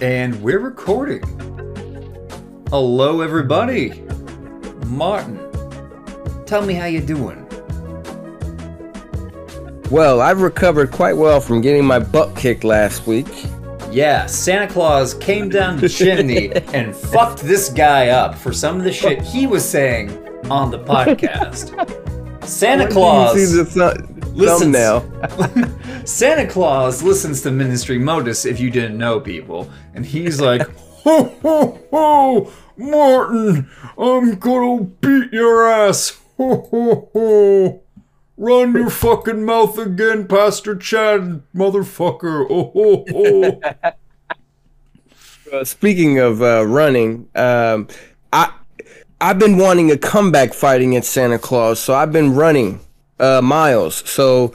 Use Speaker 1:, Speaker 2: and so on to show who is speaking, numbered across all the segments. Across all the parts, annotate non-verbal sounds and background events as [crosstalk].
Speaker 1: And we're recording. Hello, everybody. Martin, tell me how you're doing.
Speaker 2: Well, I've recovered quite well from getting my butt kicked last week.
Speaker 1: Yeah, Santa Claus came down the chimney [laughs] and fucked this guy up for some of the shit [laughs] he was saying on the [laughs] podcast. Santa Claus.
Speaker 2: See the th-
Speaker 1: Listens.
Speaker 2: thumbnail.
Speaker 1: Santa Claus listens to Ministry Modus if you didn't know people. And he's like, [laughs] Ho ho ho! Martin, I'm gonna beat your ass! Ho ho ho! Run your fucking mouth again, Pastor Chad, motherfucker! Oh ho ho! [laughs]
Speaker 2: Uh, speaking of uh, running, um, I I've been wanting a comeback fight against Santa Claus, so I've been running uh, miles. So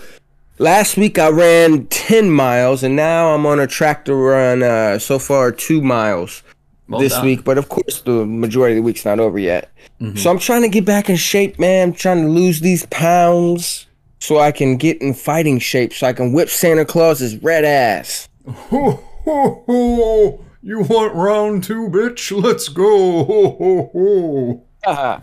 Speaker 2: last week I ran ten miles, and now I'm on a track to run uh, so far two miles
Speaker 1: Well
Speaker 2: this
Speaker 1: done.
Speaker 2: week. But of course, the majority of the week's not over yet.
Speaker 1: Mhm.
Speaker 2: So I'm trying to get back in shape, man. I'm trying to lose these pounds so I can get in fighting shape, so I can whip Santa Claus's red ass.
Speaker 1: Ho ho ho! You want round two, bitch? Let's go! Ho ho ho!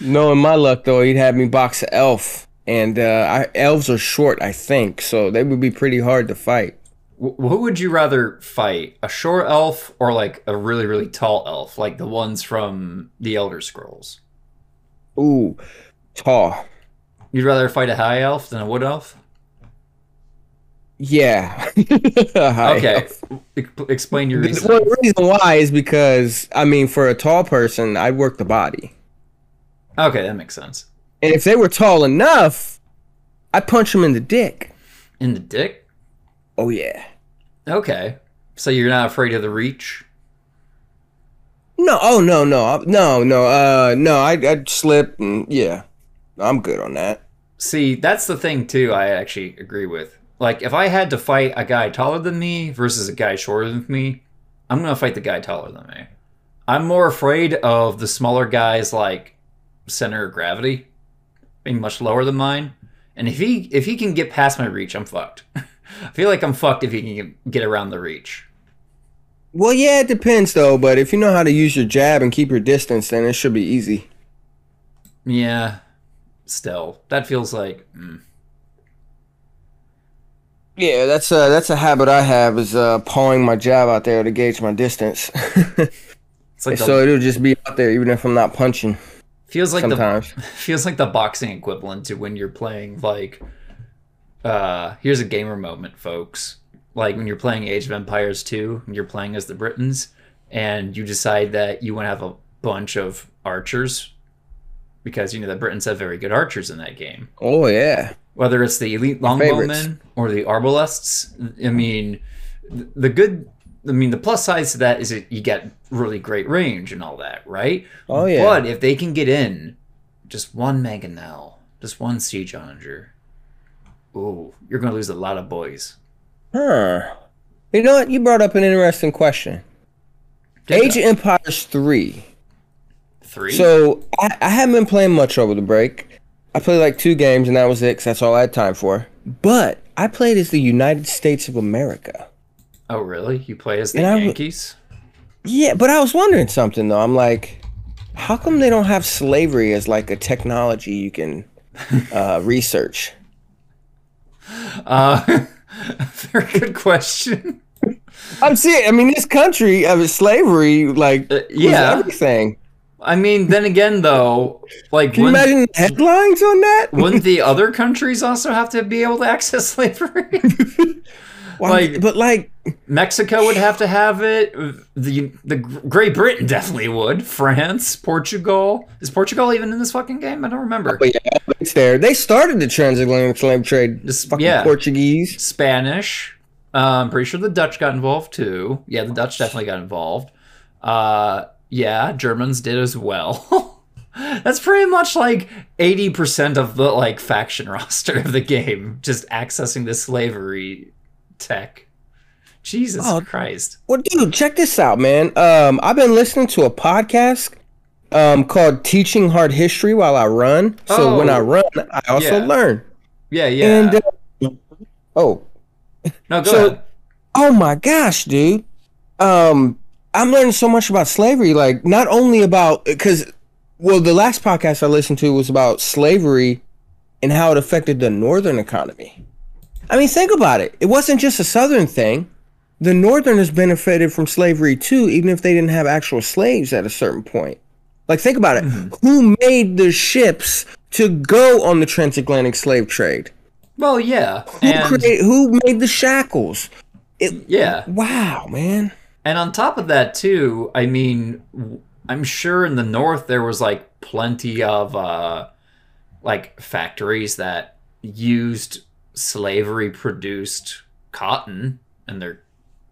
Speaker 2: Knowing my luck, though, he'd have me box an elf, and uh, I, elves are short, I think, so they would be pretty hard to fight.
Speaker 1: Wh- Who would you rather fight? A short elf or like a really, really tall elf? Like the ones from the Elder Scrolls?
Speaker 2: Ooh, tall.
Speaker 1: You'd rather fight a high elf than a wood elf?
Speaker 2: Yeah. [laughs]
Speaker 1: Okay.
Speaker 2: elf.
Speaker 1: Explain your reason.
Speaker 2: well, the reason why is because I mean, for a tall person, I'd work the body,
Speaker 1: Okay, that makes sense.
Speaker 2: And if they were tall enough, I'd punch them in the dick.
Speaker 1: In the dick?
Speaker 2: Oh yeah.
Speaker 1: Okay. So you're not afraid of the reach?
Speaker 2: No, oh no, no, no, no, uh, no. I'd, I'd slip, and yeah, I'm good on that.
Speaker 1: See, that's the thing too. I actually agree with. Like, if I had to fight a guy taller than me versus a guy shorter than me, I'm gonna fight the guy taller than me. I'm more afraid of the smaller guy's like center of gravity being much lower than mine. And if he if he can get past my reach, I'm fucked. [laughs] I feel like I'm fucked if he can get- around the reach.
Speaker 2: Well, yeah, it depends though. But if you know how to use your jab and keep your distance, then it should be easy.
Speaker 1: Yeah. Still, that feels like mm.
Speaker 2: Yeah, that's uh that's a habit I have is uh pawing my jab out there to gauge my distance. [laughs]
Speaker 1: it's like the,
Speaker 2: so it'll just be out there even if I'm not punching
Speaker 1: feels like the [laughs] feels like the boxing equivalent to when you're playing like uh here's a gamer moment folks. Like when you're playing age of empires 2 and you're playing as the britons and you decide that you want to have a bunch of archers because you know the britons have very good archers in that game.
Speaker 2: Oh yeah.
Speaker 1: whether it's the elite longbowmen or the arbalists i mean the good i mean the plus sides to that is that you get really great range and all that right
Speaker 2: Oh yeah.
Speaker 1: but if they can get in, just one mangonel, just one siege onager, ooh, you're gonna lose a lot of boys.
Speaker 2: Huh. You know what? You brought up an interesting question.
Speaker 1: Did
Speaker 2: Age of. Empires three.
Speaker 1: three.
Speaker 2: So I, I haven't been playing much over the break. I played like two games and that was it. 'cause that's all I had time for. But I played as the United States of America.
Speaker 1: Oh really? You play as the
Speaker 2: And I
Speaker 1: Yankees?
Speaker 2: Yeah, but I was wondering something though. I'm like, how come they don't have slavery as like a technology you can [laughs] uh, research?
Speaker 1: Uh, [laughs] very good question.
Speaker 2: I'm seeing. I mean, this country of slavery, like,
Speaker 1: Uh, yeah.
Speaker 2: everything.
Speaker 1: I mean, then again, though, like,
Speaker 2: Can you imagine the headlines on that?
Speaker 1: wouldn't the other countries also have to be able to access slavery? [laughs]
Speaker 2: Why-
Speaker 1: like-
Speaker 2: but like,
Speaker 1: Mexico would have to have it. The the Great Britain definitely would. France, Portugal. Is Portugal even in this fucking game? I don't remember.
Speaker 2: but yeah, it's there. They started the transatlantic slave trade.
Speaker 1: Just-
Speaker 2: fucking
Speaker 1: yeah.
Speaker 2: Portuguese.
Speaker 1: Spanish. Uh, I'm pretty sure the Dutch got involved too. Yeah, the Dutch definitely got involved. Uh, yeah, Germans did as well. [laughs] That's pretty much like 80% of the like faction [laughs] roster of the game, just accessing the slavery tech. Jesus
Speaker 2: Oh.
Speaker 1: Christ.
Speaker 2: Well, dude, check this out, man. Um, I've been listening to a podcast um called Teaching Hard History while I run. So when
Speaker 1: Oh.
Speaker 2: I run, I also
Speaker 1: Yeah.
Speaker 2: learn.
Speaker 1: Yeah, yeah.
Speaker 2: And uh, oh,
Speaker 1: no, go
Speaker 2: so-
Speaker 1: ahead.
Speaker 2: oh my gosh, dude. um, I'm learning so much about slavery. Like not only about because, well, the last podcast I listened to was about slavery and how it affected the northern economy. I mean, think about it. It wasn't just a southern thing. The northerners benefited from slavery too, even if they didn't have actual slaves at a certain point. Like, think about it. Who made the ships to go on the transatlantic slave trade?
Speaker 1: Well, yeah,
Speaker 2: Who,
Speaker 1: and
Speaker 2: create, who made the shackles? It,
Speaker 1: yeah,
Speaker 2: wow, man.
Speaker 1: and on top of that too, I mean, I'm sure in the north there was like plenty of uh, like factories that used slavery produced cotton and their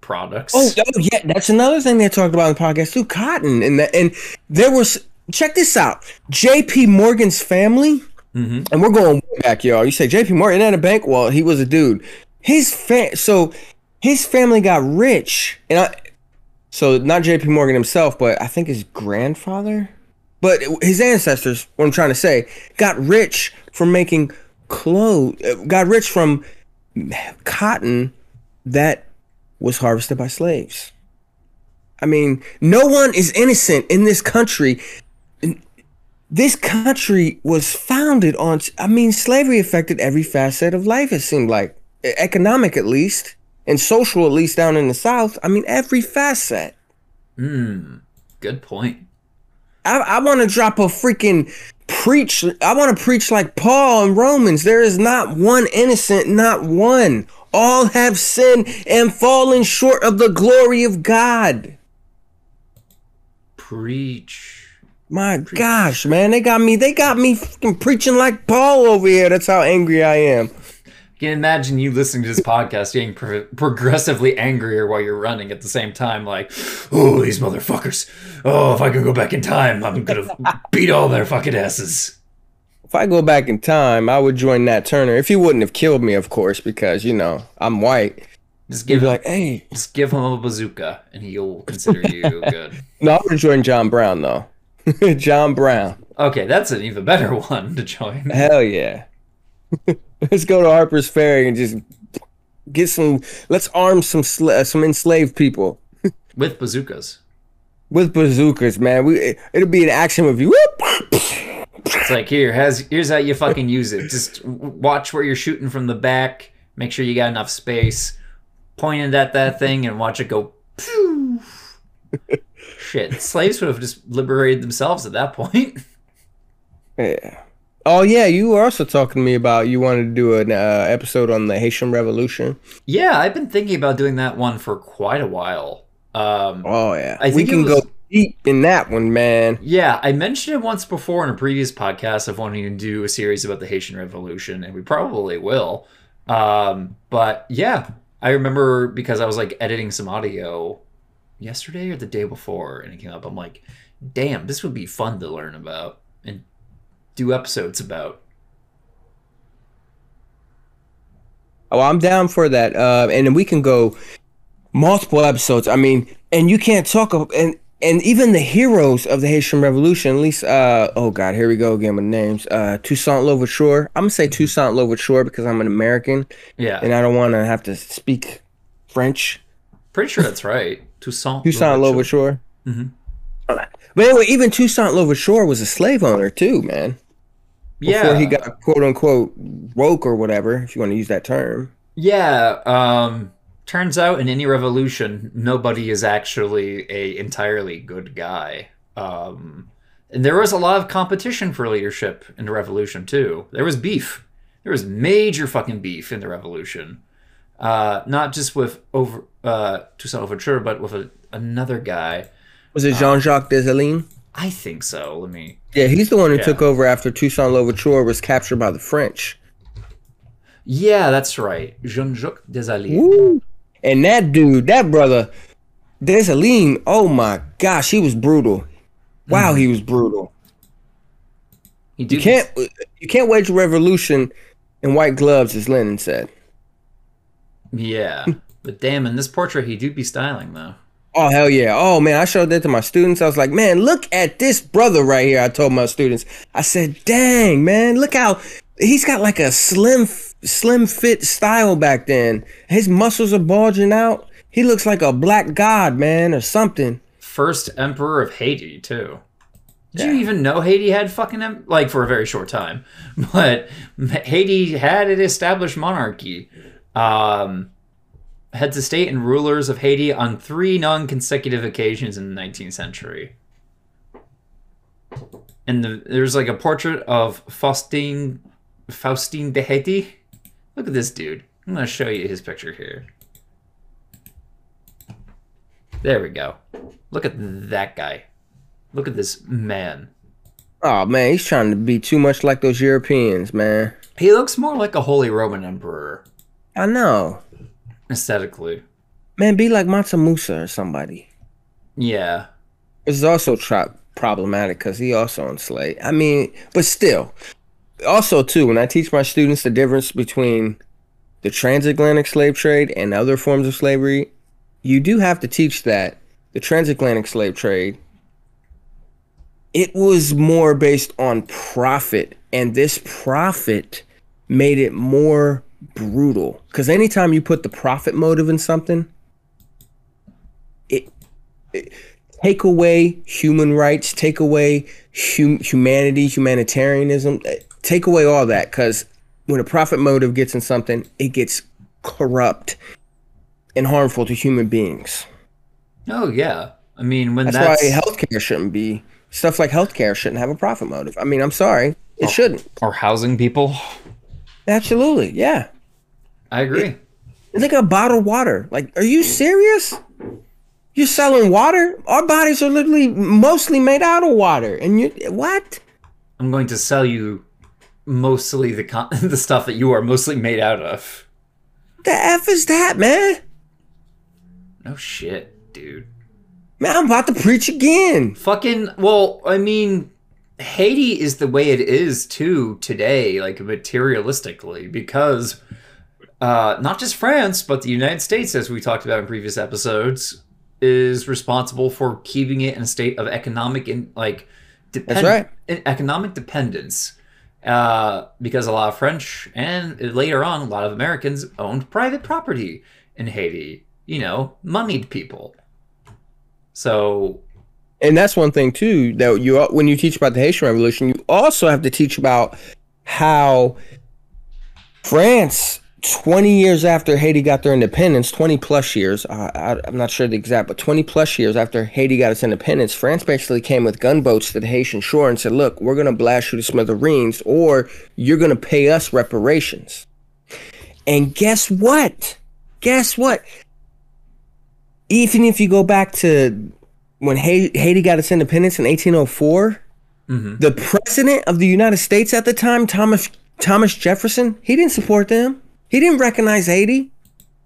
Speaker 1: products.
Speaker 2: Oh, oh, yeah, that's another thing they talked about in the podcast too. Cotton and that, and there was. Check this out. J.P. Morgan's family,
Speaker 1: Mhm.
Speaker 2: and we're going way back, y'all. You say J.P. Morgan isn't a bank? Well, he was a dude. His fa- so his family got rich, and I, so not J.P. Morgan himself, but I think his grandfather, but his ancestors. What I'm trying to say, got rich from making clothes. Got rich from cotton that was harvested by slaves. I mean, no one is innocent in this country. This country was founded on, I mean, slavery affected every facet of life, it seemed like. Economic, at least, and social, at least down in the South. I mean, every facet.
Speaker 1: Hmm. Good point.
Speaker 2: I, I want to drop a freaking preach. I want to preach like Paul in Romans. There is not one innocent, not one. All have sinned and fallen short of the glory of God.
Speaker 1: Preach.
Speaker 2: My gosh, man, they got me. They got me fucking preaching like Paul over here. That's how angry I am.
Speaker 1: Can imagine you listening to this [laughs] podcast getting pro- progressively angrier while you're running at the same time, like, oh, these motherfuckers. Oh, if I could go back in time, I'm gonna [laughs] beat all their fucking asses.
Speaker 2: If I go back in time, I would join Nat Turner. If he wouldn't have killed me, of course, because you know I'm white.
Speaker 1: Just give him,
Speaker 2: like, hey,
Speaker 1: just give him a bazooka, and he'll consider you [laughs] good.
Speaker 2: no, I would join John Brown though. John Brown,
Speaker 1: Okay, that's an even better one to join.
Speaker 2: hell yeah. Let's go to Harper's Ferry and just get some. Let's arm some sla- uh, some enslaved people [laughs]
Speaker 1: With bazookas.
Speaker 2: with bazookas, man. We it'll be an action movie.
Speaker 1: It's like here, has here's how you fucking use it. Just watch where you're shooting from the back. Make sure you got enough space. Point it at that thing and watch it go. Pew. [laughs] Shit, slaves would have just liberated themselves at that point.
Speaker 2: Yeah. Oh yeah, you were also talking to me about you wanted to do an uh, episode on the Haitian Revolution.
Speaker 1: Yeah, I've been thinking about doing that one for quite a while. Um,
Speaker 2: Oh yeah,
Speaker 1: I
Speaker 2: we can
Speaker 1: was-
Speaker 2: go deep in that one, man.
Speaker 1: Yeah, I mentioned it once before in a previous podcast of wanting to do a series about the Haitian Revolution, and we probably will. Um, but yeah, I remember because I was like editing some audio yesterday or the day before, and it came up. I'm like, damn, this would be fun to learn about and do episodes about.
Speaker 2: Oh, I'm down for that. Uh, and then we can go multiple episodes. I mean, and you can't talk of and and even the heroes of the Haitian Revolution. At least, uh, oh god, here we go again with names. Uh, Toussaint Louverture. I'm gonna say Toussaint Louverture because I'm an American
Speaker 1: Yeah,
Speaker 2: and I don't want to have to speak French.
Speaker 1: pretty sure that's right. Toussaint.
Speaker 2: Toussaint
Speaker 1: Louverture.
Speaker 2: Louverture.
Speaker 1: Mhm.
Speaker 2: But anyway, even Toussaint Louverture was a slave owner too, man. Before
Speaker 1: Yeah,
Speaker 2: he got quote unquote woke or whatever, if you want to use that term.
Speaker 1: Yeah, um turns out in any revolution nobody is actually a entirely good guy. Um and there was a lot of competition for leadership in the revolution too. There was beef. There was major fucking beef in the revolution. Uh not just with over uh Toussaint Louverture but with a, another guy.
Speaker 2: Was it Jean Jacques Dessalines?
Speaker 1: I think so. Let me
Speaker 2: Yeah, he's the one who
Speaker 1: Yeah.
Speaker 2: took over after Toussaint Louverture was captured by the French.
Speaker 1: Yeah, that's right. Jean-Jacques Dessalines.
Speaker 2: Woo. And that dude, that brother, Dessalines, oh my gosh, he was brutal. Wow, mm-hmm. he was brutal.
Speaker 1: He
Speaker 2: You can't you can't wage a revolution in white gloves, as Lenin said.
Speaker 1: Yeah. [laughs] But damn, in this portrait he do be styling though.
Speaker 2: Oh hell yeah! Oh man, I showed that to my students. I was like, man, look at this brother right here. I told my students, I said, dang man, look how he's got like a slim, slim fit style back then. His muscles are bulging out. He looks like a black god, man, or something.
Speaker 1: First emperor of Haiti too. Did
Speaker 2: Yeah.
Speaker 1: you even know Haiti had fucking em- like for a very short time, [laughs] but Haiti had an established monarchy. Um, heads of state and rulers of Haiti on three non-consecutive occasions in the 19th century. And the, there's like a portrait of Faustine Faustine de Haiti. Look at this dude. I'm gonna show you his picture here. There we go. Look at that guy. Look at this man.
Speaker 2: Oh man, he's trying to be too much like those Europeans, man.
Speaker 1: He looks more like a Holy Roman Emperor
Speaker 2: I know.
Speaker 1: Aesthetically.
Speaker 2: Man, be like Mansa Musa or somebody.
Speaker 1: Yeah.
Speaker 2: This is also tra- problematic because he also enslaved. I mean, but still. Also, too, when I teach my students the difference between the transatlantic slave trade and other forms of slavery, you do have to teach that the transatlantic slave trade it was more based on profit and this profit made it more brutal because anytime you put the profit motive in something it, it take away human rights take away hum, humanity humanitarianism eh, take away all that because when a profit motive gets in something it gets corrupt and harmful to human beings
Speaker 1: Oh yeah. I mean when
Speaker 2: that's,
Speaker 1: that's,
Speaker 2: why healthcare shouldn't be stuff like healthcare shouldn't have a profit motive. I mean, I'm sorry, it shouldn't.
Speaker 1: or housing people.
Speaker 2: Absolutely, yeah.
Speaker 1: I agree.
Speaker 2: It's like a bottled water. Like, are you serious? You're selling water? Our bodies are literally mostly made out of water, and you what?
Speaker 1: I'm going to sell you mostly the con- [laughs] the stuff that you are mostly made out of.
Speaker 2: The f is that, man?
Speaker 1: No shit, dude.
Speaker 2: Man, I'm about to preach again.
Speaker 1: Fucking well, I mean, Haiti is the way it is too today, like materialistically, because uh, not just France, but the United States, as we talked about in previous episodes, is responsible for keeping it in a state of economic and like depend-
Speaker 2: right.
Speaker 1: economic dependence. Uh, because a lot of French and later on a lot of Americans owned private property in Haiti. You know, moneyed people. So
Speaker 2: And that's one thing too that you when you teach about the Haitian Revolution, you also have to teach about how France, twenty years after Haiti got their independence, twenty plus years, uh, I, I'm not sure the exact, but twenty plus years after Haiti got its independence, France basically came with gunboats to the Haitian shore and said, "Look, we're gonna blast you to smithereens, or you're gonna pay us reparations." And guess what? Guess what? Even if you go back to when Haiti, got its independence in 1804,
Speaker 1: mhm.
Speaker 2: the president of the United States at the time, Thomas Thomas Jefferson, he didn't support them. He didn't recognize Haiti.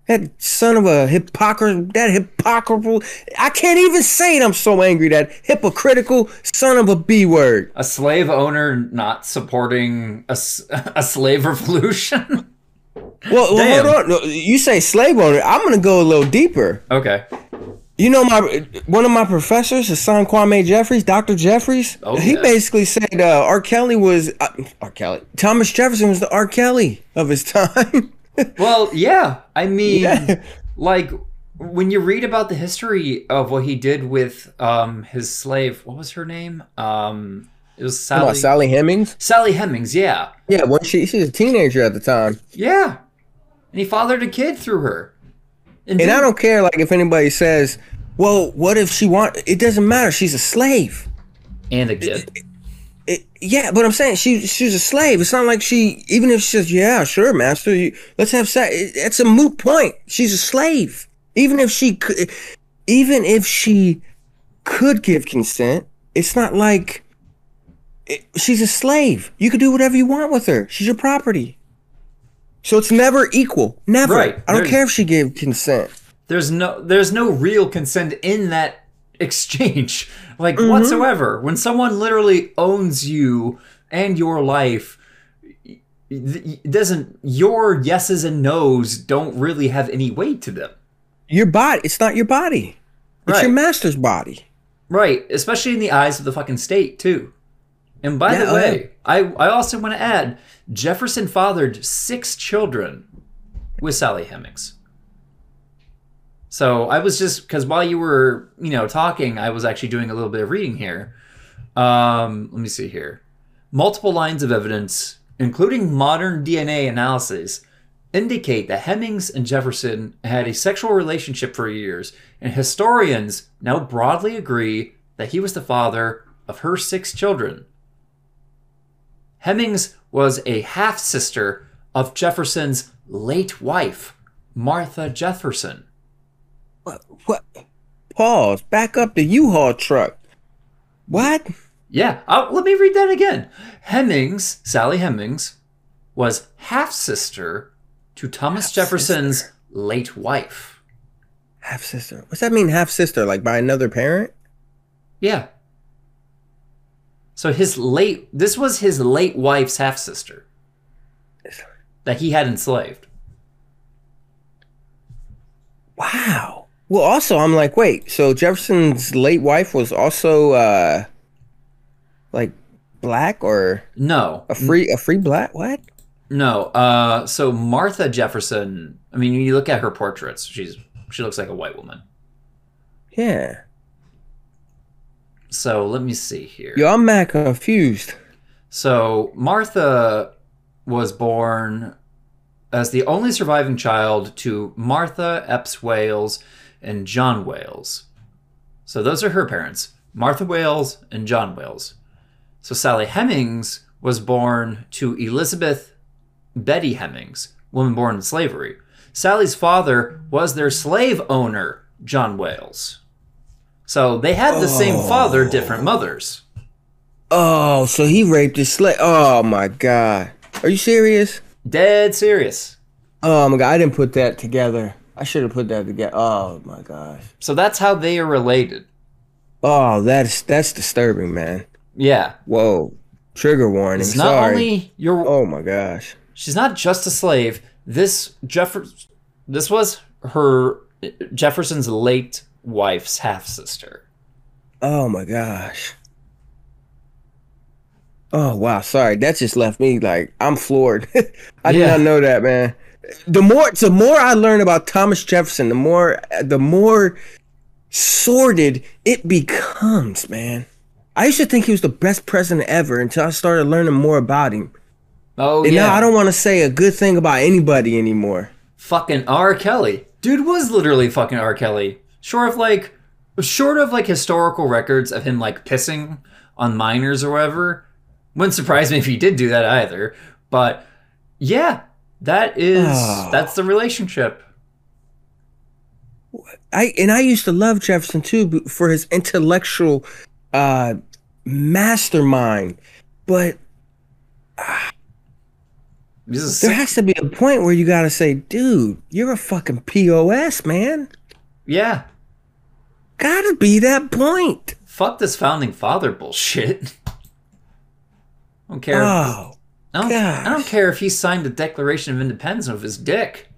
Speaker 2: That son of a hypocrite, that hypocritical, I can't even say it. I'm so angry. That hypocritical son of a B word.
Speaker 1: a slave owner not supporting a, [laughs] a slave revolution. [laughs]
Speaker 2: Well, well, hold on. You say slave owner. I'm going to go a little deeper.
Speaker 1: okay.
Speaker 2: You know, my one of my professors, Hasan Kwame Jeffries, Dr. Jeffries,
Speaker 1: Oh,
Speaker 2: he
Speaker 1: yeah.
Speaker 2: basically said uh, R. Kelly was uh, R. Kelly. Thomas Jefferson was the R. Kelly of his [laughs] time.
Speaker 1: Well, yeah. I mean,
Speaker 2: Yeah.
Speaker 1: like when you read about the history of what he did with um his slave, what was her name? Um, it was Sally.
Speaker 2: Sally Hemings.
Speaker 1: Sally Hemings. Yeah,
Speaker 2: Yeah, when she she was a teenager at the time,
Speaker 1: yeah. And he fathered a kid through her.
Speaker 2: And I don't care like if anybody says, "Well, what if she want?" It doesn't matter. She's a slave.
Speaker 1: and a kid.
Speaker 2: It, yeah, but I'm saying she she's a slave. It's not like she even if she says, "Yeah, sure, master, you, let's have sex." It, it's a moot point. She's a slave. Even if she could, even if she could give consent, it's not like it, she's a slave. You could do whatever you want with her. She's your property. So it's never equal. Never.
Speaker 1: Right.
Speaker 2: I don't
Speaker 1: There's-
Speaker 2: care if she gave consent.
Speaker 1: there's no there's no real consent in that [laughs] exchange like
Speaker 2: Mm-hmm.
Speaker 1: whatsoever when someone literally owns you and your life y- y- it doesn't your yeses and nos don't really have any weight to them
Speaker 2: Your body. It's not your body. It's
Speaker 1: Right.
Speaker 2: your master's body.
Speaker 1: right especially in the eyes of the fucking state too and by
Speaker 2: Yeah,
Speaker 1: the
Speaker 2: oh,
Speaker 1: way i i also want to add jefferson fathered six children with sally hemings So I was just because while you were, you know, talking, I was actually doing a little bit of reading here. Um, let me see here. Multiple lines of evidence, including modern DNA analysis, indicate that Hemings and Jefferson had a sexual relationship for years, and historians now broadly agree that he was the father of her six children. Hemings was a half sister of Jefferson's late wife, Martha Jefferson.
Speaker 2: What? What? Pause. Back up the U-Haul truck. What?
Speaker 1: Yeah, uh, let me read that again. Hemings, Sally Hemings, was half sister to Thomas
Speaker 2: Half-sister.
Speaker 1: Jefferson's late wife.
Speaker 2: Half sister. What's that mean? Half sister? Like by another parent?
Speaker 1: Yeah. So his late this was his late wife's half sister that he had enslaved.
Speaker 2: Wow. Well, also, I'm like, wait. So Jefferson's late wife was also uh, like black or
Speaker 1: No,
Speaker 2: a free a free black? What?
Speaker 1: no. Uh, so Martha Jefferson. I mean, you look at her portraits. She's she looks like a white woman.
Speaker 2: Yeah.
Speaker 1: So let me see here.
Speaker 2: Yo, I'm mad confused.
Speaker 1: So Martha was born as the only surviving child to Martha Eppes Wayles and John Wayles. So those are her parents, Martha Wayles and John Wayles. So Sally Hemings was born to Elizabeth Betty Hemings, woman born in slavery. Sally's father was their slave owner, John Wayles. So they had the same oh. father, different mothers.
Speaker 2: Oh, so he raped his slave. Oh my god. Are you serious?
Speaker 1: Dead serious.
Speaker 2: Oh my god, I didn't put that together. I should have put that together. Oh my gosh.
Speaker 1: So that's how they are related.
Speaker 2: Oh, that's that's disturbing, man.
Speaker 1: Yeah.
Speaker 2: Whoa. Trigger warning.
Speaker 1: It's not
Speaker 2: Sorry.
Speaker 1: only your
Speaker 2: Oh my gosh.
Speaker 1: she's not just a slave. This Jeffer this was her Jefferson's late wife's half sister.
Speaker 2: Oh my gosh. Oh wow, sorry. That just left me like I'm floored. [laughs] I did not know that, man. The more the more I learn about Thomas Jefferson, the more the more sordid it becomes, man. I used to think he was the best president ever until I started learning more about him.
Speaker 1: Oh
Speaker 2: And
Speaker 1: yeah.
Speaker 2: now I don't want to say a good thing about anybody anymore.
Speaker 1: fucking R. Kelly. Dude was literally fucking R. Kelly. Short of like short of like historical records of him like pissing on minors or whatever. Wouldn't surprise me if he did do that either. But yeah, that is
Speaker 2: Oh.
Speaker 1: that's the relationship.
Speaker 2: I and I used to love Jefferson too for his intellectual uh mastermind. But
Speaker 1: is
Speaker 2: there has to be a point where you got to say, "Dude, you're a fucking POS, man."
Speaker 1: Yeah.
Speaker 2: Got to be that point.
Speaker 1: Fuck this founding father bullshit. I [laughs] don't care.
Speaker 2: Oh,
Speaker 1: I, don't, I don't care if he signed the Declaration of Independence with his dick.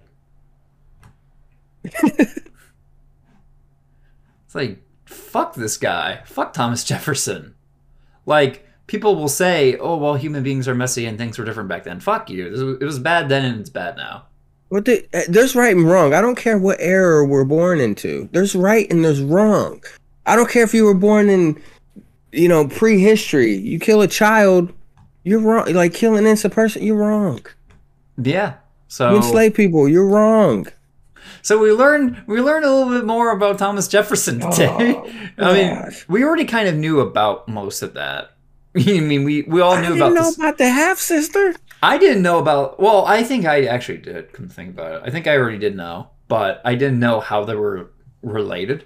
Speaker 1: [laughs] it's like, fuck this guy. Fuck Thomas Jefferson. Like, people will say, oh, well, human beings are messy and things were different back then. Fuck you. It was bad then and it's bad now.
Speaker 2: What the, uh, there's right and wrong. I don't care what era we're born into. There's right and there's wrong. I don't care if you were born in, you know, prehistory. You kill a child, you're wrong. Like killing an innocent person, you're wrong.
Speaker 1: Yeah. So you
Speaker 2: enslave people, you're wrong.
Speaker 1: so we learned we learned a little bit more about Thomas Jefferson today. [laughs] I mean, we already kind of knew about most of that. [laughs] I mean, we, we all
Speaker 2: I
Speaker 1: knew
Speaker 2: didn't
Speaker 1: about
Speaker 2: know
Speaker 1: this.
Speaker 2: about the half sister.
Speaker 1: I didn't know about. Well, I think I actually did. Come to think about it, I think I already did know, but I didn't know how they were related.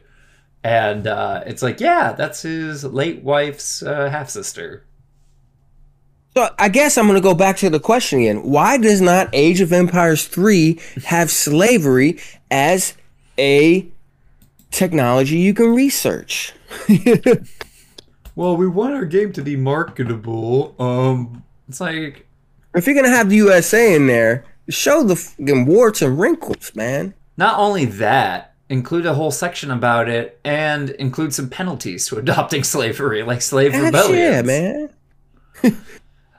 Speaker 1: And uh, it's like, yeah, that's his late wife's uh, half sister.
Speaker 2: So I guess I'm gonna go back to the question again. Why does not Age of Empires 3 have slavery as a technology you can research? [laughs]
Speaker 1: Well, we want our game to be marketable. Um, it's like,
Speaker 2: if you're gonna have the USA in there, show the fucking warts and wrinkles, man.
Speaker 1: not only that, include a whole section about it, and include some penalties to adopting [laughs] slavery, like slave
Speaker 2: Heck
Speaker 1: rebellions.
Speaker 2: yeah, man. [laughs]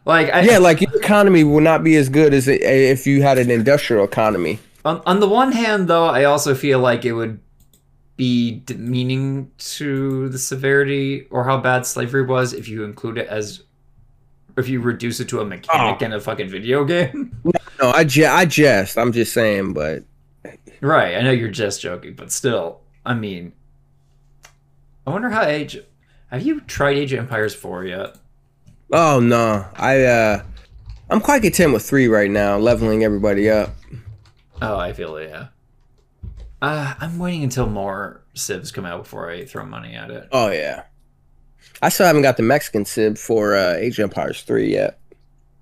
Speaker 1: Like, I,
Speaker 2: Yeah, like your economy will not be as good as it, if you had an industrial economy.
Speaker 1: on, on the one hand though i also feel like it would be demeaning to the severity or how bad slavery was if you include it as if you reduce it to a mechanic
Speaker 2: Oh.
Speaker 1: in a fucking video game. [laughs]
Speaker 2: No, I je- I jest. I'm just saying, but
Speaker 1: right, I know you're just joking, but still, I mean, I wonder how Age. Have you tried Age of Empires 4 yet?
Speaker 2: oh no, I uh, I'm quite content with three right now, leveling everybody up.
Speaker 1: Oh, I feel it, yeah. Uh, I'm waiting until more Civs come out before I throw money at it.
Speaker 2: Oh yeah, I still haven't got the Mexican civ for uh, Age of Empires three yet.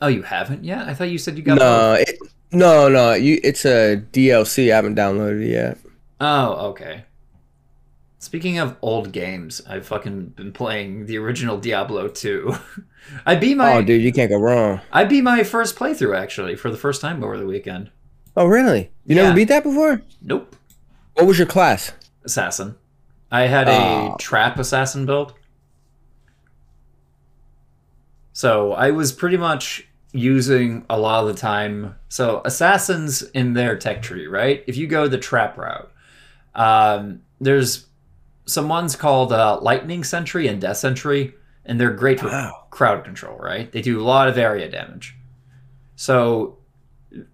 Speaker 1: Oh, you haven't yet? I thought you said you got
Speaker 2: No, it, no, no. You, it's a DLC. I haven't downloaded it yet.
Speaker 1: Oh, okay. Speaking of old games, I've fucking been playing the original Diablo 2. [laughs] I beat my
Speaker 2: oh, dude, you can't go wrong.
Speaker 1: I beat my first playthrough actually for the first time over the weekend.
Speaker 2: Oh, really? You
Speaker 1: Yeah.
Speaker 2: never beat that before?
Speaker 1: Nope.
Speaker 2: What was your class?
Speaker 1: Assassin. I had a
Speaker 2: Oh.
Speaker 1: trap assassin build. So I was pretty much using a lot of the time. So assassins in their tech tree, right? If you go the trap route, um, there's some ones called uh, lightning sentry and death sentry, and they're great for
Speaker 2: Wow.
Speaker 1: crowd control, right? They do a lot of area damage. So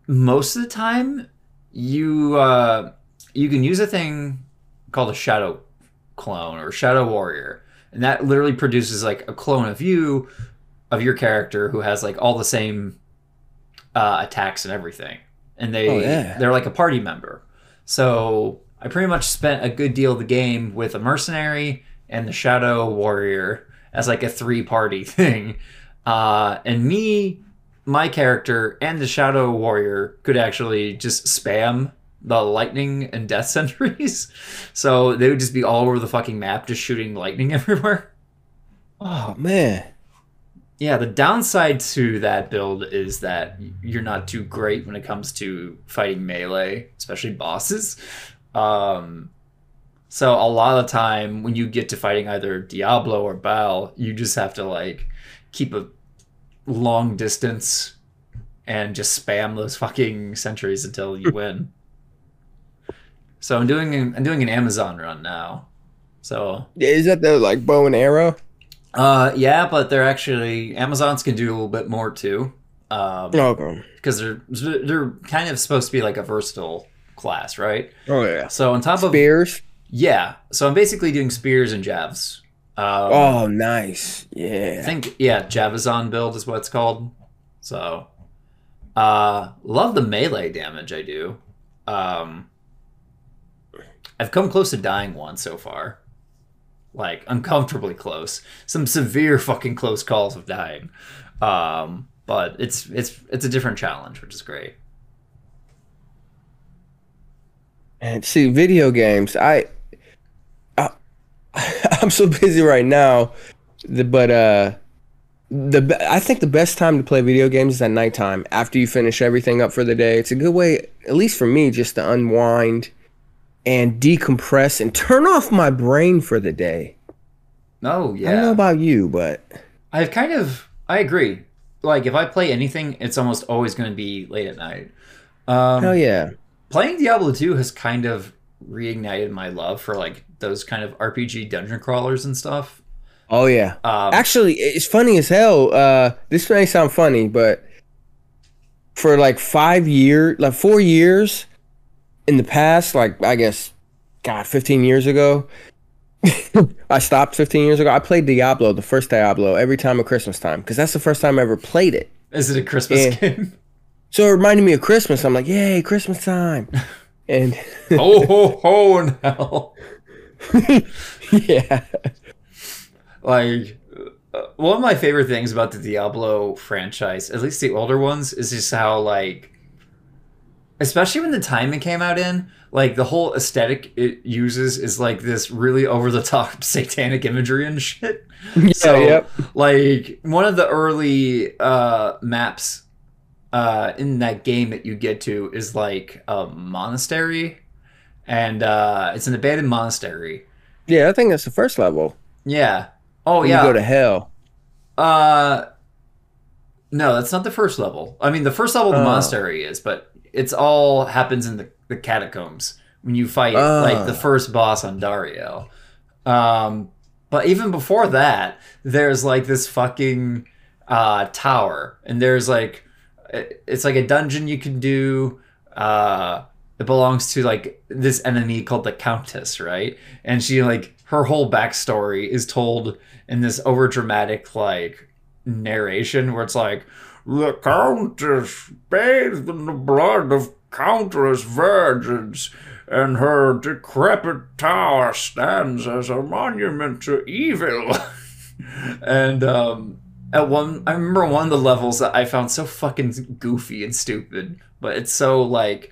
Speaker 1: most of the time, you uh, you can use a thing called a shadow clone or shadow warrior, and that literally produces like a clone of you, of your character who has like all the same uh, attacks and everything, and they
Speaker 2: Oh, yeah.
Speaker 1: they're like a party member. So I pretty much spent a good deal of the game with a mercenary and the shadow warrior as like a three party [laughs] thing, uh, and me. My character and the Shadow Warrior could actually just spam the lightning and death [laughs] sentries. So they would just be all over the fucking map, just shooting lightning [laughs] everywhere.
Speaker 2: Oh man.
Speaker 1: Yeah, the downside to that build is that you're not too great when it comes to fighting melee, especially bosses. Um, so a lot of the time when you get to fighting either Diablo or Baal, you just have to like keep a long distance and just spam those fucking sentries until you win. [laughs] So I'm doing I'm doing an Amazon run now. So
Speaker 2: Is that the like bow and arrow?
Speaker 1: Uh yeah, but they're actually Amazons can do a little bit more too. Um
Speaker 2: Okay.
Speaker 1: because they're they're kind of supposed to be like a versatile class, right?
Speaker 2: Oh yeah.
Speaker 1: So on top of
Speaker 2: Spears.
Speaker 1: yeah, so I'm basically doing spears and javs. Um,
Speaker 2: Oh, nice. Yeah.
Speaker 1: I think yeah, Javazon build is what it's called. So, uh, love the melee damage I do. Um, I've come close to dying once so far, like uncomfortably close. Some severe fucking close calls of dying. Um, but it's it's it's a different challenge, which is great.
Speaker 2: And see, video games. I, I [laughs] I'm so busy right now, but uh, the I think the best time to play video games is at nighttime after you finish everything up for the day. It's a good way, at least for me, just to unwind and decompress and turn off my brain for the day.
Speaker 1: Oh yeah.
Speaker 2: I don't know about you, but
Speaker 1: I've kind of I agree. Like if I play anything, it's almost always going to be late at night. Um,
Speaker 2: hell yeah.
Speaker 1: playing Diablo 2 has kind of reignited my love for like those kind of RPG dungeon crawlers and stuff.
Speaker 2: Oh yeah.
Speaker 1: Um,
Speaker 2: Actually, it's funny as hell. Uh, this may sound funny, but for like five years, like four years in the past, like I guess, God, 15 years ago, [laughs] I stopped 15 years ago. I played Diablo, the first Diablo, every time at Christmas time because that's the first time I ever played it.
Speaker 1: is it a Christmas
Speaker 2: Yeah.
Speaker 1: game? [laughs]
Speaker 2: So it reminded me of Christmas. I'm like, yay, Christmas time. [laughs] And
Speaker 1: oh ho ho in hell!
Speaker 2: yeah,
Speaker 1: Like uh, one of my favorite things about the Diablo franchise, at least the older ones, is just how like, especially when the time it came out in, like the whole aesthetic it uses is like this really over the top [laughs] satanic imagery and shit. [laughs] so
Speaker 2: yep.
Speaker 1: like one of the early uh maps uh in that game that you get to is like a monastery and uh it's an abandoned monastery
Speaker 2: yeah, I think that's the first level.
Speaker 1: yeah oh
Speaker 2: When
Speaker 1: yeah
Speaker 2: You go to hell.
Speaker 1: uh no that's not the first level i mean the first level of the
Speaker 2: Oh.
Speaker 1: monastery is but it's all happens in the, the catacombs when you fight
Speaker 2: Ah.
Speaker 1: like the first boss Andariel. Um, but even before that, there's like this fucking uh, tower, and there's like it's like a dungeon you can do. Uh, it belongs to like this enemy called the Countess, right? And she like her whole backstory is told in this over dramatic like narration where it's like the Countess bathed in the blood of countless virgins, and her decrepit tower stands as a monument to evil. [laughs] and um, at one, I remember one of the levels that I found so fucking goofy and stupid, but it's so like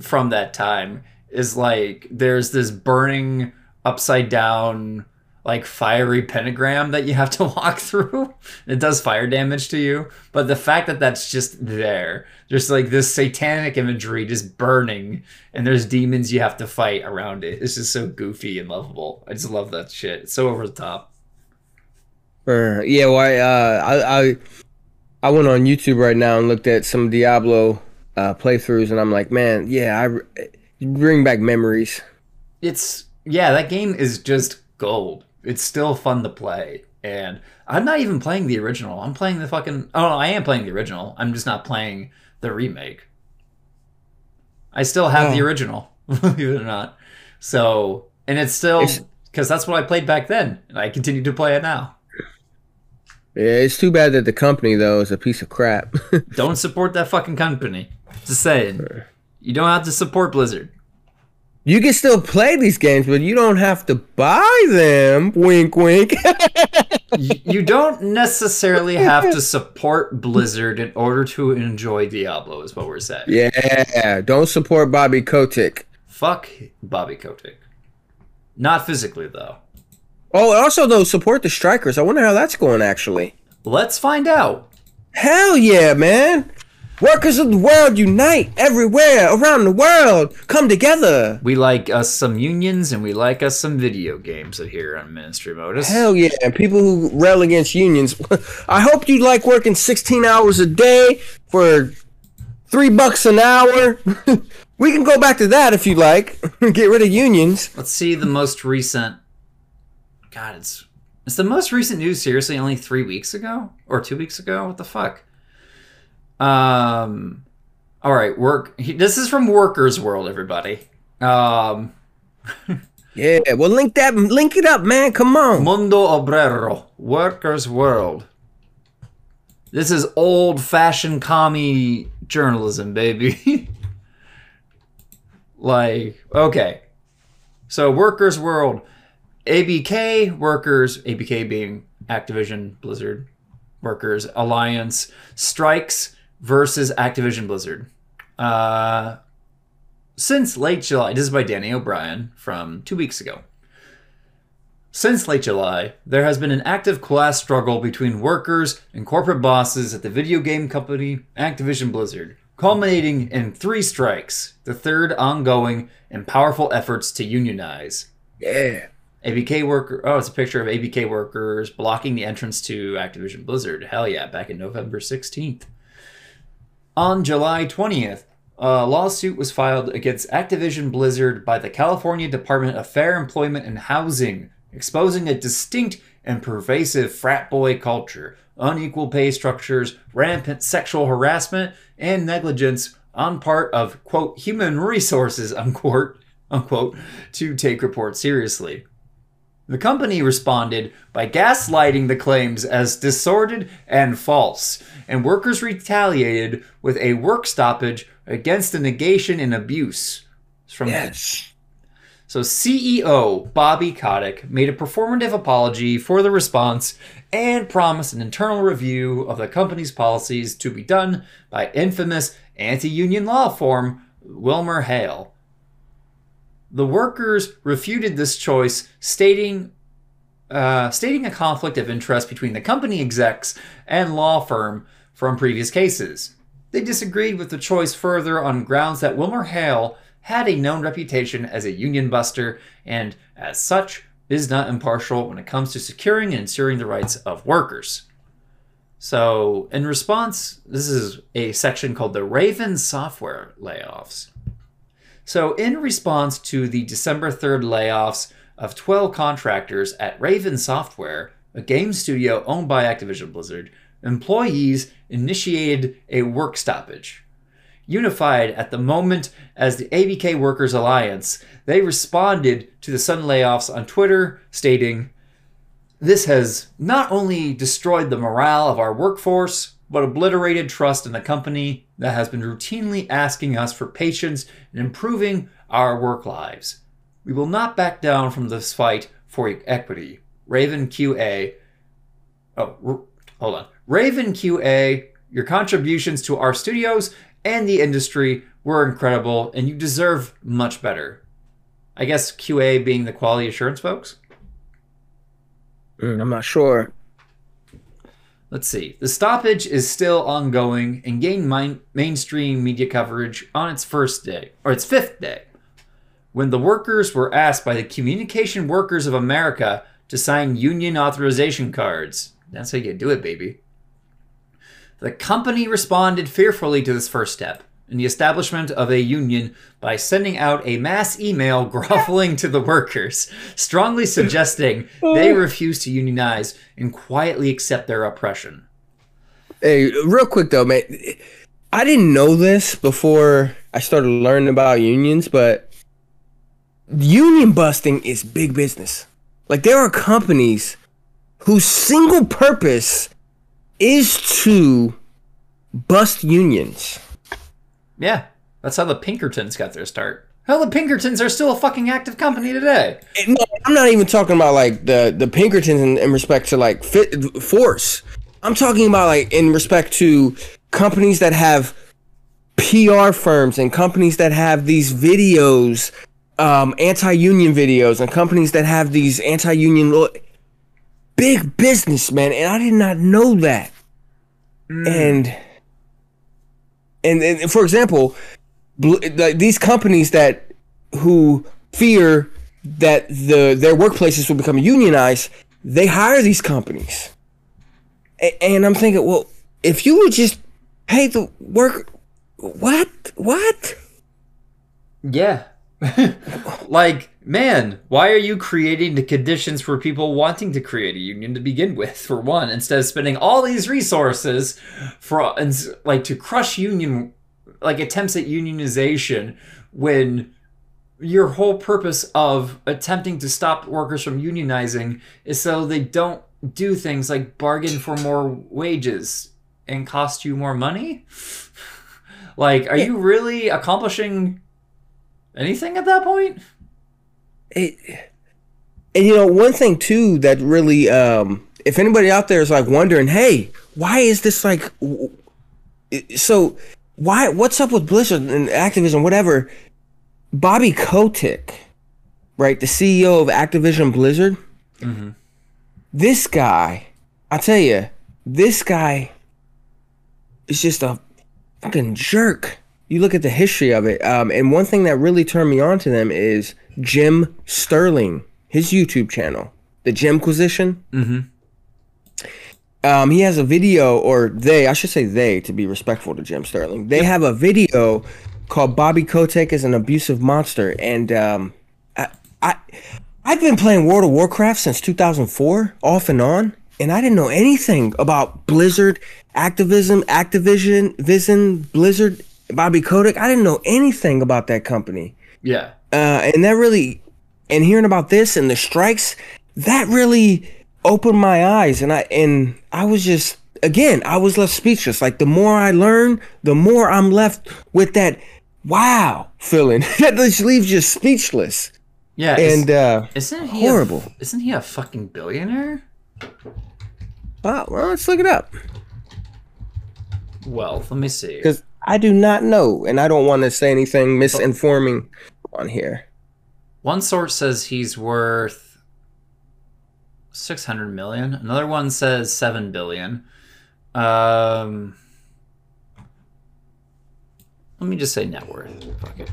Speaker 1: from that time is like there's this burning upside down like fiery pentagram that you have to [laughs] walk through. It does fire damage to you, but the fact that that's just there, just like this satanic imagery just burning, and there's demons you have to fight around it. It's just so goofy and lovable. I just love that shit. It's so over the top.
Speaker 2: Uh, yeah, well, I, uh, I, I, I went on YouTube right now and looked at some Diablo uh, playthroughs, and I'm like, man, yeah, I bring back memories.
Speaker 1: It's yeah, that game is just gold. It's still fun to play, and I'm not even playing the original. I'm playing the fucking. Oh, I am playing the original. I'm just not playing the remake. I still have the
Speaker 2: Oh.
Speaker 1: original, [laughs] believe it or not. So, and it's still because that's what I played back then, and I continue to play it now.
Speaker 2: Yeah, it's too bad that the company though is a piece of crap. [laughs]
Speaker 1: Don't support that fucking company. Just saying, you don't have to support Blizzard.
Speaker 2: You can still play these games, but you don't have to buy them. Wink, wink.
Speaker 1: You don't necessarily have to [laughs] support Blizzard in order to enjoy Diablo, is what we're saying.
Speaker 2: yeah, don't support Bobby Kotick.
Speaker 1: Fuck Bobby Kotick. Not physically, though.
Speaker 2: Oh, also though, support the strikers. I wonder how that's going actually.
Speaker 1: Let's find out.
Speaker 2: Hell yeah, man! Workers of the world unite everywhere around the world. Come together.
Speaker 1: We like us some unions and we like us some video games here on Ministry Modus.
Speaker 2: Hell yeah, and people who rail against unions. [laughs] I hope you like working 16 hours a day for three bucks an hour. [laughs] we can go back to that if you like. [laughs] Get rid of unions.
Speaker 1: Let's see the most recent. God, it's it's the most recent news. Seriously, only three weeks ago or two weeks ago. What the fuck? Um. All right, work. he- This is from Workers World, everybody. Um, [laughs]
Speaker 2: Yeah, well, link that, link it up, man. Come on.
Speaker 1: Mundo Obrero, Workers World. This is old-fashioned commie journalism, baby. [laughs] like, okay. So, Workers World, ABK Workers, ABK being Activision Blizzard Workers Alliance strikes versus Activision Blizzard. Uh, since late July, this is by Danny O'Brien from two weeks ago. Since late July, there has been an active class struggle between workers and corporate bosses at the video game company Activision Blizzard, culminating in three strikes, the third ongoing and powerful efforts to unionize.
Speaker 2: Yeah.
Speaker 1: ABK worker. Oh, it's a picture of ABK workers blocking the entrance to Activision Blizzard. Hell yeah, back in November 16th. On July 20th, a lawsuit was filed against Activision Blizzard by the California Department of Fair Employment and Housing, exposing a distinct and pervasive frat boy culture, unequal pay structures, rampant sexual harassment, and negligence on part of, quote, human resources, unquote, unquote, to take reports seriously. The company responded by gaslighting the claims as disordered and false, and workers retaliated with a work stoppage against the negation and abuse. It's from
Speaker 2: Yes.
Speaker 1: so CEO Bobby Kotick made a performative apology for the response and promised an internal review of the company's policies to be done by infamous anti-union law firm Wilmer Hale. The workers refuted this choice, stating uh, stating a conflict of interest between the company execs and law firm from previous cases. They disagreed with the choice further on grounds that Wilmer Hale had a known reputation as a union buster and, as such, is not impartial when it comes to securing and ensuring the rights of workers. So, in response, this is a section called the Raven Software Layoffs. So, in response to the December 3rd layoffs of 12 contractors at Raven Software, a game studio owned by Activision Blizzard, employees initiated a work stoppage. Unified at the moment as the ABK Workers Alliance, they responded to the sudden layoffs on Twitter, stating, This has not only destroyed the morale of our workforce, but obliterated trust in the company that has been routinely asking us for patience and improving our work lives. We will not back down from this fight for equity. Raven QA. Oh, r- hold on. Raven QA, your contributions to our studios and the industry were incredible, and you deserve much better. I guess QA being the quality assurance folks?
Speaker 2: Mm, I'm not sure.
Speaker 1: Let's see. The stoppage is still ongoing and gained main- mainstream media coverage on its first day, or its fifth day, when the workers were asked by the Communication Workers of America to sign union authorization cards. That's how you do it, baby. The company responded fearfully to this first step in the establishment of a union by sending out a mass email [laughs] groveling to the workers, strongly suggesting they oh. refuse to unionize and quietly accept their oppression.
Speaker 2: Hey, real quick though, man. I didn't know this before I started learning about unions, but union busting is big business. Like there are companies whose single purpose is to bust unions.
Speaker 1: Yeah, that's how the Pinkertons got their start. Hell, the Pinkertons are still a fucking active company today.
Speaker 2: No, I'm not even talking about like the the Pinkertons in, in respect to like fit, force. I'm talking about like in respect to companies that have PR firms and companies that have these videos, um, anti-union videos, and companies that have these anti-union lo- big business, man. And I did not know that. And, and and for example, these companies that who fear that the their workplaces will become unionized, they hire these companies. And I'm thinking, well, if you would just pay the work, what, what?
Speaker 1: Yeah. [laughs] like, man, why are you creating the conditions for people wanting to create a union to begin with, for one, instead of spending all these resources for and like to crush union like attempts at unionization when your whole purpose of attempting to stop workers from unionizing is so they don't do things like bargain for more wages and cost you more money? [laughs] like, are you really accomplishing anything at that point?
Speaker 2: It, and you know, one thing too that really, um, if anybody out there is like wondering, hey, why is this like, so why, what's up with Blizzard and Activision, whatever? Bobby Kotick, right, the CEO of Activision Blizzard, this guy, I tell you, this guy is just a fucking jerk. You look at the history of it, um, and one thing that really turned me on to them is Jim Sterling, his YouTube channel, the Jimquisition.
Speaker 1: Mm-hmm.
Speaker 2: Um, he has a video, or they, I should say they, to be respectful to Jim Sterling. They have a video called "Bobby Kotick is an abusive monster," and um, I, I, I've been playing World of Warcraft since 2004, off and on, and I didn't know anything about Blizzard, Activism, Activision, Vision, Blizzard, Bobby Kotick. I didn't know anything about that company
Speaker 1: Yeah.
Speaker 2: uh, and that really and hearing about this and the strikes that really opened my eyes and i and i was just again i was left speechless like the more i learn the more i'm left with that wow feeling [laughs] that just leaves you speechless
Speaker 1: Yeah. is-
Speaker 2: and uh
Speaker 1: isn't he
Speaker 2: horrible.
Speaker 1: A, isn't he a fucking billionaire?
Speaker 2: wow, well let's look it up
Speaker 1: Well, let me see.
Speaker 2: because i do not know and i don't want to say anything misinforming on here
Speaker 1: One source says he's worth 600 million. Another one says 7 billion. Um Let me just say net worth. Fuck it.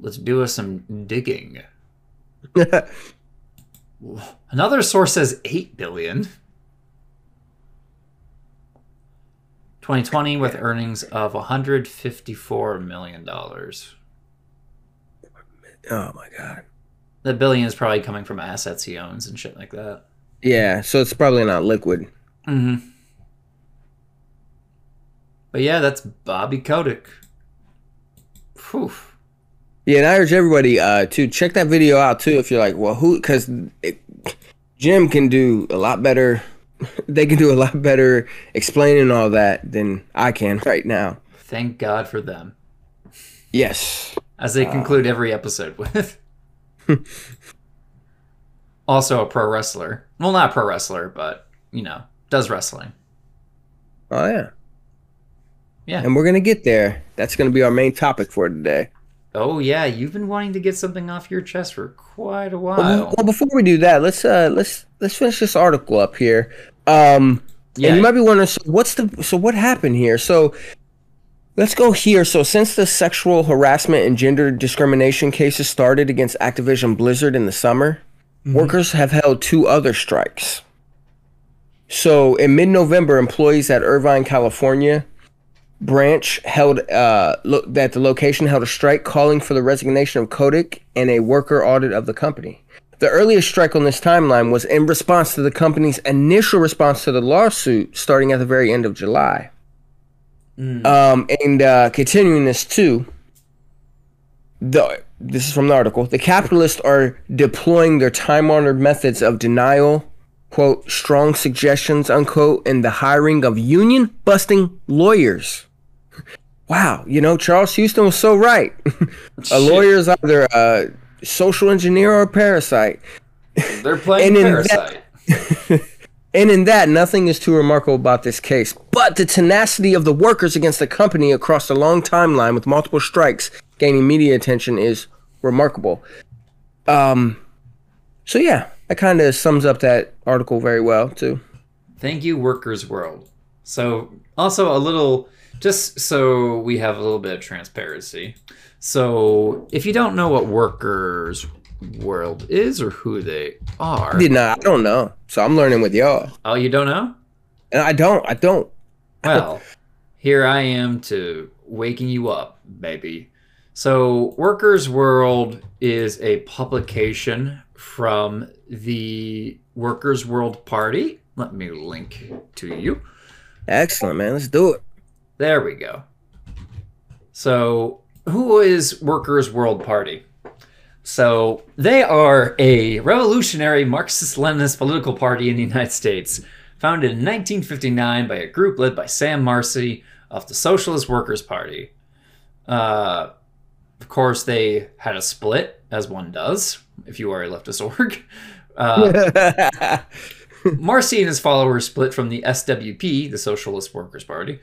Speaker 1: Let's do us some digging. [laughs] Another source says 8 billion. 2020 with earnings of 154 million dollars.
Speaker 2: Oh my god.
Speaker 1: The billion is probably coming from assets he owns and shit like that.
Speaker 2: Yeah, so it's probably not liquid.
Speaker 1: Mm-hmm. But yeah, that's Bobby Kotick. Whew.
Speaker 2: Yeah, and I urge everybody uh, to check that video out too. If you're like, well, who? Because Jim can do a lot better. [laughs] They can do a lot better explaining all that than I can right now.
Speaker 1: Thank God for them.
Speaker 2: Yes.
Speaker 1: As they conclude every episode with. [laughs] also a pro wrestler. Well, not pro wrestler, but, you know, does wrestling.
Speaker 2: Oh yeah.
Speaker 1: Yeah.
Speaker 2: And we're gonna get there. That's gonna be our main topic for today.
Speaker 1: Oh, yeah. You've been wanting to get something off your chest for quite a
Speaker 2: Well,
Speaker 1: while.
Speaker 2: well, before we do that, let's uh let's let's finish this article up here. Um,
Speaker 1: Yeah.
Speaker 2: and you might be wondering, so what's the so what happened here? So let's go here. So since the sexual harassment and gender discrimination cases started against Activision Blizzard in the summer, workers have held two other strikes. So in mid-November, employees at Irvine, California branch held uh, lo- that the location held a strike calling for the resignation of Kotick and a worker audit of the company. The earliest strike on this timeline was in response to the company's initial response to the lawsuit starting at the very end of July. Um, and uh, continuing this too, the this is from the article. The capitalists are deploying their time-honored methods of denial, quote, strong suggestions, unquote, and the hiring of union-busting lawyers. [laughs] Wow, you know Charles Houston was so right. [laughs] a lawyer is either a social engineer or parasite.
Speaker 1: They're playing
Speaker 2: and in that-
Speaker 1: Parasite. [laughs]
Speaker 2: And in that, nothing is too remarkable about this case. But the tenacity of the workers against the company across a long timeline with multiple strikes gaining media attention is remarkable. Um, so yeah, that kind of sums up that article very well too.
Speaker 1: Thank you, Workers World. So, also a little, just so we have a little bit of transparency. So, if you don't know what Workers World is or who they are,
Speaker 2: did not. I don't know. So I'm learning with y'all,
Speaker 1: oh, you don't know?
Speaker 2: and I don't. I don't.
Speaker 1: Well, here I am to waking you up, baby. So, Workers World is a publication from the Workers World Party. Let me link to you.
Speaker 2: Excellent, man. Let's do it.
Speaker 1: There we go. So, who is Workers' World Party? So, they are a revolutionary Marxist Leninist political party in the United States, founded in 1959 by a group led by Sam Marcy of the Socialist Workers' Party. Uh, of course, they had a split, as one does, if you are a leftist org. Uh, [laughs] Marcy and his followers split from the SWP, the Socialist Workers' Party,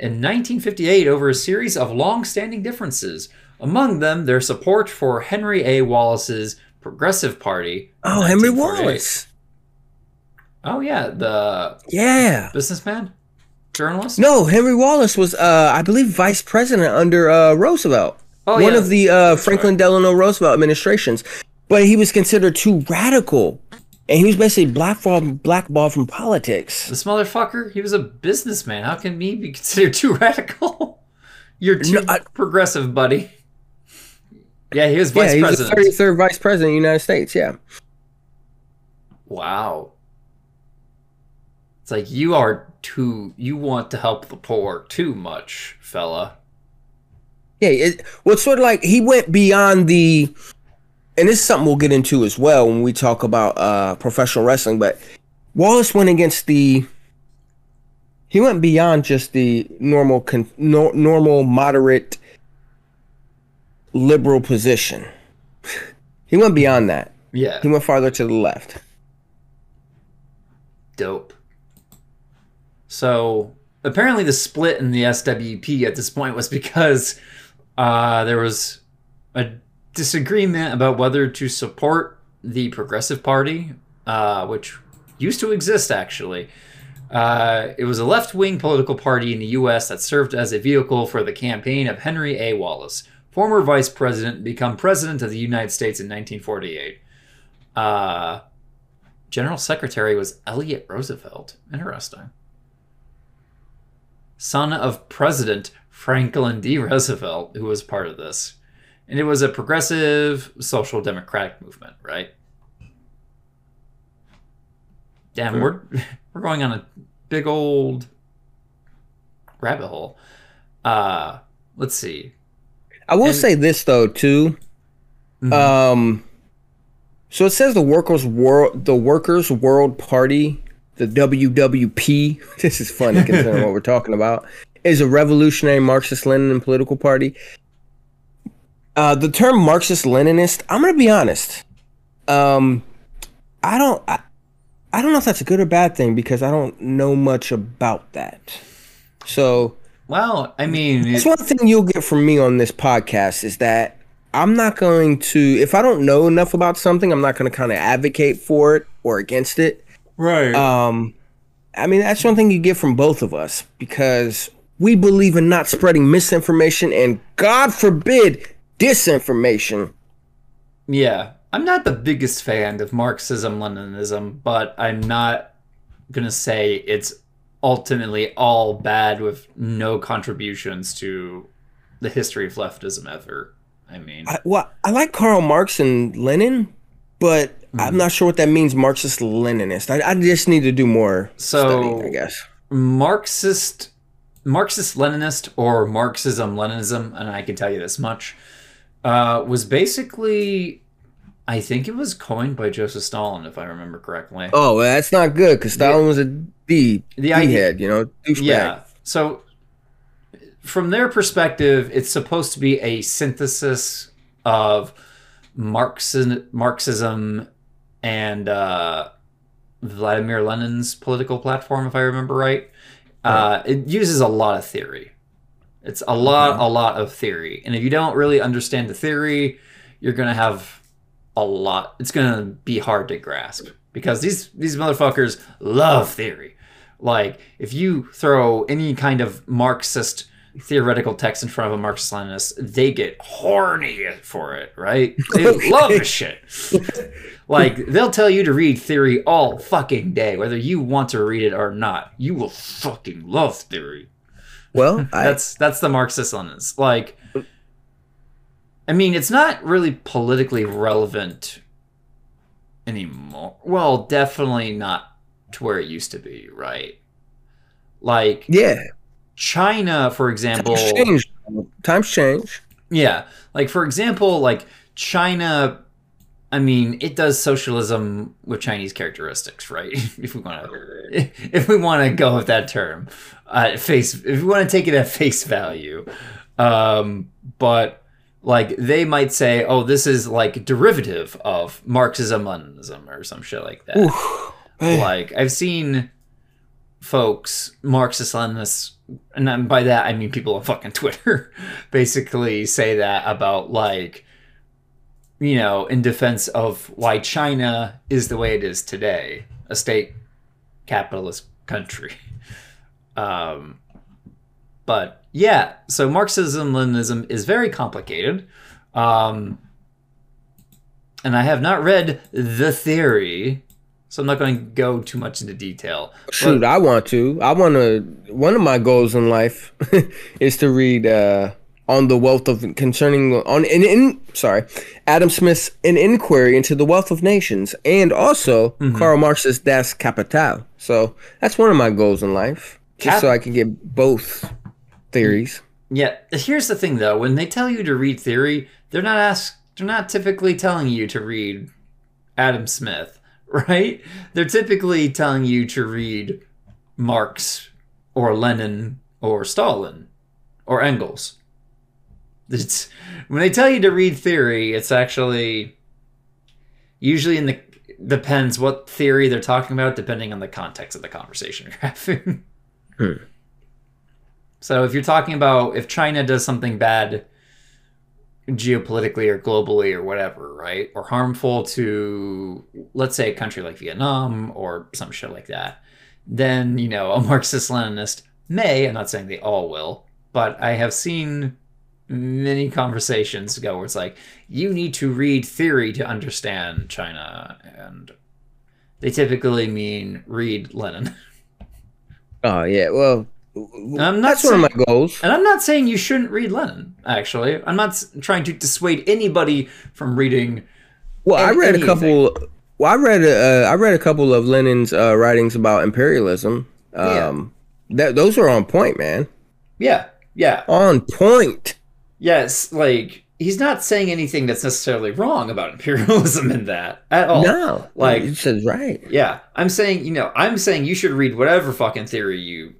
Speaker 1: in 1958 over a series of long standing differences, among them their support for Henry A. Wallace's Progressive Party.
Speaker 2: oh, Henry Wallace.
Speaker 1: Oh, yeah, the
Speaker 2: Yeah.
Speaker 1: businessman? Journalist?
Speaker 2: No, Henry Wallace was, uh, I believe, vice president under uh, Roosevelt.
Speaker 1: Oh,
Speaker 2: one
Speaker 1: yeah.
Speaker 2: of the uh, Franklin Delano Roosevelt administrations, but he was considered too radical, and he was basically blackballed, blackballed from politics.
Speaker 1: This motherfucker, he was a businessman. How can me be considered too radical? [laughs] You're too
Speaker 2: No, I-
Speaker 1: progressive, buddy. Yeah, he was vice
Speaker 2: yeah,
Speaker 1: vice
Speaker 2: he was the
Speaker 1: president.
Speaker 2: thirty third vice president of the United States. Yeah,
Speaker 1: Wow. It's like you are too you want to help the poor too much, fella.
Speaker 2: yeah. It, well, it's sort of like he went beyond the, and this is something we'll get into as well when we talk about uh, professional wrestling. But Wallace went against the. He went beyond just the normal, con, no, normal, moderate, liberal position. he went beyond that.
Speaker 1: Yeah.
Speaker 2: He went farther to the left.
Speaker 1: Dope. So apparently the split in the SWP at this point was because uh, there was a disagreement about whether to support the Progressive Party, uh, which used to exist actually. Uh, it was a left wing political party in the U.S. that served as a vehicle for the campaign of Henry A. Wallace, former vice president, become president of the United States in 1948. Uh, General Secretary was Elliott Roosevelt. Interesting. son of President Franklin D. Roosevelt, who was part of this. And it was a progressive social democratic movement, right? Damn,
Speaker 2: Hmm.
Speaker 1: we're [laughs] we're going on a big old rabbit hole. Uh let's see.
Speaker 2: I will
Speaker 1: And-
Speaker 2: say this though too.
Speaker 1: Mhm.
Speaker 2: Um, so it says the workers world, the Workers World Party, the WWP. [laughs] This is funny considering what we're talking about. Is a revolutionary Marxist-Lenin political party. Uh, the term Marxist-Leninist. I'm gonna be honest. Um, I don't. I, I don't know if that's a good or bad thing because I don't know much about that. So
Speaker 1: well, I mean,
Speaker 2: that's
Speaker 1: it-
Speaker 2: one thing you'll get from me on this podcast is that I'm not going to, if I don't know enough about something, I'm not going to kind of advocate for it or against it.
Speaker 1: right.
Speaker 2: Um, I mean, that's one thing you get from both of us because we believe in not spreading misinformation and, God forbid, disinformation.
Speaker 1: Yeah, I'm not the biggest fan of Marxism Leninism, but I'm not gonna say it's ultimately all bad with no contributions to the history of leftism ever. I mean,
Speaker 2: I, well, I like Karl Marx and Lenin, but I'm mm-hmm. not sure what that means, Marxist Leninist. I, I just need to do more
Speaker 1: So-
Speaker 2: studying, I guess.
Speaker 1: Marxist, Marxist Leninist or Marxism Leninism, and I can tell you this much, uh, was basically, I think it was coined by Joseph Stalin, if I remember correctly.
Speaker 2: Oh, well, that's not good because Stalin was a D,
Speaker 1: The idea-
Speaker 2: head, you know, douchebag.
Speaker 1: Yeah. So, from their perspective, it's supposed to be a synthesis of Marxism, Marxism and uh, Vladimir Lenin's political platform, if I remember right. Uh, it uses a lot of theory. It's a lot, a lot of theory, and if you don't really understand the theory, you're gonna have a lot. It's gonna be hard to grasp because these these motherfuckers love theory. Like, if you throw any kind of Marxist theoretical text in front of a Marxist Leninist, they get horny for it, right? They [laughs] love the shit. like, they'll tell you to read theory all fucking day, whether you want to read it or not. You will fucking love theory.
Speaker 2: Well, [laughs] I,
Speaker 1: That's that's the Marxist Leninists. Like, I mean, it's not really politically relevant anymore. Well, definitely not to where it used to be, right? Like
Speaker 2: yeah.
Speaker 1: China, for example.
Speaker 2: Times change. Times change.
Speaker 1: Yeah, like for example, like China. I mean, it does socialism with Chinese characteristics, right? [laughs] if we want to, [laughs] if we want to go with that term, uh, face. If we want to take it at face value, um, but like they might say, "Oh, this is like derivative of Marxism, Leninism, or some shit like that."
Speaker 2: Oof.
Speaker 1: like I've seen folks, Marxist Leninists, and by that I mean people on fucking Twitter, [laughs] basically say that about like, you know, in defense of why China is the way it is today, a state capitalist country. [laughs] Um, but yeah, so Marxism Leninism is very complicated. Um, and I have not read the theory, so I'm not going to go too much into detail.
Speaker 2: Shoot, I want to. I want to. One of my goals in life [laughs] is to read uh, on the wealth of concerning on in, in sorry Adam Smith's an inquiry into the wealth of nations, and also
Speaker 1: Mm-hmm.
Speaker 2: Karl Marx's Das Kapital. So that's one of my goals in life, just
Speaker 1: Cap-
Speaker 2: so I can get both theories.
Speaker 1: Yeah, here's the thing though: when they tell you to read theory, they're not ask, they're not typically telling you to read Adam Smith, [laughs] right? They're typically telling you to read Marx or Lenin or Stalin or Engels. It's when they tell you to read theory, it's actually usually in the depends what theory they're talking about, depending on the context of the conversation you're [laughs] having.
Speaker 2: Hmm.
Speaker 1: So if you're talking about if China does something bad geopolitically or globally or whatever, right? Or harmful to let's say a country like Vietnam or some shit like that, then, you know, a [laughs] Marxist Leninist may, I'm not saying they all will, but I have seen many conversations go where it's like, you need to read theory to understand China and they typically mean read Lenin. [laughs]
Speaker 2: Oh yeah, well,
Speaker 1: I'm not
Speaker 2: That's one of my goals.
Speaker 1: And I'm not saying you shouldn't read Lenin, actually. I'm not trying to dissuade anybody from reading.
Speaker 2: Well, I
Speaker 1: Any-
Speaker 2: read a couple. Well, I read uh, I read a couple of Lenin's uh, writings about imperialism. Um, that those are on point, man.
Speaker 1: Yeah, yeah,
Speaker 2: On point.
Speaker 1: Yes. Like, he's not saying anything that's necessarily wrong about [laughs] imperialism in that at all.
Speaker 2: no,
Speaker 1: like-
Speaker 2: you said right.
Speaker 1: Yeah, I'm saying, you know, I'm saying you should read whatever fucking theory you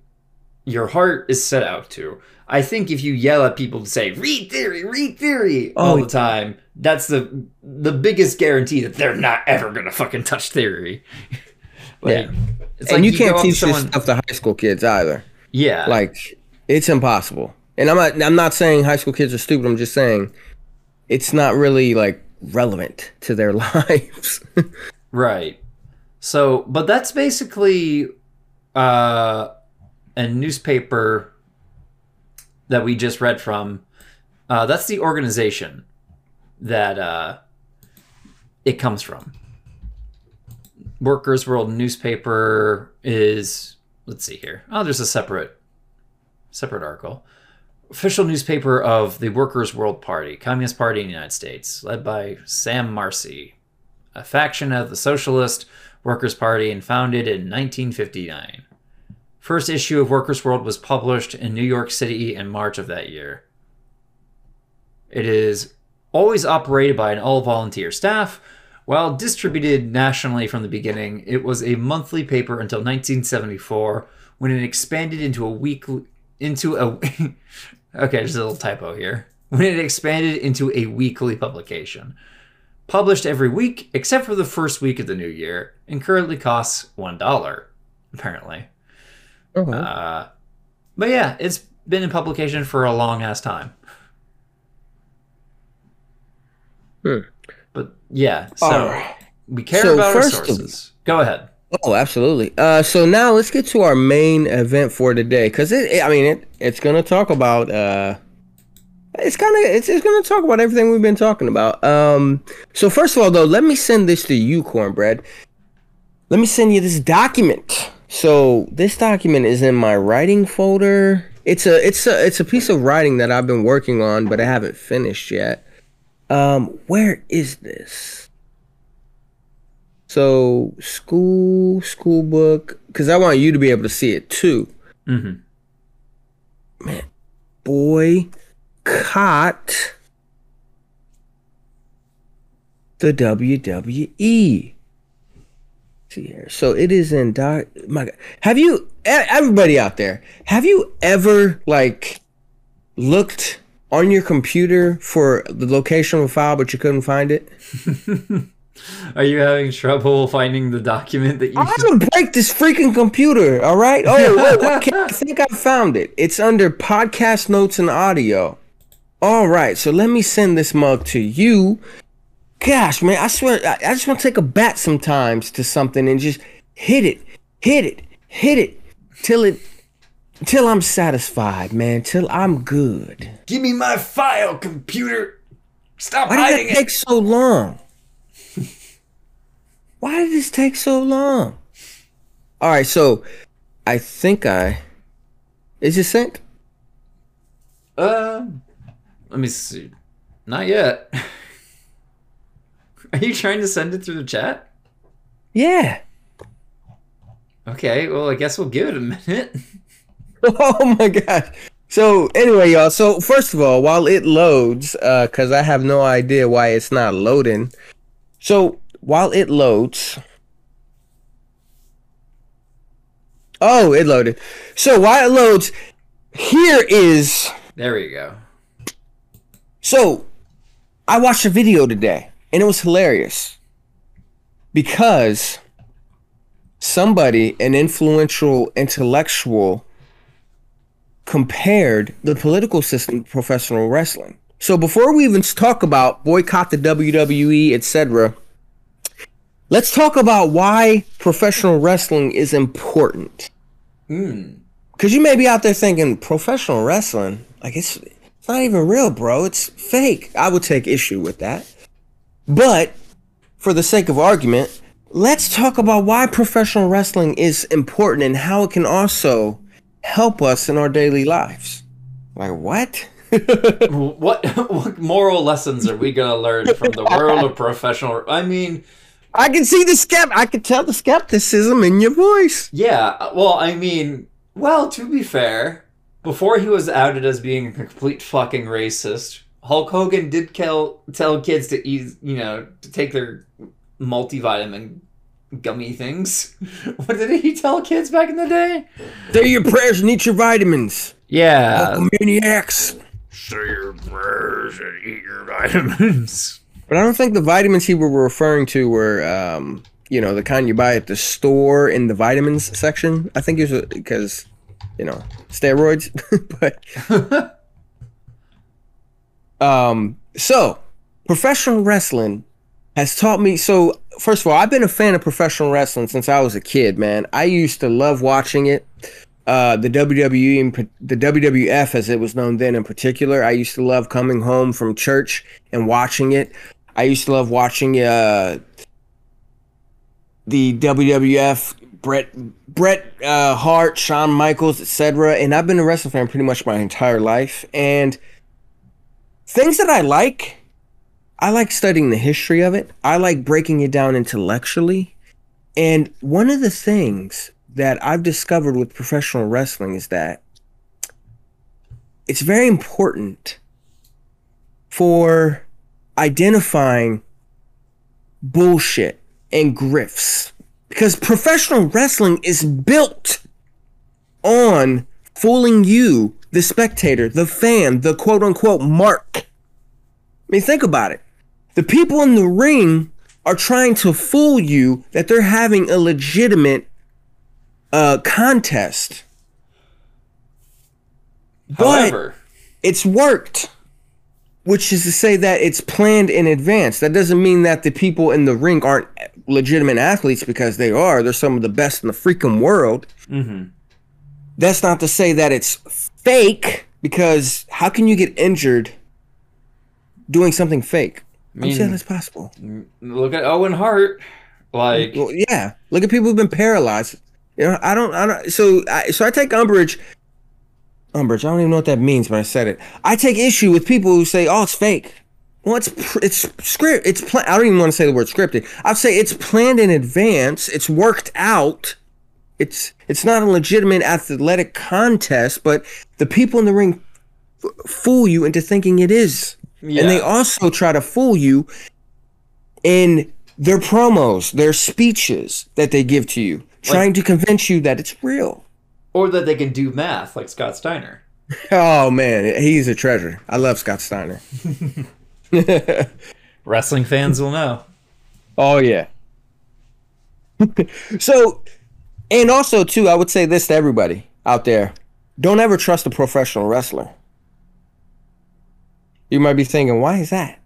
Speaker 1: your heart is set out to. I think if you yell at people to say read theory, read theory oh, all
Speaker 2: Oh.
Speaker 1: the time, that's the the biggest guarantee that they're not ever gonna fucking touch theory. [laughs] like,
Speaker 2: Yeah.
Speaker 1: it's
Speaker 2: and
Speaker 1: like
Speaker 2: you, can't
Speaker 1: up to
Speaker 2: teach
Speaker 1: someone-
Speaker 2: this stuff to high school kids either.
Speaker 1: Yeah,
Speaker 2: Like, it's impossible. And I'm not. I'm not saying high school kids are stupid. I'm just saying it's not really like relevant to their [laughs] lives.
Speaker 1: Right. So, but that's basically uh, a newspaper that we just read from. Uh, that's the organization that uh, it comes from. Workers' World newspaper is. Let's see here. Oh, there's a separate, separate article. Official newspaper of the Workers' World Party, Communist Party in the United States, led by Sam Marcy, a faction of the Socialist Workers' Party and founded in 1959. First issue of Workers' World was published in New York City in March of that year. It is always operated by an all volunteer staff. While distributed nationally from the beginning, it was a monthly paper until 1974 when it expanded into a weekly into a [laughs] Okay, just a little typo here. When it expanded into a weekly publication published every week except for the first week of the new year and currently costs one dollar apparently
Speaker 2: Uh-huh.
Speaker 1: uh, but yeah it's been in publication for a long ass time
Speaker 2: Hmm.
Speaker 1: but yeah so we care
Speaker 2: So
Speaker 1: about our sources go ahead
Speaker 2: Oh, absolutely. Uh, so now let's get to our main event for today, because it, it- I mean, it, it's gonna talk about. Uh, it's kind of it's, it's gonna talk about everything we've been talking about. Um, so first of all, though, let me send this to you, Cornbread. Let me send you this document. So this document is in my writing folder. It's a it's a it's a piece of writing that I've been working on, but I haven't finished yet. Um, where is this? So school, school book, because I want you to be able to see it too.
Speaker 1: hmm
Speaker 2: caught the WWE. See here. So it is in doc. My God, have you? Everybody out there, have you ever like looked on your computer for the location of a file, but you couldn't find it? [laughs]
Speaker 1: are you having trouble finding the document that you
Speaker 2: I'm gonna break this freaking computer, all right? Oh, wait, okay. [laughs] I think I found it. It's under podcast notes and audio. All right, so let me send this mug to you. Gosh, man, I swear, I, I just want to take a bat sometimes to something and just hit it, hit it, hit it, till it, till I'm satisfied, man, till I'm good.
Speaker 1: give me my file computer stop
Speaker 2: Why
Speaker 1: hiding
Speaker 2: did that
Speaker 1: it
Speaker 2: take so long? Why did this take so long? All right, so I think I is it sent?
Speaker 1: Uh, let me see. Not yet. [laughs] Are you trying to send it through the chat?
Speaker 2: Yeah.
Speaker 1: Okay, well, I guess we'll give it a minute. [laughs]
Speaker 2: Oh my gosh. So anyway, y'all. So first of all, while it loads, uh, cause I have no idea why it's not loading. So while it loads. Oh, it loaded. So while it loads, here is
Speaker 1: There we go.
Speaker 2: So, I watched a video today, and it was hilarious because somebody, an influential intellectual, compared the political system to professional wrestling. So, before we even talk about boycott the WWE, etc., let's talk about why professional wrestling is important.
Speaker 1: Hmm.
Speaker 2: Because you may be out there thinking professional wrestling, like it's it's not even real, bro. It's fake. I would take issue with that. But for the sake of argument, let's talk about why professional wrestling is important and how it can also help us in our daily lives. Like what? [laughs]
Speaker 1: what what moral lessons are we gonna learn from the world of [laughs] professional? I mean,
Speaker 2: I can see the skept. I can tell the skepticism in your voice.
Speaker 1: yeah. Uh, well, I mean, well, to be fair, before he was outed as being a complete fucking racist, Hulk Hogan did tell tell kids to eat, you know, to take their multivitamin gummy things. [laughs] What did he tell kids back in the day?
Speaker 2: Say your prayers and eat your vitamins.
Speaker 1: Yeah.
Speaker 2: Maniacs.
Speaker 1: Say your prayers and eat your vitamins. [laughs]
Speaker 2: But I don't think the vitamins he were referring to were, um, you know, the kind you buy at the store in the vitamins section. I think it was because, you know, steroids. [laughs] but [laughs] um, so professional wrestling has taught me. So first of all, I've been a fan of professional wrestling since I was a kid. Man, I used to love watching it. Uh, the WWE and the WWF, as it was known then in particular, I used to love coming home from church and watching it. I used to love watching uh, the WWF, Bret Bret uh, Hart, Shawn Michaels, etc. And I've been a wrestling fan pretty much my entire life. And things that I like, I like studying the history of it. I like breaking it down intellectually. And one of the things that I've discovered with professional wrestling is that it's very important for identifying bullshit and grifts because professional wrestling is built on fooling you, the spectator, the fan, the quote unquote mark. I mean, think about it. The people in the ring are trying to fool you that they're having a legitimate uh, contest. But
Speaker 1: However,
Speaker 2: it's worked, which is to say that it's planned in advance. That doesn't mean that the people in the ring aren't legitimate athletes because they are. They're some of the best in the freaking world.
Speaker 1: mhm.
Speaker 2: That's not to say that it's fake because how can you get injured doing something fake?
Speaker 1: I
Speaker 2: I'm saying that's possible.
Speaker 1: look at Owen Hart. Like,
Speaker 2: Well, yeah. Look at people who've been paralyzed. You know, I don't, I don't. So, I, so I take umbrage. Umbrage. I don't even know what that means, but I said it. I take issue with people who say, "Oh, it's fake." Well, it's it's script. It's pla- I don't even want to say the word scripted. I'd say it's planned in advance. It's worked out. It's it's not a legitimate athletic contest, but the people in the ring f- fool you into thinking it is.
Speaker 1: yeah.
Speaker 2: And they also try to fool you in their promos, their speeches that they give to you, trying to convince you that it's real.
Speaker 1: Or that they can do math like Scott Steiner.
Speaker 2: Oh man, he's a treasure. I love Scott Steiner. [laughs] [laughs]
Speaker 1: Wrestling fans will know.
Speaker 2: Oh yeah. [laughs] so, and also too, I would say this to everybody out there: don't ever trust a professional wrestler. You might be thinking, why is that?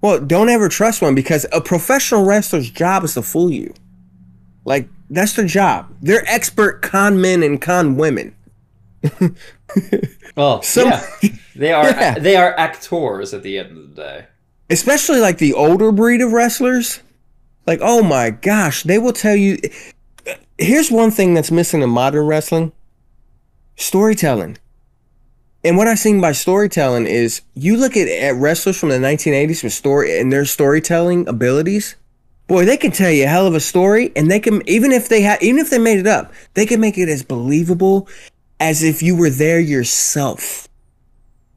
Speaker 2: Well, don't ever trust one because a professional wrestler's job is to fool you. Like that's their job. They're expert con men and con women. [laughs]
Speaker 1: oh,
Speaker 2: Some-
Speaker 1: yeah, they are. [laughs]
Speaker 2: Yeah.
Speaker 1: They are actors at the end of the day.
Speaker 2: especially like the older breed of wrestlers like oh my gosh they will tell you here's one thing that's missing in modern wrestling storytelling and what i seen by storytelling is you look at, at wrestlers from the 1980s with story and their storytelling abilities boy they can tell you a hell of a story and they can even if they had even if they made it up they can make it as believable as if you were there yourself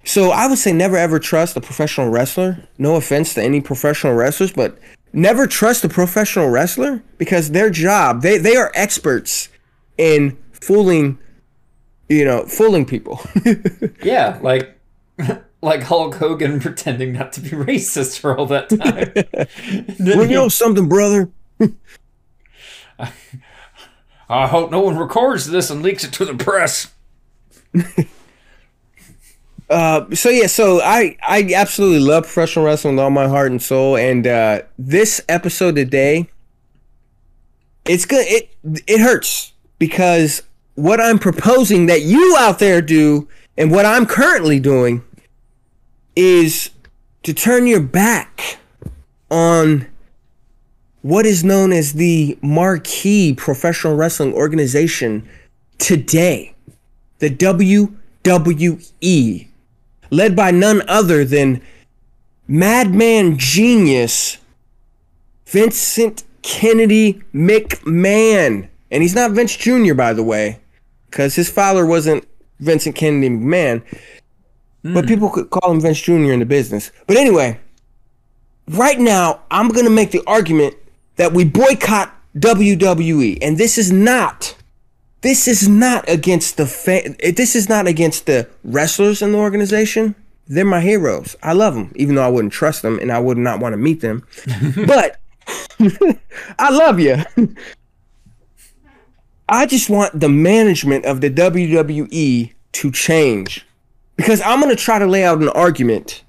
Speaker 2: so I would say never ever trust a professional wrestler. No offense to any professional wrestlers, but never trust a professional wrestler because their job, they, they are experts in fooling, you know, fooling people. [laughs]
Speaker 1: Yeah, like [laughs] like Hulk Hogan [laughs] pretending not to be racist for all that time.
Speaker 2: well, you know something, brother? [laughs]
Speaker 1: I hope no one records this and leaks it to the press. [laughs]
Speaker 2: Uh, so yeah, so I I absolutely love professional wrestling with all my heart and soul, and uh, this episode today, it's good. It it hurts because what I'm proposing that you out there do, and what I'm currently doing, is to turn your back on what is known as the marquee professional wrestling organization today the WWE, led by none other than madman genius Vincent Kennedy McMahon. And he's not Vince Jr., by the way, because his father wasn't Vincent Kennedy McMahon. Mm. But people could call him Vince Jr. in the business. But anyway, right now, I'm going to make the argument that we boycott WWE. And this is not. This is not against the fa- this is not against the wrestlers in the organization. They're my heroes. I love them, even though I wouldn't trust them and I would not want to meet them. [laughs] but [laughs] I love you. I just want the management of the WWE to change because I'm going to try to lay out an argument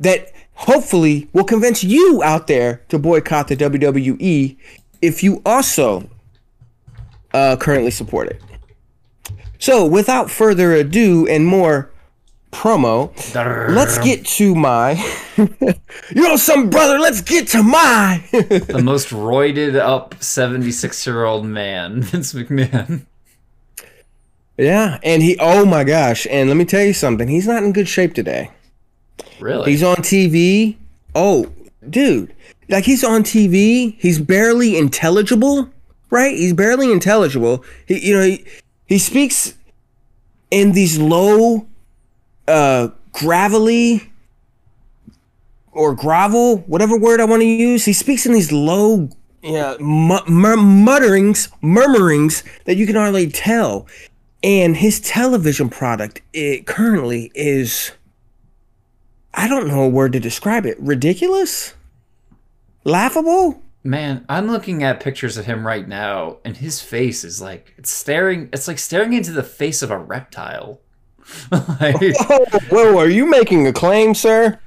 Speaker 2: that hopefully will convince you out there to boycott the WWE if you also uh, currently support it. So, without further ado and more promo, let's get to my. [laughs] you know, some brother, let's get to my. [laughs]
Speaker 1: the most roided up 76 year old man, Vince McMahon.
Speaker 2: Yeah, and he, oh my gosh, and let me tell you something, he's not in good shape today.
Speaker 1: Really?
Speaker 2: He's on TV. Oh, dude. Like he's on TV. He's barely intelligible, right? He's barely intelligible. He you know, he, he speaks in these low uh gravelly or gravel, whatever word I want to use. He speaks in these low yeah, mu- mur- mutterings, murmurings that you can hardly tell. And his television product it currently is I don't know a word to describe it. Ridiculous? Laughable?
Speaker 1: Man, I'm looking at pictures of him right now, and his face is like it's staring. It's like staring into the face of a reptile. [laughs] like, [laughs]
Speaker 2: Oh, whoa, are you making a claim, sir?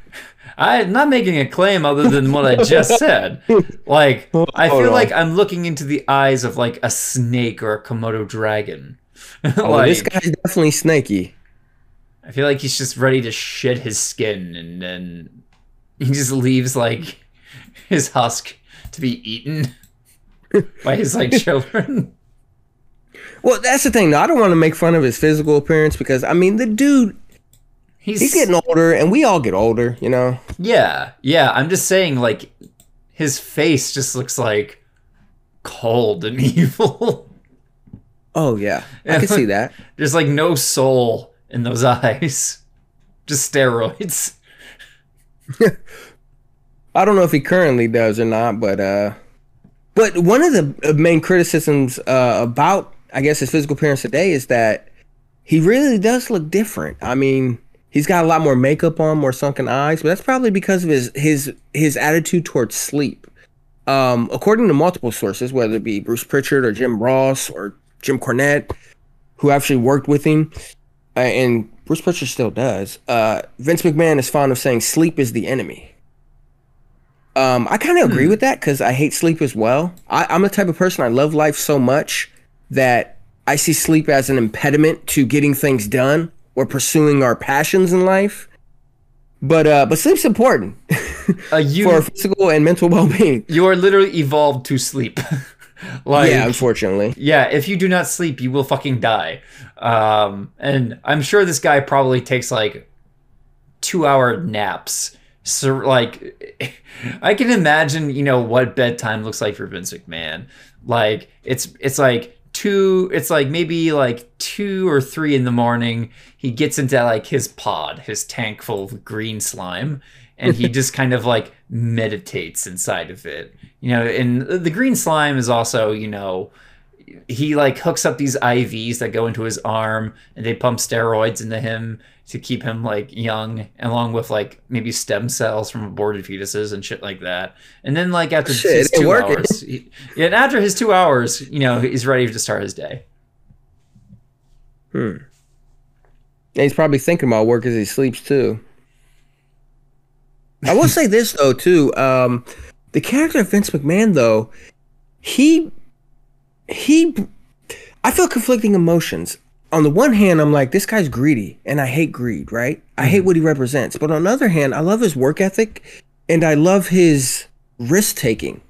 Speaker 1: I'm not making a claim other than what I just [laughs] said. Like, I feel like I'm looking into the eyes of like a snake or a Komodo dragon. [laughs]
Speaker 2: Oh,
Speaker 1: like,
Speaker 2: this guy's definitely snaky.
Speaker 1: I feel like he's just ready to shed his skin, and then he just leaves like [laughs] his husk to be eaten [laughs] by his like children.
Speaker 2: Well, that's the thing. though. I don't want to make fun of his physical appearance because I mean the dude
Speaker 1: He's,
Speaker 2: he's getting older and we all get older, you know.
Speaker 1: yeah, yeah. I'm just saying, like, his face just looks like cold and evil.
Speaker 2: Oh yeah. I can see that. [laughs]
Speaker 1: There's like no soul in those [laughs] eyes, just steroids. [laughs]
Speaker 2: I don't know if he currently does or not, but uh but one of the uh, main criticisms uh about I guess his physical appearance today is that he really does look different. I mean, he's got a lot more makeup on, more sunken eyes, but that's probably because of his his his attitude towards sleep. Um, according to multiple sources, whether it be Bruce Prichard or Jim Ross or Jim Cornette, who actually worked with him, uh, and Bruce Prichard still does. Uh, Vince McMahon is fond of saying sleep is the enemy. Um, I kind of agree with that because I hate sleep as well. I, I'm the type of person I love life so much that I see sleep as an impediment to getting things done or pursuing our passions in life. But uh, but sleep's important
Speaker 1: Uh, [laughs] you
Speaker 2: for our physical and mental [laughs] well being.
Speaker 1: you are literally evolved to sleep. [laughs] [laughs] like
Speaker 2: yeah, unfortunately.
Speaker 1: Yeah, if you do not sleep, you will fucking die. Um, and I'm sure this guy probably takes like two hour naps. So, like, [laughs] I can imagine, you know, what bedtime looks like for Vince McMahon. Like, it's it's like two, it's like maybe like two or three in the morning. He gets into like his pod, his tank full of green slime, and he [laughs] just kind of like meditates inside of it. You know, and the green slime is also, you know, he like hooks up these IVs that go into his arm and they pump steroids into him to keep him like young, along with like maybe stem cells from aborted fetuses and shit like that. And then like after
Speaker 2: Shit,
Speaker 1: his two
Speaker 2: working.
Speaker 1: hours, he, yeah, and after his two hours, you know, he's ready to start his day. Hmm.
Speaker 2: And he's probably thinking about work as he sleeps too. I will say this though too. Um, the character of Vince McMahon though, he he I feel conflicting emotions. On the one hand, I'm like, this guy's greedy, and I hate greed, right? I hate what he represents. But on the other hand, I love his work ethic and I love his risk taking.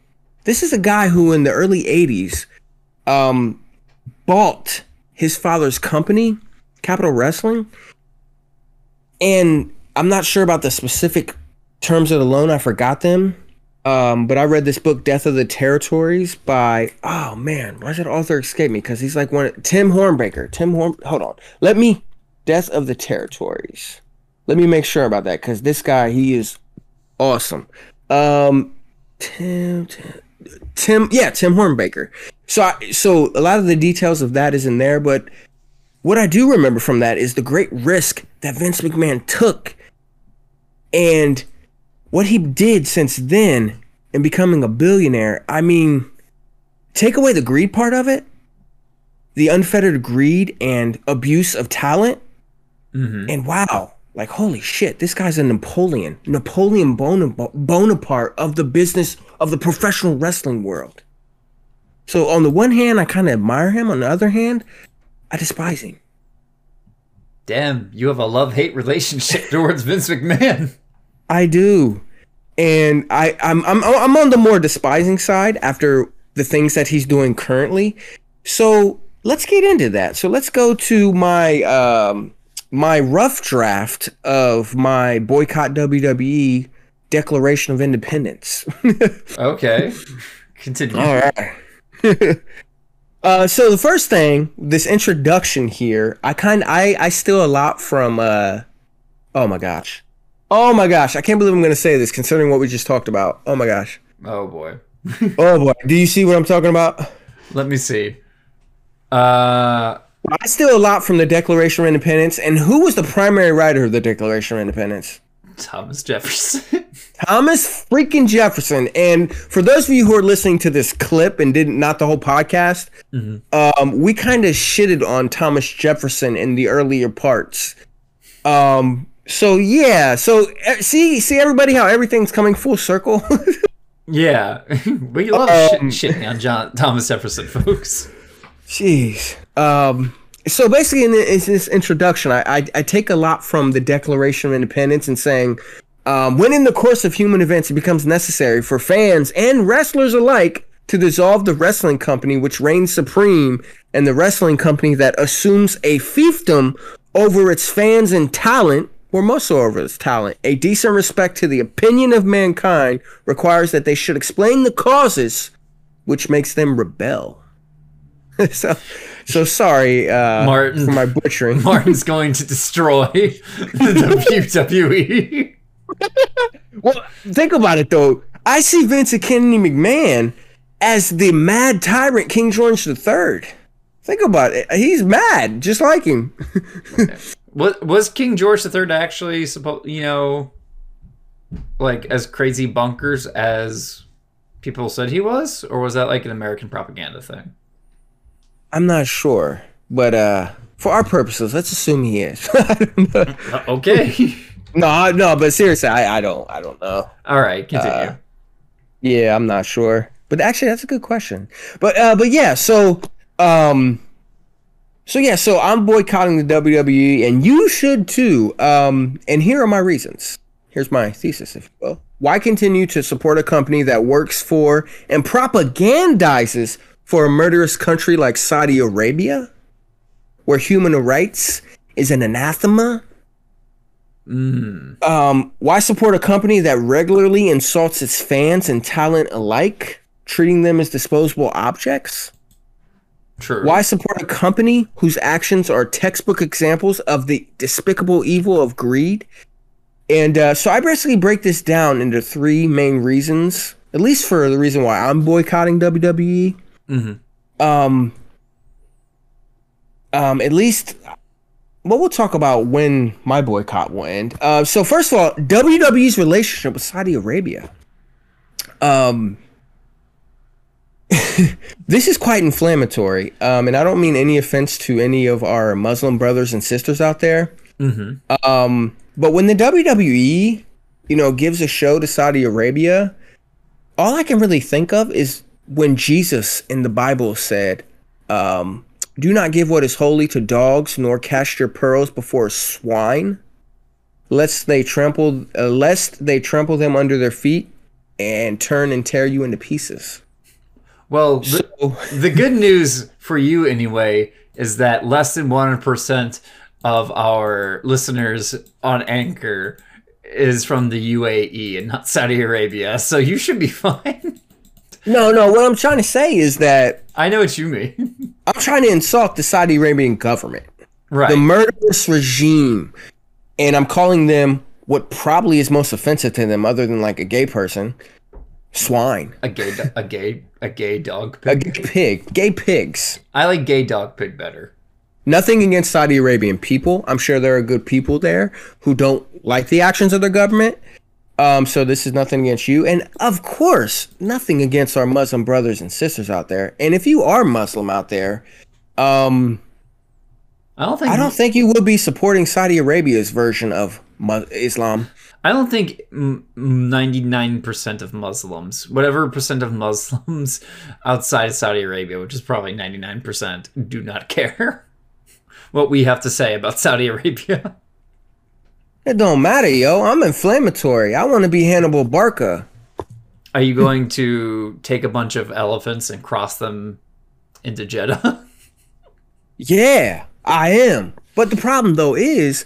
Speaker 2: This is a guy who in the early 80s um bought his father's company Capitol Wrestling. And I'm not sure about the specific terms of the loan. I forgot them. Um, but I read this book, Death of the Territories, by oh man, why did that author escape me? Because he's like one Tim Hornbaker. Tim Horn. Hold on, let me Death of the Territories. Let me make sure about that because this guy he is awesome. Um, Tim, Tim, Tim, yeah, Tim Hornbaker. So, I, so a lot of the details of that is in there, but what I do remember from that is the great risk that Vince McMahon took, and what he did since then in becoming a billionaire. I mean, take away the greed part of it, the unfettered greed and abuse of talent, mm-hmm. and wow, like holy shit, this guy's a Napoleon, Napoleon Bonap- Bonaparte of the business of the professional wrestling world. So on the one hand, I kind of admire him. On the other hand, I despise him.
Speaker 1: Damn, you have a love hate [laughs] relationship towards Vince McMahon.
Speaker 2: I do, and I I'm I'm I'm on the more despising side after the things that he's doing currently. So let's get into that. So let's go to my um my rough draft of my boycott WWE Declaration of Independence. [laughs]
Speaker 1: Okay. Continue.
Speaker 2: All right. [laughs] uh, so the first thing, this introduction here, I kind I I steal a lot from. Uh, oh my gosh, oh my gosh, I can't believe I'm gonna say this considering what we just talked about. Oh my gosh,
Speaker 1: Oh boy. [laughs]
Speaker 2: oh boy, do you see what I'm talking about?
Speaker 1: Let me see. Uh
Speaker 2: I steal a lot from the Declaration of Independence, and who was the primary writer of the Declaration of Independence?
Speaker 1: Thomas Jefferson. [laughs]
Speaker 2: Thomas freaking Jefferson. And for those of you who are listening to this clip and didn't not the whole podcast, um, we kind of shitted on Thomas Jefferson in the earlier parts. Um, so yeah, so see see everybody how everything's coming full circle. [laughs]
Speaker 1: yeah. [laughs] we love
Speaker 2: Um,
Speaker 1: shit, shitting on John [laughs] Thomas Jefferson, folks.
Speaker 2: Jeez. Um, so basically, in, the, in this introduction, I, I I take a lot from the Declaration of Independence and saying, um, when in the course of human events it becomes necessary for fans and wrestlers alike to dissolve the wrestling company which reigns supreme and the wrestling company that assumes a fiefdom over its fans and talent, more so over its talent, a decent respect to the opinion of mankind requires that they should explain the causes which makes them rebel. [laughs] so, so sorry, uh,
Speaker 1: Martin.
Speaker 2: for my butchering. [laughs]
Speaker 1: Martin's going to destroy [laughs] the WWE.
Speaker 2: Well, think about it though. I see Vince and Kennedy McMahon as the mad tyrant King George III. Think about it. He's mad, just like him.
Speaker 1: What was King George III actually supposed? You know, like as crazy bunkers as people said he was, or was that like an American propaganda thing?
Speaker 2: I'm not sure, but uh, for our purposes, let's assume he is. [laughs] I don't know.
Speaker 1: Uh, okay. [laughs]
Speaker 2: no, no, but seriously, I, I don't, I don't know.
Speaker 1: All right. Continue.
Speaker 2: Uh, Yeah, I'm not sure. But actually that's a good question. But uh but yeah, so um so yeah, so I'm boycotting the WWE and you should too. Um and here are my reasons. Here's my thesis if you will. Why continue to support a company that works for and propagandizes for a murderous country like Saudi Arabia where human rights is an anathema? Um, why support a company that regularly insults its fans and talent alike, treating them as disposable objects?
Speaker 1: True.
Speaker 2: Why support a company whose actions are textbook examples of the despicable evil of greed? And uh, so I basically break this down into three main reasons, at least for the reason why I'm boycotting WWE. Um, um, at least well, we'll talk about when my boycott will end. Uh, so first of all, WWE's relationship with Saudi Arabia. Um, [laughs] this is quite inflammatory, um, and I don't mean any offense to any of our Muslim brothers and sisters out there. Um, but when the WWE, you know, gives a show to Saudi Arabia, all I can really think of is when Jesus in the Bible said, um, "Do not give what is holy to dogs, nor cast your pearls before swine, lest they trample, uh, lest they trample them under their feet, and turn and tear you into pieces."
Speaker 1: Well, the,
Speaker 2: So,
Speaker 1: the good news for you anyway is that less than one percent of our listeners on Anchor is from the UAE and not Saudi Arabia, so you should be [laughs] fine.
Speaker 2: No, no. What I'm trying to say is that
Speaker 1: I know what you mean. [laughs]
Speaker 2: I'm trying to insult the Saudi Arabian government,
Speaker 1: right.
Speaker 2: the murderous regime, and I'm calling them what probably is most offensive to them, other than like a gay person, swine,
Speaker 1: a gay, do- a gay, a gay dog
Speaker 2: a
Speaker 1: pig.
Speaker 2: gay pig, gay pigs.
Speaker 1: I like gay dog pig better.
Speaker 2: Nothing against Saudi Arabian people. I'm sure there are good people there who don't like the actions of their government. Um, so this is nothing against you, and of course, nothing against our Muslim brothers and sisters out there. And if you are Muslim out there, um,
Speaker 1: I don't think
Speaker 2: I don't think you will be supporting Saudi Arabia's version of Islam.
Speaker 1: I don't think ninety nine percent of Muslims, whatever percent of Muslims [laughs] outside of Saudi Arabia, which is probably ninety nine percent, do not care [laughs] what we have to say about Saudi Arabia. [laughs]
Speaker 2: It don't matter, yo. I'm inflammatory. I want to be Hannibal Barca.
Speaker 1: Are you going to take a bunch of elephants and cross them into Jeddah?
Speaker 2: Yeah, I am. But the problem though is,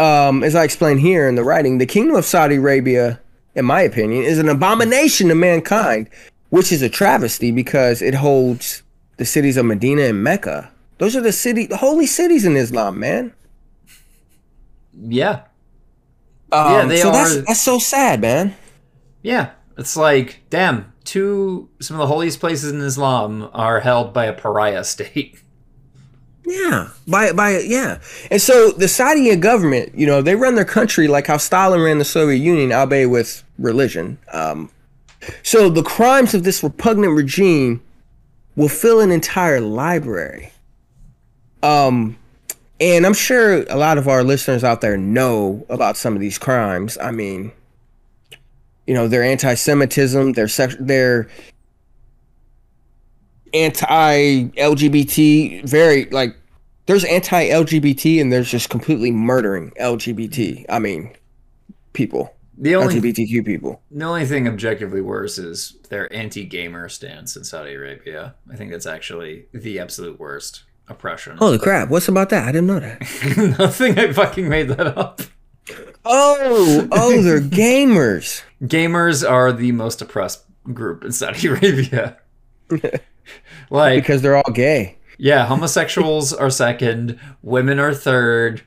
Speaker 2: um, as I explained here in the writing, the kingdom of Saudi Arabia, in my opinion, is an abomination to mankind, which is a travesty because it holds the cities of Medina and Mecca. Those are the city, the holy cities in Islam, man.
Speaker 1: yeah,
Speaker 2: Um,
Speaker 1: Yeah, they
Speaker 2: so that's
Speaker 1: are-
Speaker 2: that's so sad, man.
Speaker 1: yeah. It's like, damn, two some of the holiest places in Islam are held by a pariah state. [laughs]
Speaker 2: Yeah, by by yeah, and so the Saudi government, you know, they run their country like how Stalin ran the Soviet Union, albeit with religion. Um, so the crimes of this repugnant regime will fill an entire library. Um, and I'm sure a lot of our listeners out there know about some of these crimes. I mean, you know, their anti-Semitism, their sex, their anti-LGBT, very like there's anti-LGBT and there's just completely murdering LGBT. I mean, people,
Speaker 1: The only
Speaker 2: LGBTQ people.
Speaker 1: the only thing objectively worse is their anti-gamer stance in Saudi Arabia. I think that's actually the absolute worst oppression.
Speaker 2: Holy crap! What's about that? I didn't know that. [laughs]
Speaker 1: Nothing. I fucking made that up.
Speaker 2: Oh, oh, they're [laughs] gamers.
Speaker 1: Gamers are the most oppressed group in Saudi [laughs] Arabia. like,
Speaker 2: because they're all gay.
Speaker 1: Yeah, homosexuals are second, women are third,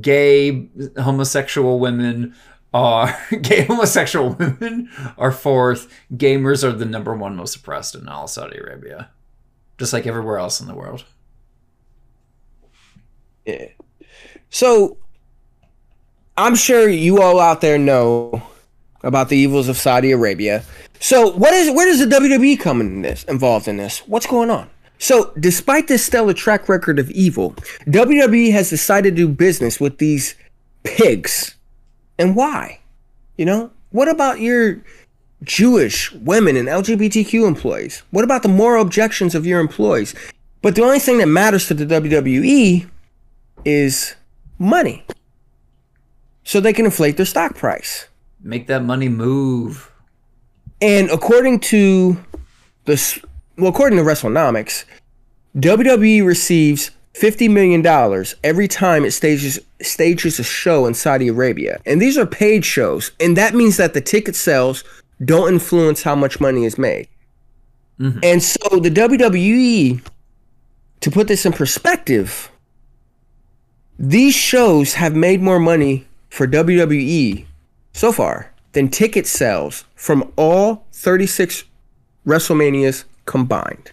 Speaker 1: gay homosexual women are [laughs] gay homosexual women are fourth. Gamers are the number one most oppressed in all Saudi Arabia, just like everywhere else in the world.
Speaker 2: Yeah. So I'm sure you all out there know about the evils of Saudi Arabia. So what is where does the WWE come in this involved in this? What's going on? So despite this stellar track record of evil, WWE has decided to do business with these pigs. And why? You know? What about your Jewish women and LGBTQ employees? What about the moral objections of your employees? But the only thing that matters to the WWE is money. So they can inflate their stock price.
Speaker 1: Make that money move.
Speaker 2: And according to the well, according to WrestleNomics, WWE receives fifty million dollars every time it stages stages a show in Saudi Arabia, and these are paid shows, and that means that the ticket sales don't influence how much money is made. Mm-hmm. And so the WWE, to put this in perspective, these shows have made more money for WWE so far than ticket sales from all 36 WrestleManias combined.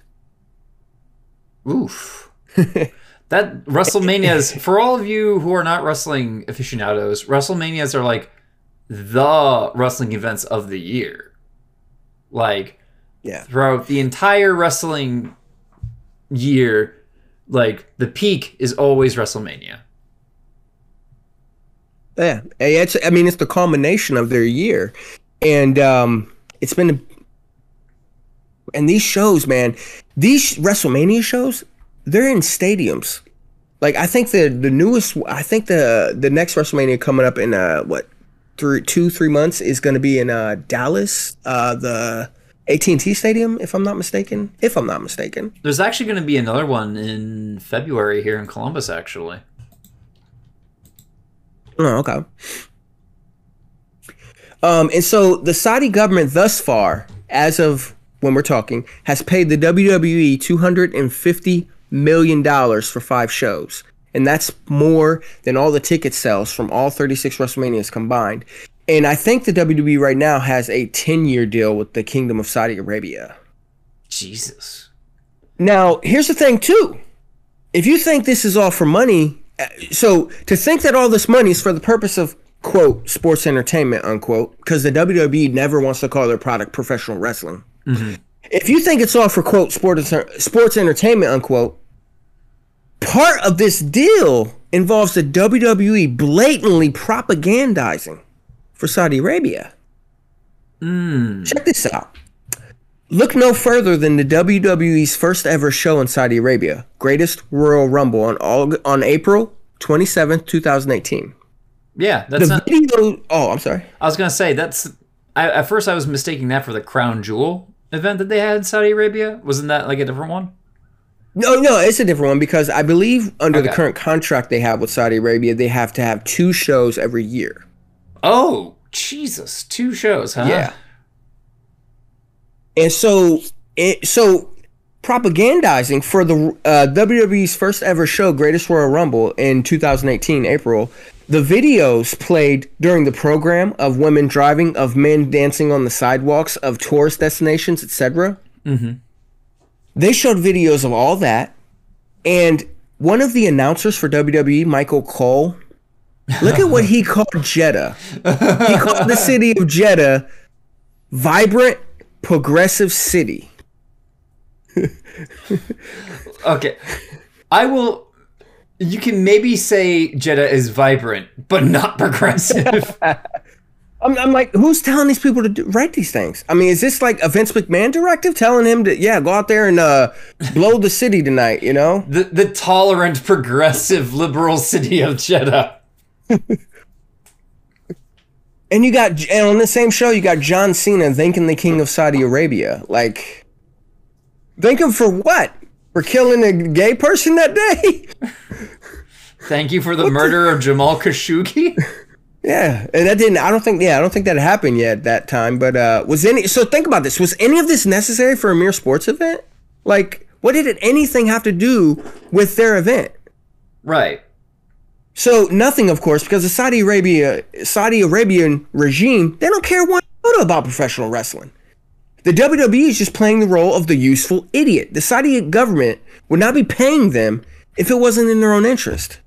Speaker 1: Oof. [laughs] that WrestleManias for all of you who are not wrestling aficionados, WrestleManias are like the wrestling events of the year. Like
Speaker 2: Yeah.
Speaker 1: throughout the entire wrestling year, like the peak is always WrestleMania.
Speaker 2: Yeah. It's, I mean, it's the culmination of their year. And um, it's been. And these shows, man, these WrestleMania shows, they're in stadiums. Like I think the the newest, I think the the next WrestleMania coming up in uh what three two three months is going to be in uh Dallas, uh the AT and T Stadium, if I'm not mistaken. If I'm not mistaken.
Speaker 1: There's actually going to be another one in February here in Columbus, actually.
Speaker 2: Oh, okay. Um, and so the Saudi government thus far, as of when we're talking, has paid the WWE two hundred and fifty million dollars for five shows, and that's more than all the ticket sales from all thirty six WrestleManias combined. And I think the WWE right now has a ten year deal with the Kingdom of Saudi Arabia.
Speaker 1: Jesus.
Speaker 2: Now, here's the thing too. If you think this is all for money, uh, so to think that all this money is for the purpose of quote sports entertainment unquote, because the WWE never wants to call their product professional wrestling. Mm-hmm. If you think it's all for quote sports sports entertainment unquote, part of this deal involves the WWE blatantly propagandizing for Saudi Arabia. Mm. Check this out. Look no further than the WWE's first ever show in Saudi Arabia, Greatest Royal Rumble on Aug- on April 27th, 2018.
Speaker 1: Yeah, that's
Speaker 2: The
Speaker 1: not.
Speaker 2: video Oh, I'm sorry.
Speaker 1: I was gonna say that's. I, at first, I was mistaking that for the Crown Jewel event that they had in Saudi Arabia. Wasn't that like a different one?
Speaker 2: No, no, it's a different one because I believe under the current contract they have with Saudi Arabia, they have to have two shows every year.
Speaker 1: Oh, Jesus! Two shows, huh?
Speaker 2: Yeah. And so, it, so propagandizing for the uh, WWE's first ever show, Greatest Royal Rumble in 2018, April, the videos played during the program of women driving, of men dancing on the sidewalks, of tourist destinations, etc.
Speaker 1: Mhm.
Speaker 2: They showed videos of all that, and one of the announcers for WWE, Michael Cole, look at what he [laughs] called Jeddah. He called the city of Jeddah vibrant, progressive city. [laughs]
Speaker 1: Okay. I will. You can maybe say Jeddah is vibrant, but not [laughs] progressive. [laughs]
Speaker 2: I'm, I'm like, who's telling these people to do, write these things? I mean, is this like a Vince McMahon directive telling him to, yeah, go out there and uh, blow the city tonight, you know?
Speaker 1: the the tolerant, progressive, liberal city of Jeddah. [laughs]
Speaker 2: And you got, and on the same show, you got John Cena thanking the king of Saudi Arabia. Like, thank him for what? For killing a gay person that day? [laughs]
Speaker 1: Thank you for the murder of Jamal Khashoggi. [laughs]
Speaker 2: Yeah, and that didn't. I don't think. Yeah, I don't think that happened yet that time. But uh, was any? So think about this. Was any of this necessary for a mere sports event? Like, what did it, anything have to do with their event?
Speaker 1: right.
Speaker 2: So nothing, of course, because the Saudi Arabia Saudi Arabian regime they don't care one iota about professional wrestling. The WWE is just playing the role of the useful idiot. The Saudi government would not be paying them if it wasn't in their own interest.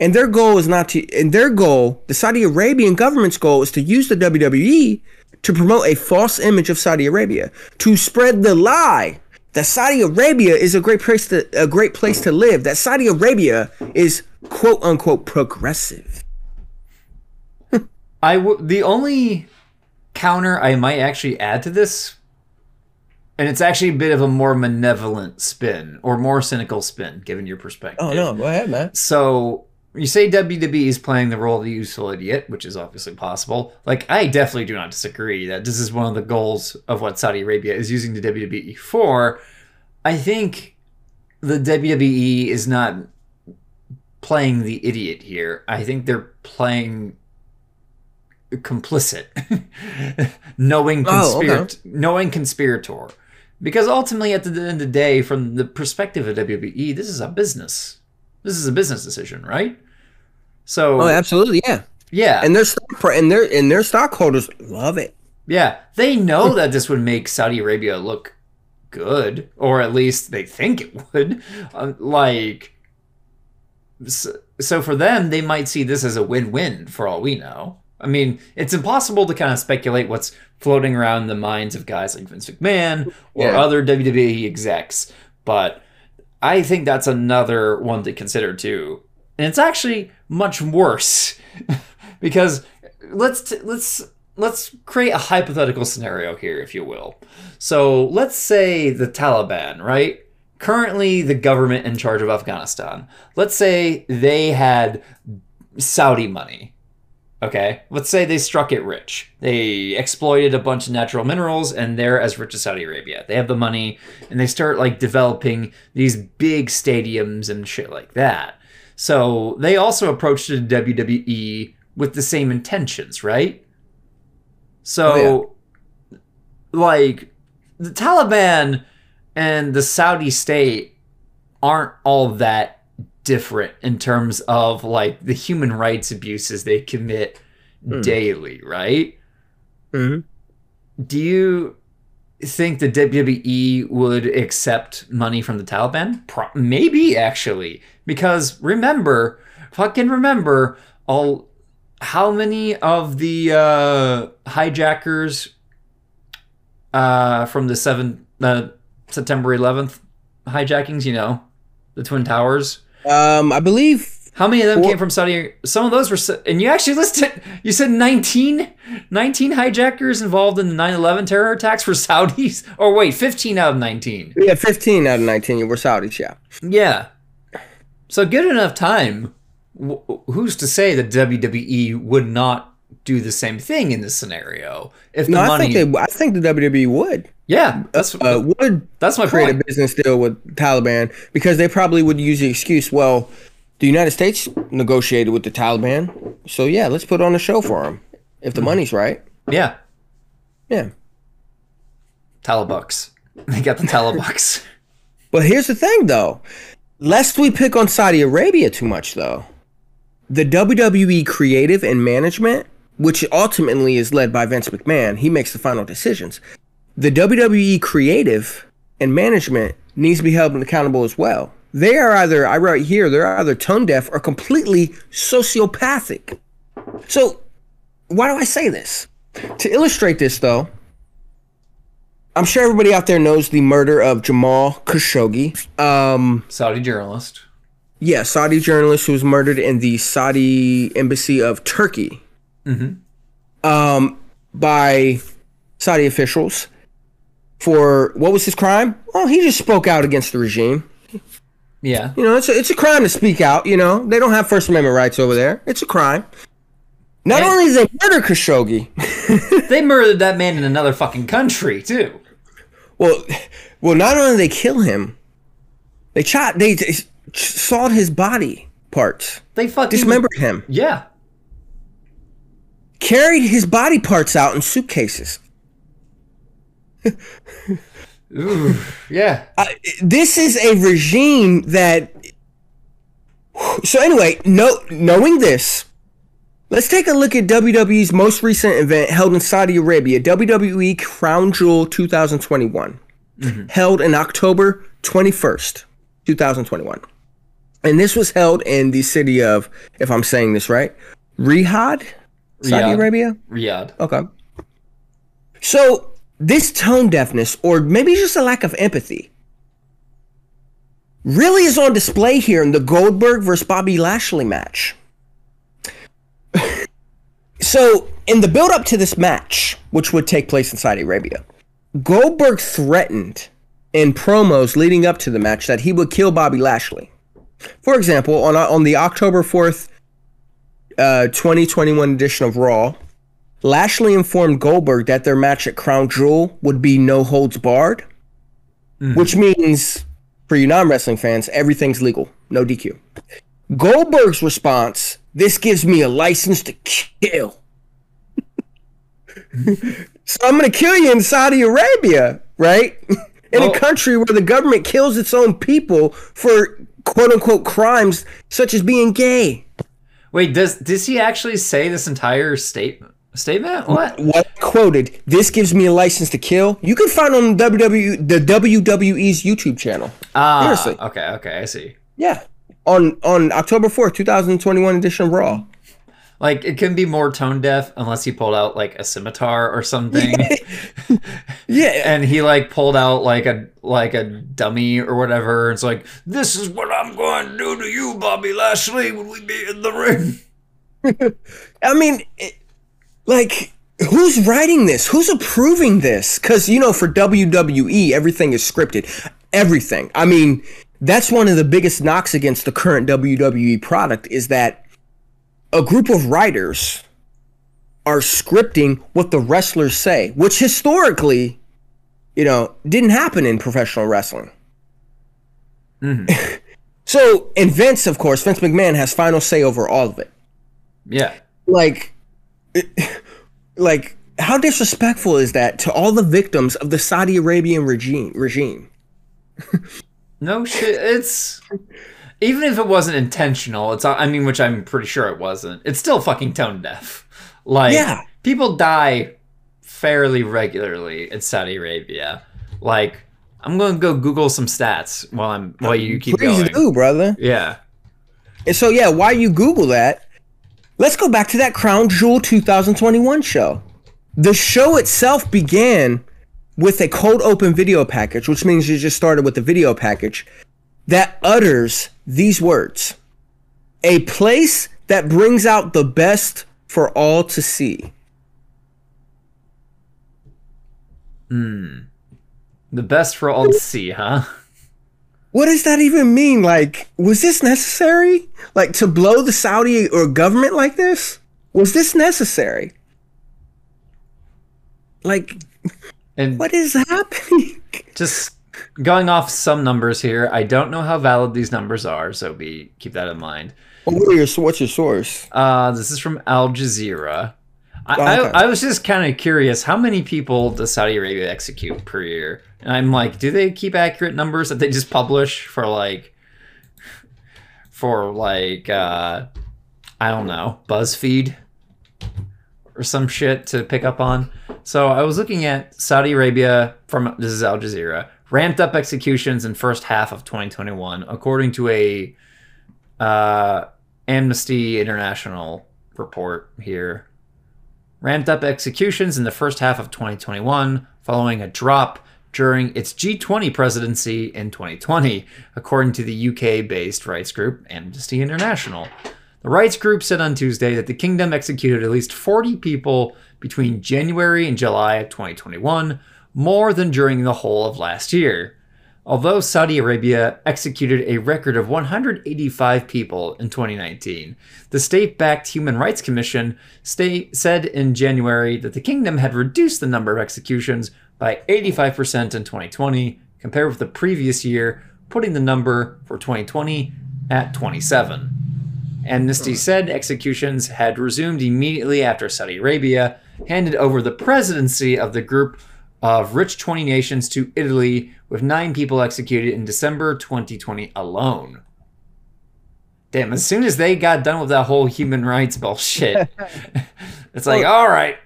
Speaker 2: And their goal is not to and their goal, the Saudi Arabian government's goal is to use the WWE to promote a false image of Saudi Arabia, to spread the lie that Saudi Arabia is a great place to a great place to live, that Saudi Arabia is quote unquote progressive. [laughs]
Speaker 1: I w- the only counter I might actually add to this, and it's actually a bit of a more malevolent spin or more cynical spin, given your perspective.
Speaker 2: Oh no, go ahead, man.
Speaker 1: So you say WWE is playing the role of the useful idiot, which is obviously possible. Like I definitely do not disagree that this is one of the goals of what Saudi Arabia is using the WWE for. I think the WWE is not playing the idiot here. I think they're playing complicit, [laughs] knowing
Speaker 2: Oh, okay.
Speaker 1: knowing conspirator. Because ultimately, at the end of the day, from the perspective of WWE, this is a business. This is a business decision, right? So
Speaker 2: Oh, absolutely, yeah.
Speaker 1: yeah,
Speaker 2: And their stock and their and their stockholders love it.
Speaker 1: yeah, they know that this would make Saudi Arabia look good, or at least they think it would. Uh, like, so, so for them, they might see this as a win-win for all we know. I mean, it's impossible to kind of speculate what's floating around the minds of guys like Vince McMahon or
Speaker 2: Yeah.
Speaker 1: other WWE execs, but I think that's another one to consider too. And it's actually much worse [laughs] because let's t- let's let's create a hypothetical scenario here if you will. So, let's say the Taliban, right? Currently the government in charge of Afghanistan. Let's say they had Saudi money. Okay, let's say they struck it rich. They exploited a bunch of natural minerals and they're as rich as Saudi Arabia. They have the money and they start like developing these big stadiums and shit like that. So they also approached the WWE with the same intentions, right? So, oh, like, the Taliban and the Saudi state aren't all that different in terms of like the human rights abuses they commit daily, right?
Speaker 2: Mhm.
Speaker 1: Do you think the WWE would accept money from the Taliban? Pro- maybe actually, because remember, fucking remember, all how many of the uh, hijackers uh, from the seven uh, September 11th hijackings? You know, the twin towers.
Speaker 2: Um, I believe
Speaker 1: How many of them
Speaker 2: Four-
Speaker 1: came from Saudi? Some of those were, and you actually listed, you said 19, 19 hijackers involved in the 9 11 terror attacks were [laughs] Saudis? Or wait, 15 out of 19.
Speaker 2: yeah, 15 out of 19 were Saudis. Yeah.
Speaker 1: Yeah. So, good enough time. Who's to say that WWE would not do the same thing in this scenario? If the
Speaker 2: No, I
Speaker 1: money.
Speaker 2: think they. I think the WWE would
Speaker 1: yeah, that's,
Speaker 2: uh, would
Speaker 1: that's my
Speaker 2: create
Speaker 1: point.
Speaker 2: a business deal with Taliban because they probably would use the excuse, well, the United States negotiated with the Taliban, so yeah, let's put on a show for them if the money's right.
Speaker 1: Yeah.
Speaker 2: Yeah.
Speaker 1: Talabucks. [laughs] They got the Talabucks. [laughs]
Speaker 2: But here's the thing, though. Lest we pick on Saudi Arabia too much, though, the WWE creative and management, which ultimately is led by Vince McMahon, he makes the final decisions. The WWE creative and management needs to be held accountable as well. They are either, I write here, they're either tone deaf or completely sociopathic. So, why do I say this? To illustrate this, though, I'm sure everybody out there knows the murder of Jamal Khashoggi. Um,
Speaker 1: Saudi journalist.
Speaker 2: yeah, Saudi journalist who was murdered in the Saudi embassy of Turkey. Um, by Saudi officials for what was his crime? Well, he just spoke out against the regime.
Speaker 1: Yeah.
Speaker 2: You know, it's a, it's a crime to speak out. You know, they don't have First Amendment rights over there. It's a crime. Not
Speaker 1: And-
Speaker 2: only did they murder Khashoggi, [laughs]
Speaker 1: They murdered that man in another fucking country, too.
Speaker 2: Well, well, not only did they kill him, they shot, they, they sawed his body parts,
Speaker 1: They fucking.
Speaker 2: dismembered him,
Speaker 1: Yeah.
Speaker 2: carried his body parts out in suitcases.
Speaker 1: Ooh. Yeah.
Speaker 2: Uh, this is a regime that. So anyway, no, knowing this, let's take a look at WWE's most recent event held in Saudi Arabia, WWE Crown Jewel 2021, held in October 21st, 2021. And this was held in the city of, if I'm saying this right, Riyadh, Saudi
Speaker 1: Riyadh.
Speaker 2: Arabia.
Speaker 1: Riyadh.
Speaker 2: Okay. So this tone deafness, or maybe just a lack of empathy, really is on display here in the Goldberg versus Bobby Lashley match. [laughs] so in the build up to this match, which would take place in Saudi Arabia, Goldberg threatened in promos leading up to the match that he would kill Bobby Lashley. For example, on on the October 4th, uh, 2021 edition of Raw, Lashley informed Goldberg that their match at Crown Jewel would be no holds barred, mm. which means, for you non wrestling fans, everything's legal, no DQ. Goldberg's response this gives me a license to kill. [laughs] so I'm going to kill you in Saudi Arabia, right? [laughs] In
Speaker 1: Well-
Speaker 2: a country where the government kills its own people for quote unquote crimes such as being gay.
Speaker 1: Wait, does does he actually say this entire statement? Statement? What?
Speaker 2: what I quoted this gives me a license to kill you can find on WWE the WWE's YouTube channel
Speaker 1: Ah,
Speaker 2: Seriously.
Speaker 1: okay, okay, I see.
Speaker 2: yeah on on October 4th 2021 edition of Raw
Speaker 1: Like it can be more tone deaf unless he pulled out like a scimitar or something, [laughs]
Speaker 2: yeah [laughs]
Speaker 1: and he like pulled out like a like a dummy or whatever. It's like this is what I'm going to do to you, Bobby Lashley, when we be in the ring. [laughs]
Speaker 2: I mean it, like who's writing this? Who's approving this? Cuz you know for WWE everything is scripted. Everything. I mean that's one of the biggest knocks against the current WWE product is that a group of writers are scripting what the wrestlers say, which historically, you know, didn't happen in professional wrestling. Mm-hmm. [laughs] so, and Vince, of course, Vince McMahon has final say over all of it.
Speaker 1: Yeah,
Speaker 2: like, [laughs] like how disrespectful is that to all the victims of the Saudi Arabian regime? Regime. [laughs]
Speaker 1: No shit. It's even if it wasn't intentional. It's I mean, which I'm pretty sure it wasn't. It's still fucking tone deaf. Like
Speaker 2: Yeah.
Speaker 1: people die fairly regularly in Saudi Arabia. Like I'm gonna go Google some stats while I'm while you keep
Speaker 2: Please
Speaker 1: going.
Speaker 2: do, brother.
Speaker 1: Yeah.
Speaker 2: And so, yeah, while you Google that, let's go back to that Crown Jewel 2021 show. The show itself began with a cold open video package, which means you just started with the video package that utters these words A place that brings out the best for all to see. Hmm.
Speaker 1: The best for all to see, huh?
Speaker 2: What does that even mean? Like, was this necessary? Like, to blow the Saudi or government like this? Was this necessary? Like,
Speaker 1: And
Speaker 2: what is happening? [laughs]
Speaker 1: just going off some numbers here, I don't know how valid these numbers are, so be keep that in mind.
Speaker 2: What are your, what's your source?
Speaker 1: Uh, this is from Al Jazeera. I,
Speaker 2: Oh, okay.
Speaker 1: I, I was just kind of curious how many people does Saudi Arabia execute per year? And I'm like, do they keep accurate numbers that they just publish for like, for like, uh, I don't know, BuzzFeed or some shit to pick up on? So I was looking at Saudi Arabia from this is Al Jazeera ramped up executions in first half of 2021, according to a uh, Amnesty International report here. Ramped up executions in the first half of 2021 following a drop during its G20 presidency in 2020, according to the UK based rights group Amnesty International. The rights group said on Tuesday that the kingdom executed at least 40 people between January and July of 2021, more than during the whole of last year. Although Saudi Arabia executed a record of 185 people in 2019, the state backed Human Rights Commission state, said in January that the kingdom had reduced the number of executions by 85% in 2020 compared with the previous year, putting the number for 2020 at 27. Amnesty said executions had resumed immediately after Saudi Arabia handed over the presidency of the group of rich 20 nations to Italy, with nine people executed in December 2020 alone. Damn, as soon as they got done with that whole human rights bullshit, [laughs] [laughs] it's like, all right.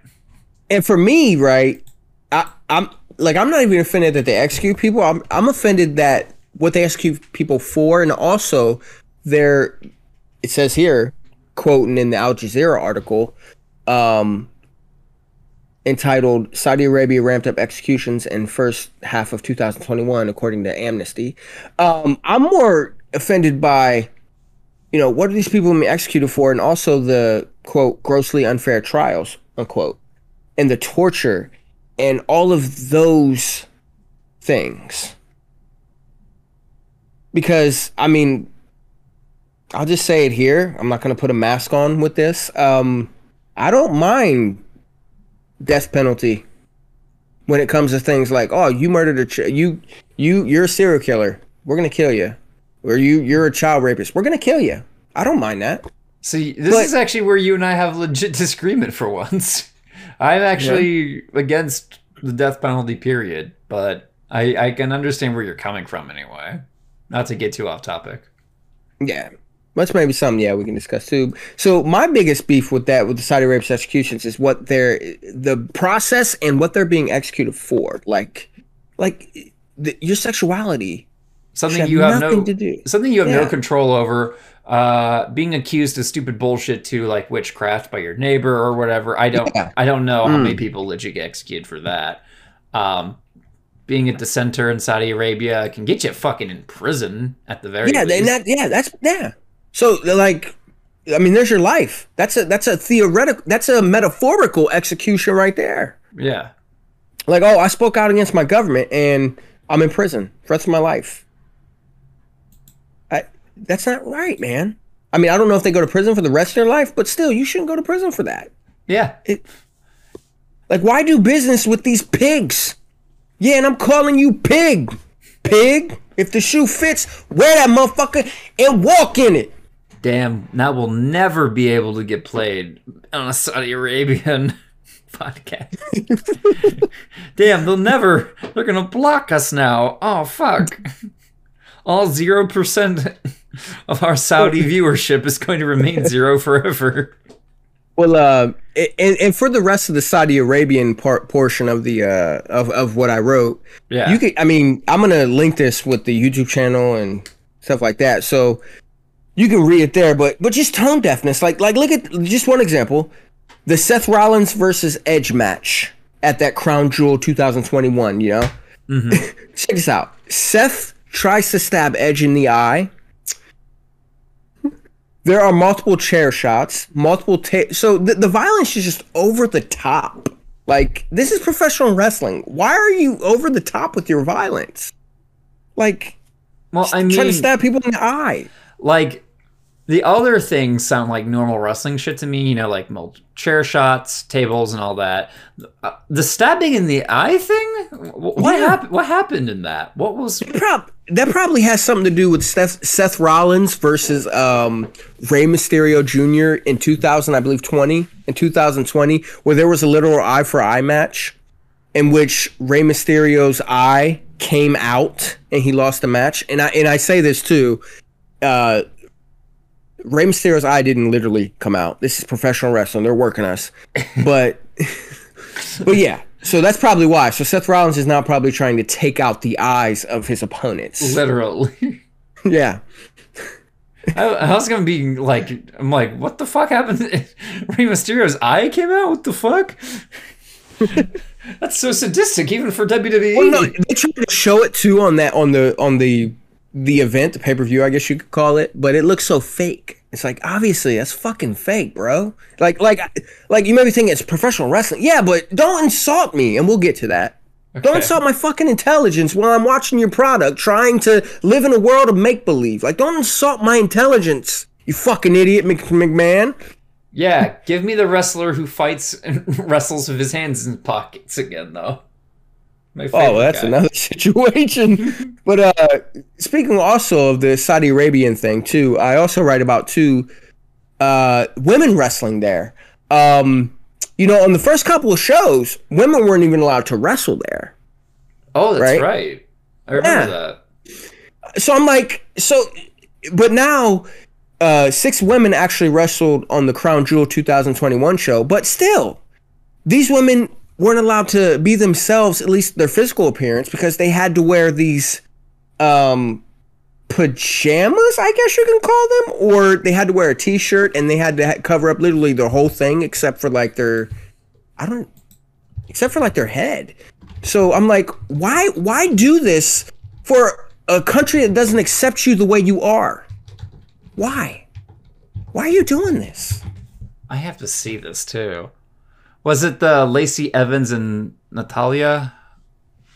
Speaker 2: And for me, right, I, I'm like, I'm not even offended that they execute people. I'm, I'm offended that what they execute people for, and also they're, it says here, quoting in the Al Jazeera article, um, entitled Saudi Arabia ramped up executions in first half of 2021 according to Amnesty. Um, I'm more offended by you know, what are these people being executed for and also the quote grossly unfair trials, unquote, and the torture and all of those things. Because I mean I'll just say it here. I'm not going to put a mask on with this. Um, I don't mind death penalty when it comes to things like, oh, you murdered a ch- you you you're a serial killer. We're gonna kill you, or you you're a child rapist. We're gonna kill you. I don't mind that.
Speaker 1: See, this
Speaker 2: But-
Speaker 1: is actually where you and I have legit [laughs] disagreement for once. [laughs] I'm actually against the death penalty, period, but I, I can understand where you're coming from anyway. Not to get too off topic.
Speaker 2: Yeah. That's maybe something, yeah, we can discuss too. So my biggest beef with that, with the Saudi Arabia's executions, is what they're the process and what they're being executed for. Like, like the, your sexuality
Speaker 1: Something
Speaker 2: have
Speaker 1: you have
Speaker 2: nothing
Speaker 1: no
Speaker 2: to do.
Speaker 1: something you have no control over. Uh, being accused of stupid bullshit too, like witchcraft by your neighbor or whatever. I don't
Speaker 2: Yeah.
Speaker 1: I don't know how
Speaker 2: Mm.
Speaker 1: many people legit get executed for that. Um, being a dissenter in Saudi Arabia can get you fucking in prison at the very
Speaker 2: Yeah,
Speaker 1: least.
Speaker 2: that, yeah, that's yeah. So like, I mean, there's your life. That's a that's a theoretical. That's a metaphorical execution right there.
Speaker 1: yeah.
Speaker 2: Like, oh, I spoke out against my government and I'm in prison for the rest of my life. I, that's not right, man. I mean, I don't know if they go to prison for the rest of their life, but still, you shouldn't go to prison for that.
Speaker 1: Yeah.
Speaker 2: Like, why do business with these pigs? Yeah, and I'm calling you pig. Pig. If the shoe fits, wear that motherfucker and walk in it.
Speaker 1: Damn, that will never be able to get played on a Saudi Arabian [laughs] podcast. [laughs] Damn, they'll never. They're gonna block us now. Oh fuck! [laughs] All zero percent of our Saudi viewership is going to remain zero forever.
Speaker 2: Well, uh, and, and for the rest of the Saudi Arabian part portion of the uh of, of what I wrote,
Speaker 1: Yeah.
Speaker 2: you could. I mean, I'm gonna link this with the YouTube channel and stuff like that, so you can read it there. But but just tone deafness, like like look at just one example, the Seth Rollins versus Edge match at that Crown Jewel 2021. You know, mm-hmm. [laughs] check this out. Seth tries to stab Edge in the eye. There are multiple chair shots, multiple ta- so the, the violence is just over the top. Like this is professional wrestling. Why are you over the top with your violence? Like
Speaker 1: well, I
Speaker 2: trying to stab people in the eye.
Speaker 1: like the other things sound like normal wrestling shit to me. You know, like chair shots, tables, and all that. Uh, the stabbing in the eye thing. What
Speaker 2: Yeah.
Speaker 1: happened? What happened in that? What was?
Speaker 2: Prob- that probably has something to do with Seth, Seth Rollins versus um, Rey Mysterio Jr. in 2000, I believe 20 in 2020, where there was a literal eye for eye match in which Rey Mysterio's eye came out and he lost the match. And I and I say this too, uh, Rey Mysterio's eye didn't literally come out. This is professional wrestling; they're working us, [laughs] but but yeah. So that's probably why. So Seth Rollins is now probably trying to take out the eyes of his opponents.
Speaker 1: Literally. [laughs]
Speaker 2: Yeah.
Speaker 1: I, I was gonna be like, I'm like, what the fuck happened? [laughs] Rey Mysterio's eye came out. What the fuck? That's so sadistic, even for WWE.
Speaker 2: Well, no, they tried to show it too on that on the on the the event, the pay per view, I guess you could call it, but it looks so fake. It's like obviously that's fucking fake, bro. Like like like you may be thinking it's professional wrestling. Yeah, but don't insult me, and we'll get to that. Don't insult my fucking intelligence while I'm watching your product, trying to live in a world of make believe. Like, don't insult my intelligence, you fucking idiot, Mc- McMahon.
Speaker 1: Yeah, give me the wrestler who fights and [laughs] wrestles with his hands in pockets again, though.
Speaker 2: Oh, well, that's
Speaker 1: guy.
Speaker 2: another [laughs] situation. [laughs] but uh speaking also of the Saudi Arabian thing too, I also write about two uh women wrestling there. Um you know, on the first couple of shows, women weren't even allowed to wrestle there.
Speaker 1: Oh, that's
Speaker 2: right?
Speaker 1: right. I remember
Speaker 2: Yeah.
Speaker 1: that.
Speaker 2: So I'm like, so but now uh six women actually wrestled on the Crown Jewel 2021 show, but still these women weren't allowed to be themselves, at least their physical appearance, because they had to wear these um pajamas, I guess you can call them, or they had to wear a t-shirt and they had to ha- cover up literally their whole thing except for like their I don't except for like their head. So I'm like, why why do this for a country that doesn't accept you the way you are? Why? Why are you doing this?
Speaker 1: I have to see this too. Was it the Lacey Evans and Natalya?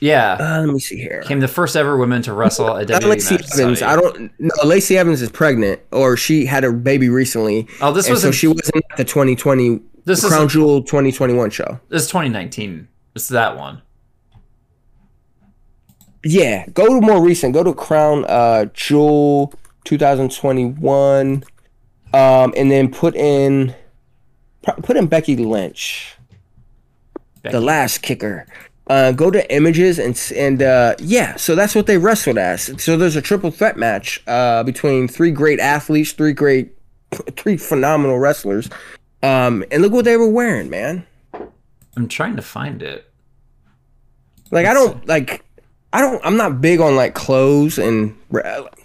Speaker 1: Yeah.
Speaker 2: Uh, let me see here.
Speaker 1: Came the first ever women to wrestle a
Speaker 2: Not
Speaker 1: WWE
Speaker 2: Lacey. Evans. I don't. No, Lacey Evans is pregnant, or she had a baby recently.
Speaker 1: Oh, this was
Speaker 2: so she wasn't at the 2020
Speaker 1: This is
Speaker 2: Crown
Speaker 1: a-
Speaker 2: Jewel 2021 show.
Speaker 1: This is 2019. It's that one.
Speaker 2: Yeah, go to more recent. Go to Crown uh, Jewel 2021, um, and then put in put in Becky Lynch, the last kicker. Uh, go to images and and uh, yeah, so that's what they wrestled as. So there's a triple threat match uh, between three great athletes, three great, [laughs] three phenomenal wrestlers. Um, and look what they were wearing, man.
Speaker 1: I'm trying to find it.
Speaker 2: Like I don't like I don't I'm not big on like clothes and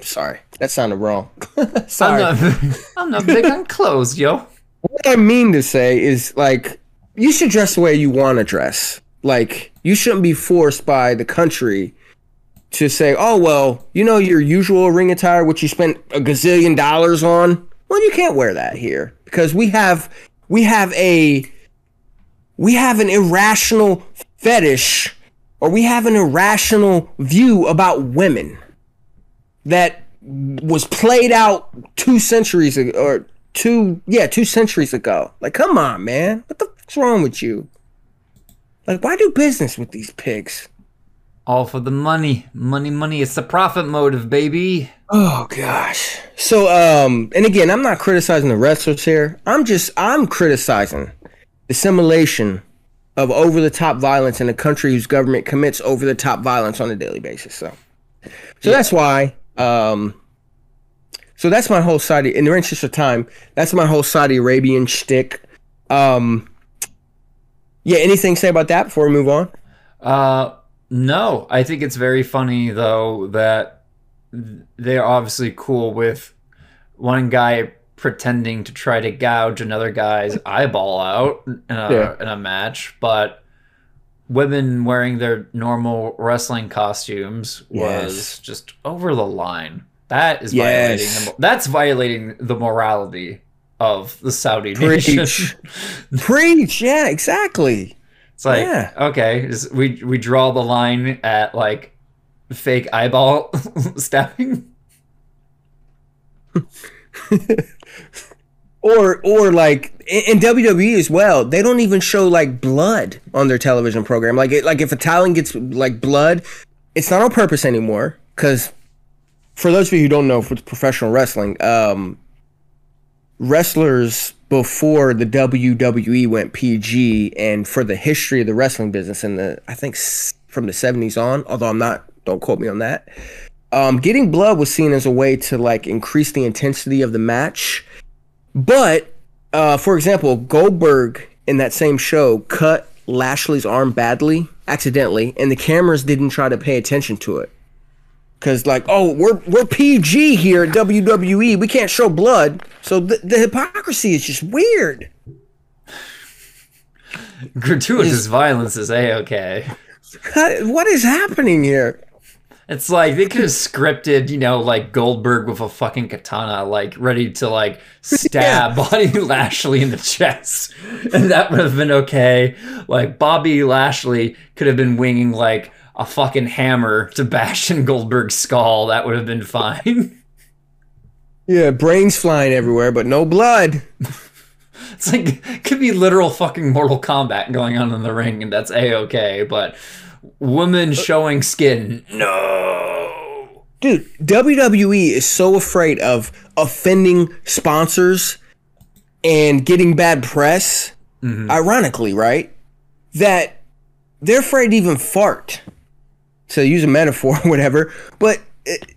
Speaker 2: sorry that sounded wrong. [laughs] sorry.
Speaker 1: I'm not, [laughs] I'm not big on clothes, yo.
Speaker 2: what I mean to say is like you should dress the way you want to dress. Like you shouldn't be forced by the country to say, "Oh well, you know your usual ring attire, which you spent a gazillion dollars on. Well, you can't wear that here because we have we have a we have an irrational fetish or we have an irrational view about women that was played out two centuries ago or two yeah two centuries ago like come on man what the fuck's wrong with you like why do business with these pigs
Speaker 1: All for the money. Money, money. It's the profit motive, baby.
Speaker 2: Oh gosh. So um and again, I'm not criticizing the wrestlers here. I'm just I'm criticizing the simulation of over the top violence in a country whose government commits over the top violence on a daily basis. So So that's why um so that's my whole Saudi in the interest of time, that's my whole Saudi Arabian shtick. Um yeah, anything to say about that before we move on?
Speaker 1: Uh, no. I think it's very funny though that they're obviously cool with one guy pretending to try to gouge another guy's [laughs] eyeball out in a,
Speaker 2: Yeah.
Speaker 1: in a match, but women wearing their normal wrestling costumes was
Speaker 2: Yes.
Speaker 1: just over the line. That is
Speaker 2: Yes.
Speaker 1: violating the, that's violating the morality of the Saudi nation.
Speaker 2: Preach. [laughs] Preach, yeah, exactly.
Speaker 1: It's like
Speaker 2: Yeah.
Speaker 1: okay, we we draw the line at like fake eyeball [laughs] stabbing. [laughs]
Speaker 2: or or like in, in WWE as well, they don't even show like blood on their television program. Like it, like if a talent gets like blood, it's not on purpose anymore. Because for those of you who don't know, for professional wrestling, um, wrestlers before the WWE went PG, and for the history of the wrestling business in the I think from the seventies on, although I'm not, don't quote me on that. Um, getting blood was seen as a way to like increase the intensity of the match. But, uh, for example, Goldberg in that same show cut Lashley's arm badly, accidentally, and the cameras didn't try to pay attention to it. Cause like, oh, we're we're PG here at WWE, we can't show blood, so the, the hypocrisy is just weird. [laughs]
Speaker 1: Gratuitous violence is a okay.
Speaker 2: What- What is happening here?
Speaker 1: It's like they could have scripted, you know, like Goldberg with a fucking katana, like ready to like stab [laughs] Bobby Lashley in the chest, and that would have been okay. Like Bobby Lashley could have been winging like a fucking hammer to bash in Goldberg's skull. That would have been fine. [laughs]
Speaker 2: Yeah, brains flying everywhere, but no blood.
Speaker 1: It's like it could be literal fucking Mortal Kombat going on in the ring, and that's a okay. But woman uh, showing skin, no.
Speaker 2: Dude, WWE is so afraid of offending sponsors and getting bad press, mm-hmm. ironically, right? That they're afraid to even fart. To use a metaphor or [laughs] whatever. But it,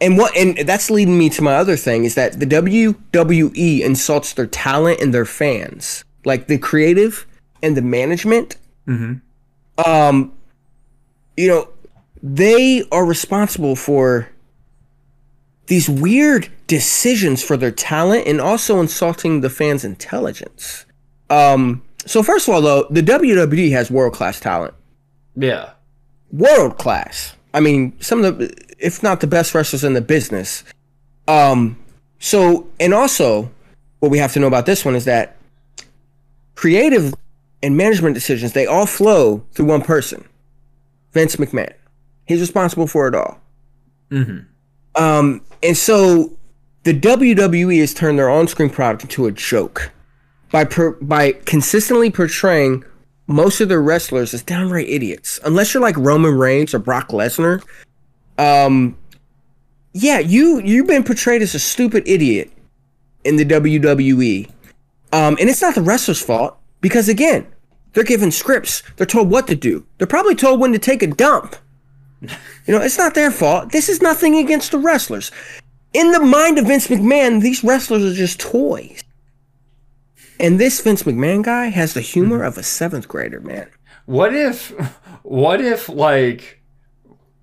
Speaker 2: and what and that's leading me to my other thing is that the WWE insults their talent and their fans. Like the creative and the management. Um you know, they are responsible for these weird decisions for their talent and also insulting the fans' intelligence. Um, so first of all, though, the WWE has world class talent.
Speaker 1: Yeah.
Speaker 2: World class. I mean, some of the, if not the best wrestlers in the business. Um, so and also, what we have to know about this one is that creative and management decisions they all flow through one person, Vince McMahon. He's responsible for it all. Um, and so the WWE has turned their on-screen product into a joke by per- by consistently portraying most of their wrestlers is downright idiots. Unless you're like Roman Reigns or Brock Lesnar, um, yeah, you you've been portrayed as a stupid idiot in the WWE. Um, and it's not the wrestler's fault because again, they're given scripts. They're told what to do. They're probably told when to take a dump. You know, it's not their fault. This is nothing against the wrestlers. In the mind of Vince McMahon, these wrestlers are just toys. And this Vince McMahon guy has the humor mm-hmm. of a seventh grader, man.
Speaker 1: What if, what if, like,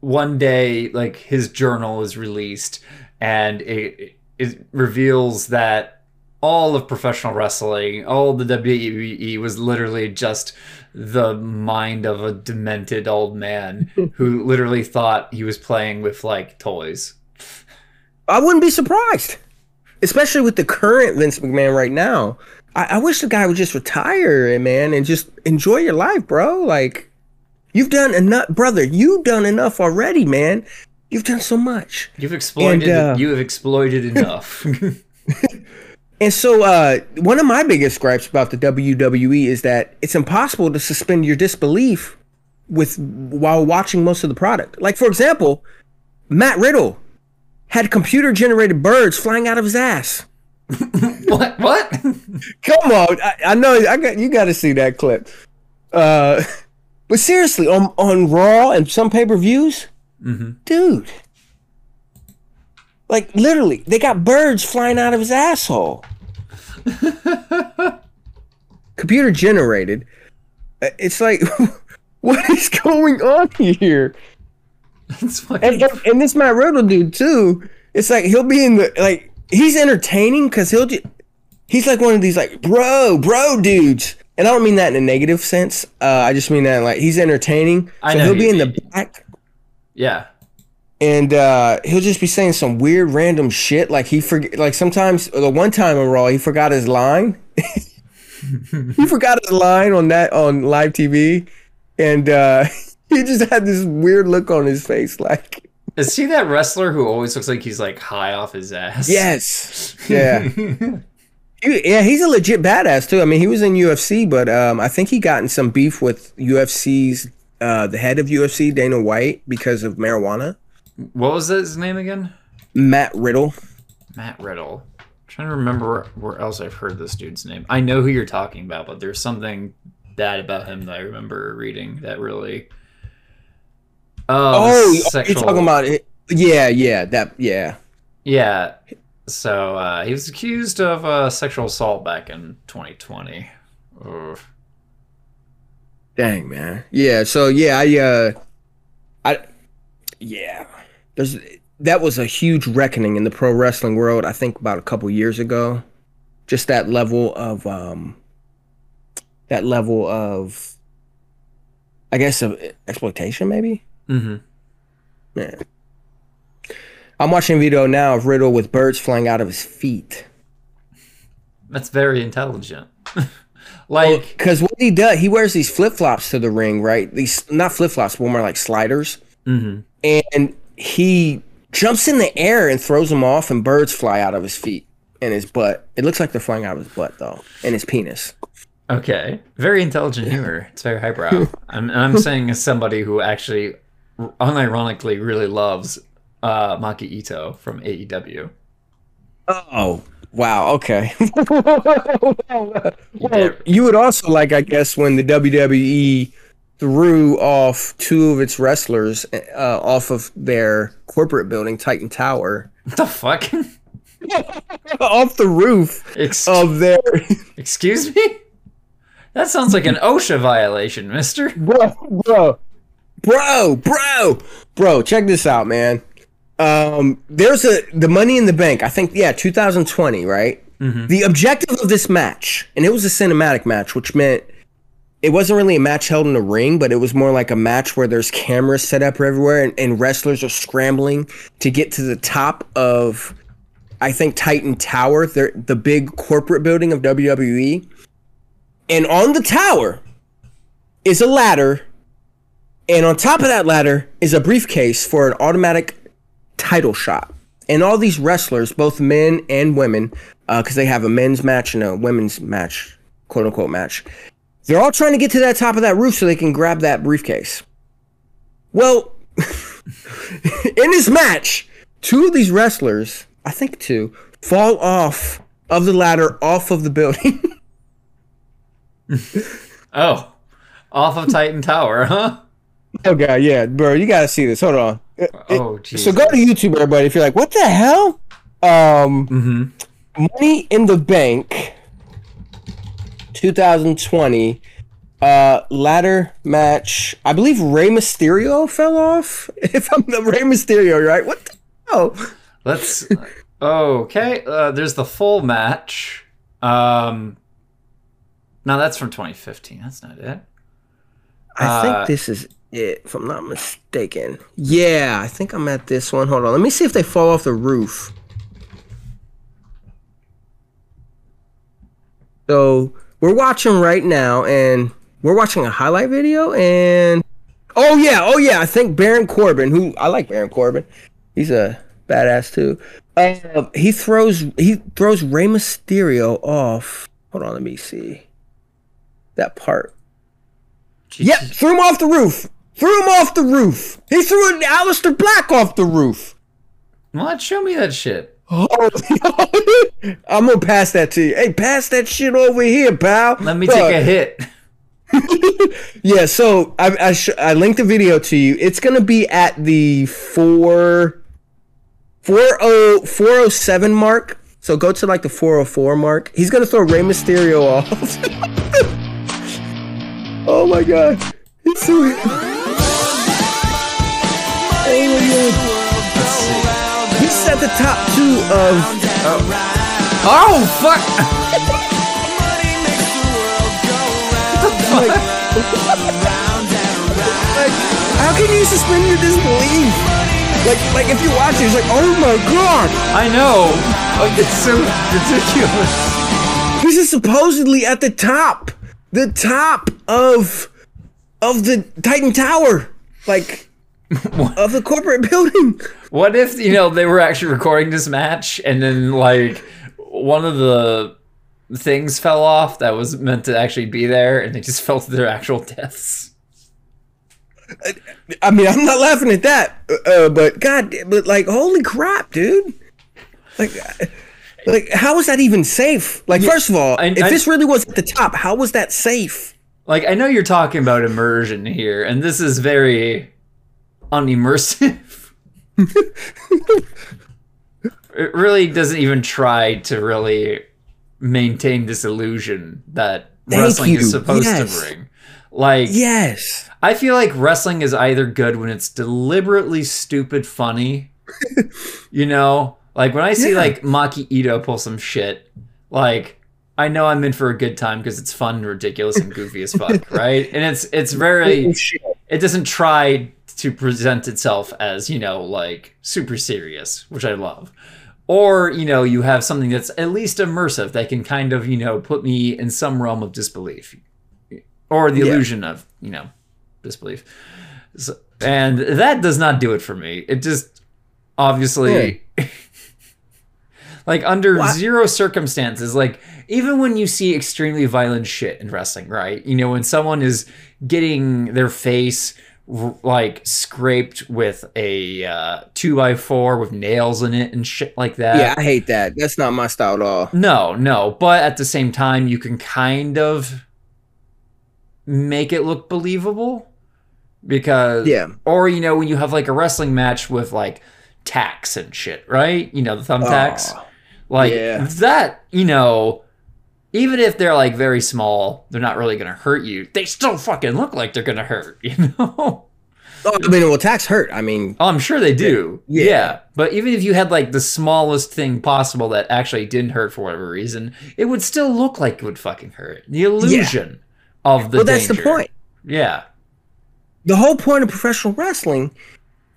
Speaker 1: one day, like, his journal is released and it, it reveals that all of professional wrestling, all the WWE was literally just the mind of a demented old man [laughs] who literally thought he was playing with, like, toys.
Speaker 2: I wouldn't be surprised, especially with the current Vince McMahon right now. I, I wish the guy would just retire, man, and just enjoy your life, bro. Like, you've done enough, brother. You've done enough already, man. You've done so much.
Speaker 1: You've exploited,
Speaker 2: And, uh,
Speaker 1: you have exploited enough. [laughs] [laughs]
Speaker 2: And so, uh, one of my biggest gripes about the WWE is that it's impossible to suspend your disbelief with while watching most of the product. Like for example, Matt Riddle had computer generated birds flying out of his ass. [laughs]
Speaker 1: what? What?
Speaker 2: Come on, I, I know I got you got to see that clip. Uh, but seriously, on on Raw and some pay per views, dude, like literally, they got birds flying out of his asshole. [laughs] Computer generated. Uh, It's like, [laughs] what is going on here?
Speaker 1: That's fucking.
Speaker 2: And, and, this Matt Riddle dude too. It's like he'll be in the like he's entertaining because he'll just he's like one of these like bro bro dudes. And I don't mean that in a negative sense. Uh, I just mean that like he's entertaining.
Speaker 1: I
Speaker 2: So he'll be in the back
Speaker 1: yeah.
Speaker 2: and uh, he'll just be saying some weird random shit. Like he forget like sometimes the one time on Raw he forgot his line. [laughs] he forgot his line on that on live TV, and uh, [laughs] he just had this weird look on his face. Like
Speaker 1: Is he that wrestler who always looks like he's like high off his ass?
Speaker 2: yes, [laughs] yeah. He- yeah, he's a legit badass too. I mean, he was in UFC, but um, I think he got in some beef with UFC's uh, the head of UFC, Dana White, because of marijuana.
Speaker 1: What was his name again?
Speaker 2: Matt Riddle.
Speaker 1: Matt Riddle. I'm trying to remember where else I've heard this dude's name. I know who you're talking about, but there's something bad about him that I remember reading that really.
Speaker 2: Oh,
Speaker 1: the
Speaker 2: you're talking about it? Yeah, yeah, that, yeah.
Speaker 1: Yeah. So uh, he was accused of uh, sexual assault back in 2020. Ugh.
Speaker 2: Dang, man. Yeah. So yeah, I, uh, I, yeah. There's that was a huge reckoning in the pro wrestling world. I think about a couple years ago. Just that level of, um, that level of, I guess, of exploitation, maybe.
Speaker 1: Hmm
Speaker 2: Yeah. I'm watching a video now of Riddle with birds flying out of his feet.
Speaker 1: That's very intelligent. [laughs] like,
Speaker 2: Because what he does, he wears these flip flops to the ring, right? These not flip flops, but more like sliders.
Speaker 1: mhm.
Speaker 2: and he jumps in the air and throws them off, and birds fly out of his feet and his butt. It looks like they're flying out of his butt though, and his penis.
Speaker 1: okay, very intelligent humor. It's very highbrow. [laughs] I'm, I'm saying as somebody who actually, unironically, really loves uh, Maki Itoh from AEW.
Speaker 2: Oh wow, okay. [laughs]
Speaker 1: did.
Speaker 2: you would also like, I guess, when the WWE threw off two of its wrestlers uh, off of their corporate building, Titan Tower,
Speaker 1: What [laughs] the fuck? [laughs]
Speaker 2: off the roof
Speaker 1: Ex-
Speaker 2: of their.
Speaker 1: excuse me? That sounds like an OSHA violation, mister.
Speaker 2: bro, bro, bro, bro, bro. Check this out, man. Um, there's a the Money in the Bank. I think yeah, 2020, right? The objective of this match, and it was a cinematic match, which meant it wasn't really a match held in a ring, but it was more like a match where there's cameras set up everywhere, and, and wrestlers are scrambling to get to the top of, I think Titan Tower, the the big corporate building of WWE, and on the tower is a ladder and on top of that ladder is a briefcase for an automatic title shot. And all these wrestlers, both men and women, uh, because they have a men's match and a women's match, quote unquote match, they're all trying to get to that top of that roof so they can grab that briefcase. Well, [laughs] in this match, two of these wrestlers, I think two, fall off of the ladder off of the building. [laughs]
Speaker 1: Oh, off of Titan Tower, huh?
Speaker 2: Oh, God, yeah, bro, you got to see this. Hold on. It-
Speaker 1: Oh, Jesus.
Speaker 2: So go to YouTube, everybody. If you're like, what the hell? Um,
Speaker 1: Mm-hmm.
Speaker 2: Money in the Bank, 2020, uh, ladder match. I believe Rey Mysterio fell off. [laughs] If I'm the Rey Mysterio, right? What the hell?
Speaker 1: Let's. Okay, uh, there's the full match. Um, no, that's from 2015. That's not it.
Speaker 2: I
Speaker 1: Uh,
Speaker 2: think this is it, if I'm not mistaken. Yeah, I think I'm at this one. Hold on. Let me see if they fall off the roof. So we're watching right now, and we're watching a highlight video, and oh yeah, oh yeah, I think Baron Corbin, who I like Baron Corbin, he's a badass too. Uh, he throws he throws Rey Mysterio off. Hold on, let me see that part. Yep, threw him off the roof. Threw him off the roof. He threw an Aleister Black off the roof.
Speaker 1: What? Show me that shit. [laughs]
Speaker 2: I'm gonna pass that to you. Hey, pass that shit over here, pal.
Speaker 1: Let me take a hit. [laughs]
Speaker 2: Yeah, so I I, sh- I linked the video to you. It's gonna be at the four four oh four oh seven mark. So go to like the four oh four mark. He's gonna throw Rey Mysterio [laughs] off. oh my god, it's so. At the top two of.
Speaker 1: Uh, oh fuck! [laughs]
Speaker 2: Like, how can you suspend your disbelief? Like, like if you watch it, it's like, oh my god,
Speaker 1: I know. Like it's so ridiculous.
Speaker 2: this is supposedly at the top, the top of of the Titan Tower, like [laughs] of the corporate building.
Speaker 1: What if you know they were actually recording this match and then like one of the things fell off that was meant to actually be there and they just [laughs] fell to their actual deaths?
Speaker 2: I mean, I'm not laughing at that, uh, but God, but like, holy crap, dude! Like, like, how was that even safe? Like, first of all,
Speaker 1: I-
Speaker 2: if
Speaker 1: I-
Speaker 2: this really was at the top, how was that safe?
Speaker 1: Like I know you're talking about immersion here, and this is very unimmersive. [laughs] it really doesn't even try to really maintain this illusion that
Speaker 2: Thank
Speaker 1: wrestling
Speaker 2: you.
Speaker 1: is supposed
Speaker 2: Yes.
Speaker 1: to bring. Like
Speaker 2: Yes.
Speaker 1: I feel like wrestling is either good when it's deliberately stupid funny. [laughs] you know? Like when I see
Speaker 2: Yeah.
Speaker 1: like Maki Itoh pull some shit, like I know I'm in for a good time because it's fun and ridiculous and goofy as fuck, [laughs] right? And it's it's oh, very
Speaker 2: Oh,
Speaker 1: it doesn't try to present itself as, you know, like super serious, which I love. Or, you know, you have something that's at least immersive that can kind of, you know, put me in some realm of disbelief. Or the
Speaker 2: Yeah.
Speaker 1: illusion of, you know, disbelief. So, and that does not do it for me. It just obviously hmm. [laughs] like under
Speaker 2: What?
Speaker 1: zero circumstances, like even when you see extremely violent shit in wrestling, right? You know, when someone is getting their face r- like scraped with a uh, two by four with nails in it and shit like that.
Speaker 2: Yeah, I hate that. That's not my style at all.
Speaker 1: No, no, but at the same time, you can kind of make it look believable because,
Speaker 2: Yeah.
Speaker 1: or you know, when you have like a wrestling match with like tacks and shit, right? You know, the thumbtacks,
Speaker 2: Aw,
Speaker 1: like
Speaker 2: yeah.
Speaker 1: that. You know, even if they're like very small, they're not really gonna hurt you. They still fucking look like they're gonna hurt. [laughs] You know.
Speaker 2: Oh, I mean, well, tax hurt. I mean,
Speaker 1: Oh, I'm sure they do.
Speaker 2: Yeah.
Speaker 1: Yeah. But even if you had like the smallest thing possible that actually didn't hurt for whatever reason, it would still look like it would fucking hurt. The illusion of the
Speaker 2: well, that's the point.
Speaker 1: Yeah.
Speaker 2: The whole point of professional wrestling,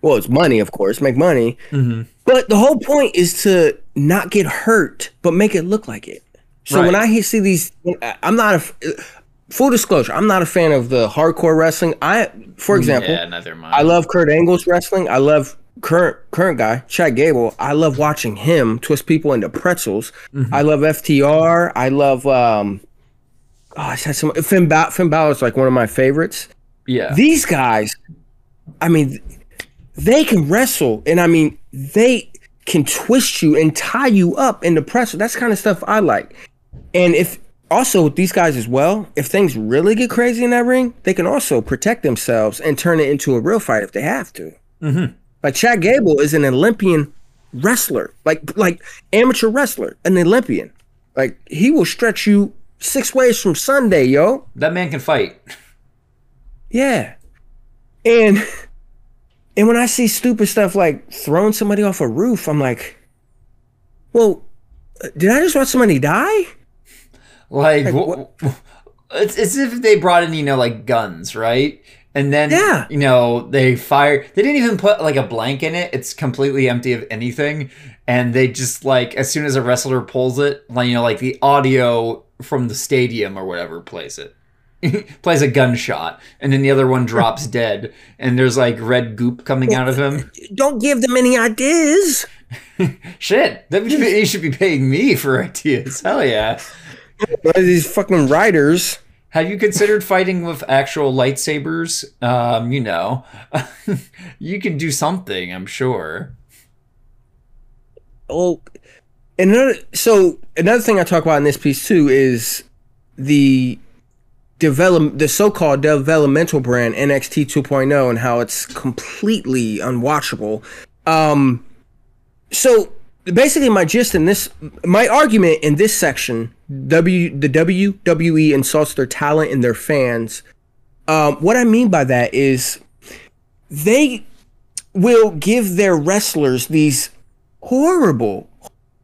Speaker 2: well, it's money, of course, make money.
Speaker 1: hmm
Speaker 2: But the whole point is to not get hurt, but make it look like it. So when I see these, I'm not a. Full disclosure, I'm not a fan of the hardcore wrestling. I, for example,
Speaker 1: Yeah, neither mind.
Speaker 2: I love Kurt Angle's wrestling. I love current current guy Chad Gable. I love watching him twist people into pretzels.
Speaker 1: Mm-hmm.
Speaker 2: I love FTR. I love um. Oh, I said some Finn, ba- Finn Balor's like one of my favorites.
Speaker 1: yeah.
Speaker 2: These guys, I mean, they can wrestle, and I mean, they can twist you and tie you up in the pretzel. That's kind of stuff I like. And if also with these guys as well, if things really get crazy in that ring, they can also protect themselves and turn it into a real fight if they have to.
Speaker 1: Mhm.
Speaker 2: Like Chad Gable is an Olympian wrestler, like like amateur wrestler, an Olympian. Like he will stretch you six ways from Sunday, yo.
Speaker 1: that man can fight.
Speaker 2: Yeah. And [laughs] and when I see stupid stuff like throwing somebody off a roof, I'm like, well, uh, did I just watch somebody die?
Speaker 1: Like,
Speaker 2: Like,
Speaker 1: wh- it's, it's as if they brought in, you know, like guns, right? And then,
Speaker 2: Yeah.
Speaker 1: you know, they fire. They didn't even put like a blank in it. It's completely empty of anything. And they just like, as soon as a wrestler pulls it, like, you know, like the audio from the stadium or whatever plays it. [laughs] plays a gunshot and then the other one drops [laughs] dead and there's like red goop coming out of him [laughs]
Speaker 2: Don't give them any ideas.
Speaker 1: shit that you should be paying me for ideas hell yeah
Speaker 2: These fucking writers.
Speaker 1: Have you considered fighting with actual lightsabers? Um, you know, [laughs] you can do something. I'm sure.
Speaker 2: Oh, another. So another thing I talk about in this piece too is the develop the so-called developmental brand NXT 2.0 and how it's completely unwatchable. Um, so basically, my gist in this, my argument in this section, W the WWE insults their talent and their fans. Um, what I mean by that is they will give their wrestlers these horrible,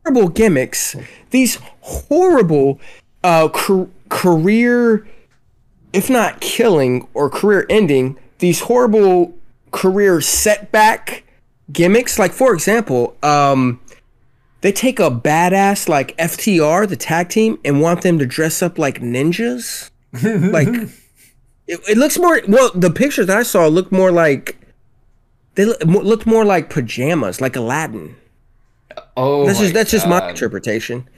Speaker 2: horrible gimmicks, these horrible uh, car- career, if not killing or career ending, these horrible career setback gimmicks. Like for example, um, they take a badass like FTR, the tag team, and want them to dress up like ninjas. [laughs] like it, it looks more. Well, the pictures that I saw look more like they look, looked more like pajamas, like Aladdin.
Speaker 1: Oh,
Speaker 2: That's just that's just my interpretation.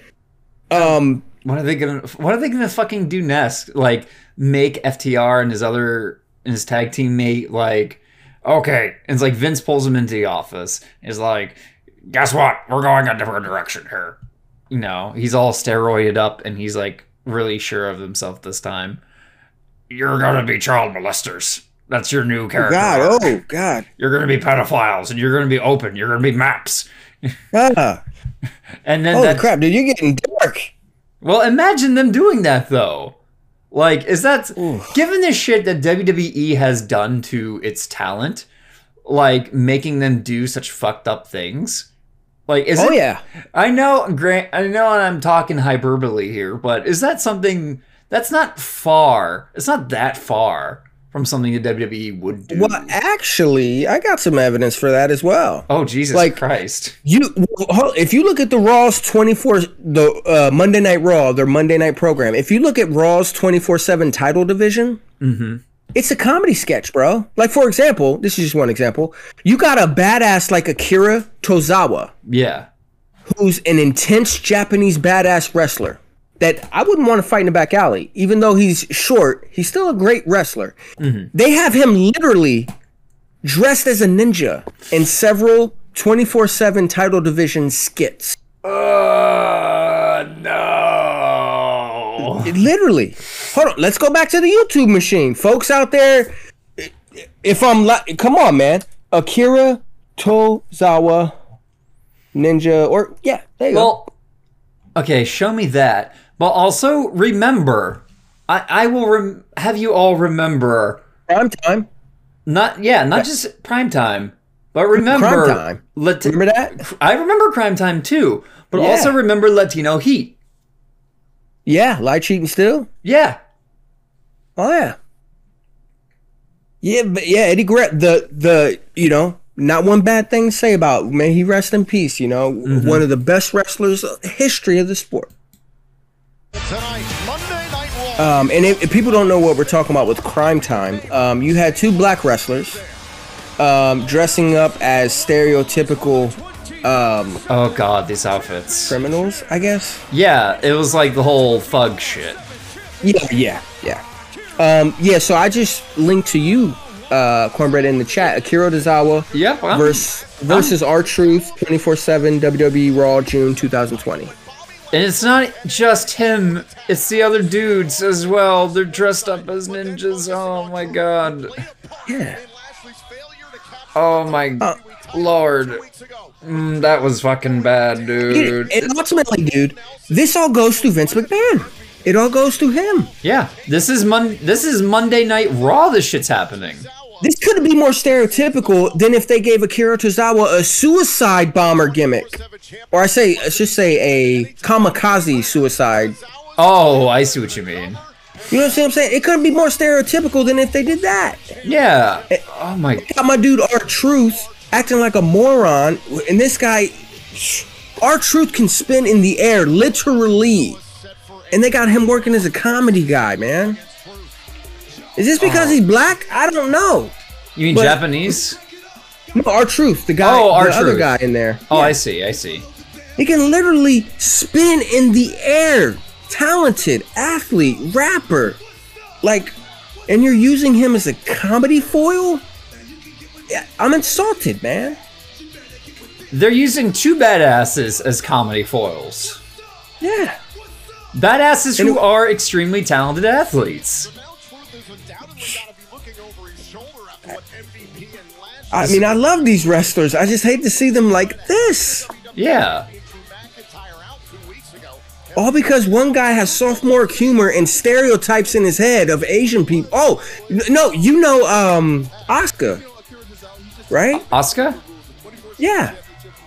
Speaker 2: Um,
Speaker 1: What are they gonna? What are they gonna fucking do next? Like make FTR and his other and his tag teammate like okay? And it's like Vince pulls him into the office. Is like, guess what? We're going a different direction here. You know, he's all steroided up and he's like really sure of himself this time. You're gonna be child molesters. That's your new character.
Speaker 2: God,
Speaker 1: arc.
Speaker 2: oh God,
Speaker 1: You're gonna be pedophiles and you're gonna be open. You're gonna be maps. [laughs]
Speaker 2: ah,
Speaker 1: And then
Speaker 2: holy crap, dude, you're getting dark.
Speaker 1: Well, imagine them doing that though. Like, is that given the shit that WWE has done to its talent, like making them do such fucked up things? Like, is
Speaker 2: Oh
Speaker 1: it?
Speaker 2: yeah,
Speaker 1: I know, Grant. I know, I'm talking hyperbole here, but is that something that's not far? It's not that far from something that WWE would do.
Speaker 2: well, actually, I got some evidence for that as well.
Speaker 1: oh Jesus
Speaker 2: like-
Speaker 1: Christ!
Speaker 2: You, if you look at the Raw's twenty four, the uh, Monday Night Raw, their Monday night program. If you look at Raw's twenty four seven title division, it's a comedy sketch, bro. Like for example, this is just one example. You got a badass like Akira Tozawa,
Speaker 1: Yeah,
Speaker 2: who's an intense Japanese badass wrestler that I wouldn't want to fight in a back alley. Even though he's short, he's still a great wrestler. They have him literally dressed as a ninja in several 24 7 title division skits.
Speaker 1: uh.
Speaker 2: Literally. Hold on. Let's go back to the YouTube machine. Folks out there, if I'm li- come on, man. Akira Tozawa Ninja or yeah, there you go.
Speaker 1: Well, okay, show me that. But also remember, I, I will rem- have you all remember
Speaker 2: Prime time.
Speaker 1: not yeah, not just prime time, but remember
Speaker 2: Crime Time.
Speaker 1: Lat-
Speaker 2: Remember that?
Speaker 1: I remember crime time too, but
Speaker 2: Yeah.
Speaker 1: also remember Latino Heat.
Speaker 2: Yeah, light cheating still.
Speaker 1: Yeah,
Speaker 2: Oh yeah. Yeah, but yeah, Eddie Guerrero, the the you know, not one bad thing to say about may he rest in peace. You know, one of the best wrestlers of history of the sport.
Speaker 3: Tonight, Monday Night Raw.
Speaker 2: Um, and if, if people don't know what we're talking about with Crime Time, um, you had two black wrestlers um, dressing up as stereotypical um,
Speaker 1: Oh god, these outfits.
Speaker 2: criminals, I guess.
Speaker 1: Yeah, it was like the whole thug shit.
Speaker 2: Yeah, yeah, yeah. Um, yeah, so I just linked to you, uh, Cornbread, in the chat. Akira Tozawa
Speaker 1: Yep. I'm-
Speaker 2: versus R Truth 24 7 WWE Raw June 2020.
Speaker 1: And it's not just him, it's the other dudes as well. They're dressed up as ninjas. Oh my god.
Speaker 2: Yeah.
Speaker 1: Oh my lord. Mm, that was fucking bad,
Speaker 2: Dude,
Speaker 1: dude.
Speaker 2: and ultimately, dude, this all goes to Vince McMahon. It all goes to him.
Speaker 1: Yeah, this is Mon- this is Monday Night Raw this shit's happening.
Speaker 2: This couldn't be more stereotypical than if they gave Akira Tozawa a suicide bomber gimmick. Or I say, I should say a kamikaze suicide.
Speaker 1: Oh, I see what you mean.
Speaker 2: You know what I'm saying? It couldn't be more stereotypical than if they did that.
Speaker 1: Yeah. Oh my
Speaker 2: Got my dude R Truth acting like a moron, and this guy, R Truth can spin in the air literally, and they got him working as a comedy guy, man. Is this because
Speaker 1: Oh.
Speaker 2: he's black? I don't know.
Speaker 1: You mean
Speaker 2: But-
Speaker 1: Japanese?
Speaker 2: No, R Truth, the guy,
Speaker 1: Oh,
Speaker 2: the other guy in there.
Speaker 1: Oh, I see. I see.
Speaker 2: He can literally spin in the air. Talented athlete, rapper. like, and you're using him as a comedy foil. I'm insulted, man.
Speaker 1: They're using two badasses as comedy foils.
Speaker 2: Yeah.
Speaker 1: Badasses who are extremely talented athletes.
Speaker 3: Now, truth is undoubtedly gotta be looking over his shoulder after what MVP and last
Speaker 2: I mean, I love these wrestlers. I just hate to see them like this.
Speaker 1: Yeah.
Speaker 3: McIntyre out two weeks ago.
Speaker 2: All because one guy has sophomore humor and stereotypes in his head of Asian people. Oh, no, you know, um, Oscar, right?
Speaker 1: Asuka?
Speaker 2: Yeah.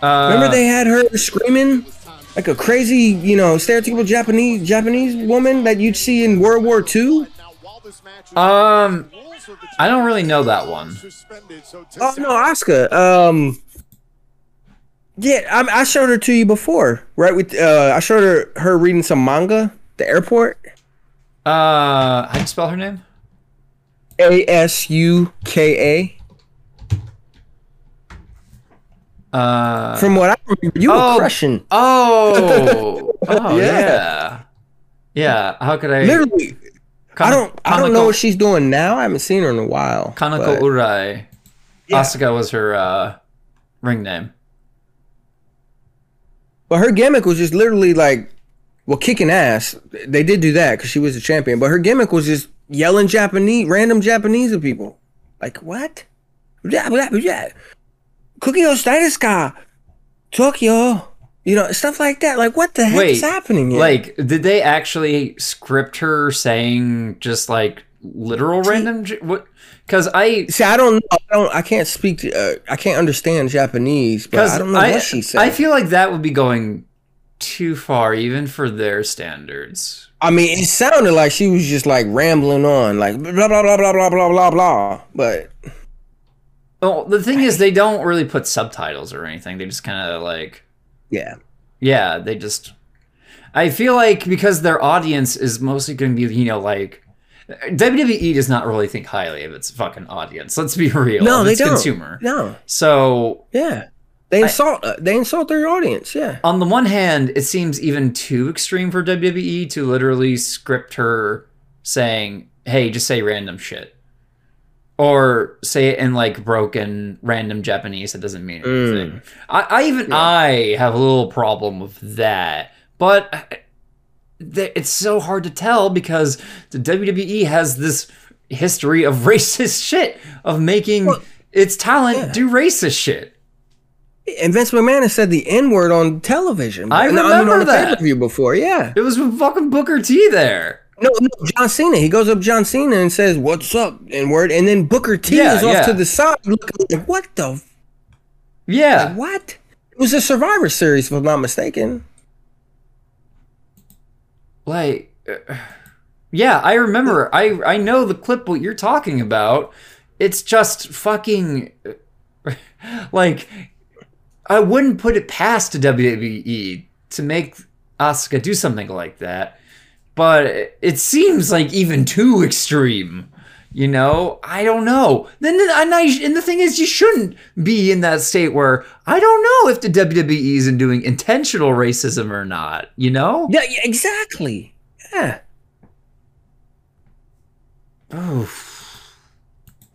Speaker 1: Uh,
Speaker 2: Remember they had her screaming like a crazy, you know, stereotypical Japanese Japanese woman that you'd see in World War II?
Speaker 3: Now, while this match is
Speaker 1: Um,
Speaker 3: rules of the
Speaker 1: I don't really know that one.
Speaker 2: Oh no, Oscar. Um, yeah, I, I showed her to you before, right? With uh, I showed her her reading some manga. The airport.
Speaker 1: Uh, how do you spell her name?
Speaker 2: A S U K A.
Speaker 1: Uh,
Speaker 2: From what I remember, you
Speaker 1: Oh.
Speaker 2: were crushing.
Speaker 1: oh, [laughs] oh
Speaker 2: Yeah.
Speaker 1: yeah. yeah, How could I?
Speaker 2: Literally, I don't. I don't know what she's doing now. I haven't seen her in a while.
Speaker 1: Kanako
Speaker 2: but-
Speaker 1: Urai.
Speaker 2: Yeah.
Speaker 1: Asuka was her uh, ring name.
Speaker 2: But her gimmick was just literally like, well, kicking ass. They did do that because she was a champion. But her gimmick was just yelling Japanese, random Japanese at people. Like what? Blah, blah, blah. Cookie o status ka? Tokyo. You know, stuff like that. Like what the heck
Speaker 1: Wait,
Speaker 2: is happening here?
Speaker 1: Like, did they actually script her saying just like literal random? j- What? Because I
Speaker 2: See, I don't know. I don't. I can't speak. To, uh, I can't understand Japanese, but I don't know
Speaker 1: I,
Speaker 2: what she said.
Speaker 1: I feel like that would be going too far, even for their standards.
Speaker 2: I mean, it sounded like she was just like rambling on, like blah blah blah blah blah blah blah blah. But
Speaker 1: Well, the thing is, they don't really put subtitles or anything. They just kind of like,
Speaker 2: yeah,
Speaker 1: yeah, they just. I feel like because their audience is mostly going to be, you know, like WWE does not really think highly of its fucking audience. Let's be real.
Speaker 2: no, they
Speaker 1: its
Speaker 2: don't.
Speaker 1: consumer.
Speaker 2: No,
Speaker 1: So
Speaker 2: yeah, they insult. uh, they insult their audience. Yeah,
Speaker 1: on the one hand, it seems even too extreme for WWE to literally script her saying, "Hey, just say random shit," or say it in like broken random Japanese that doesn't mean anything. Mm. I, I even I have a little problem with that, but it's so hard to tell because the WWE has this history of [laughs] racist shit of making
Speaker 2: Well,
Speaker 1: its talent
Speaker 2: yeah.
Speaker 1: do racist shit.
Speaker 2: and Vince McMahon has said the N word on television.
Speaker 1: I remember
Speaker 2: on the
Speaker 1: that.
Speaker 2: pay-per-view before. Yeah,
Speaker 1: It was with fucking Booker T there.
Speaker 2: No, no, John Cena. He goes up John Cena and says, "What's up?" N word, and then Booker T
Speaker 1: Yeah,
Speaker 2: is off
Speaker 1: yeah.
Speaker 2: to the side, looking like, "What the f-
Speaker 1: Yeah.
Speaker 2: what?" It was a Survivor Series, if I'm not mistaken.
Speaker 1: Like uh, [sighs] Yeah, I remember. I I know the clip what you're talking about. It's just fucking [laughs] like I wouldn't put it past WWE to make Asuka do something like that. But it seems like even too extreme. You know, I don't know. Then and, I, and the thing is, you shouldn't be in that state where I don't know if the WWE isn't doing intentional racism or not. You know?
Speaker 2: Yeah, exactly. Yeah.
Speaker 1: Oof.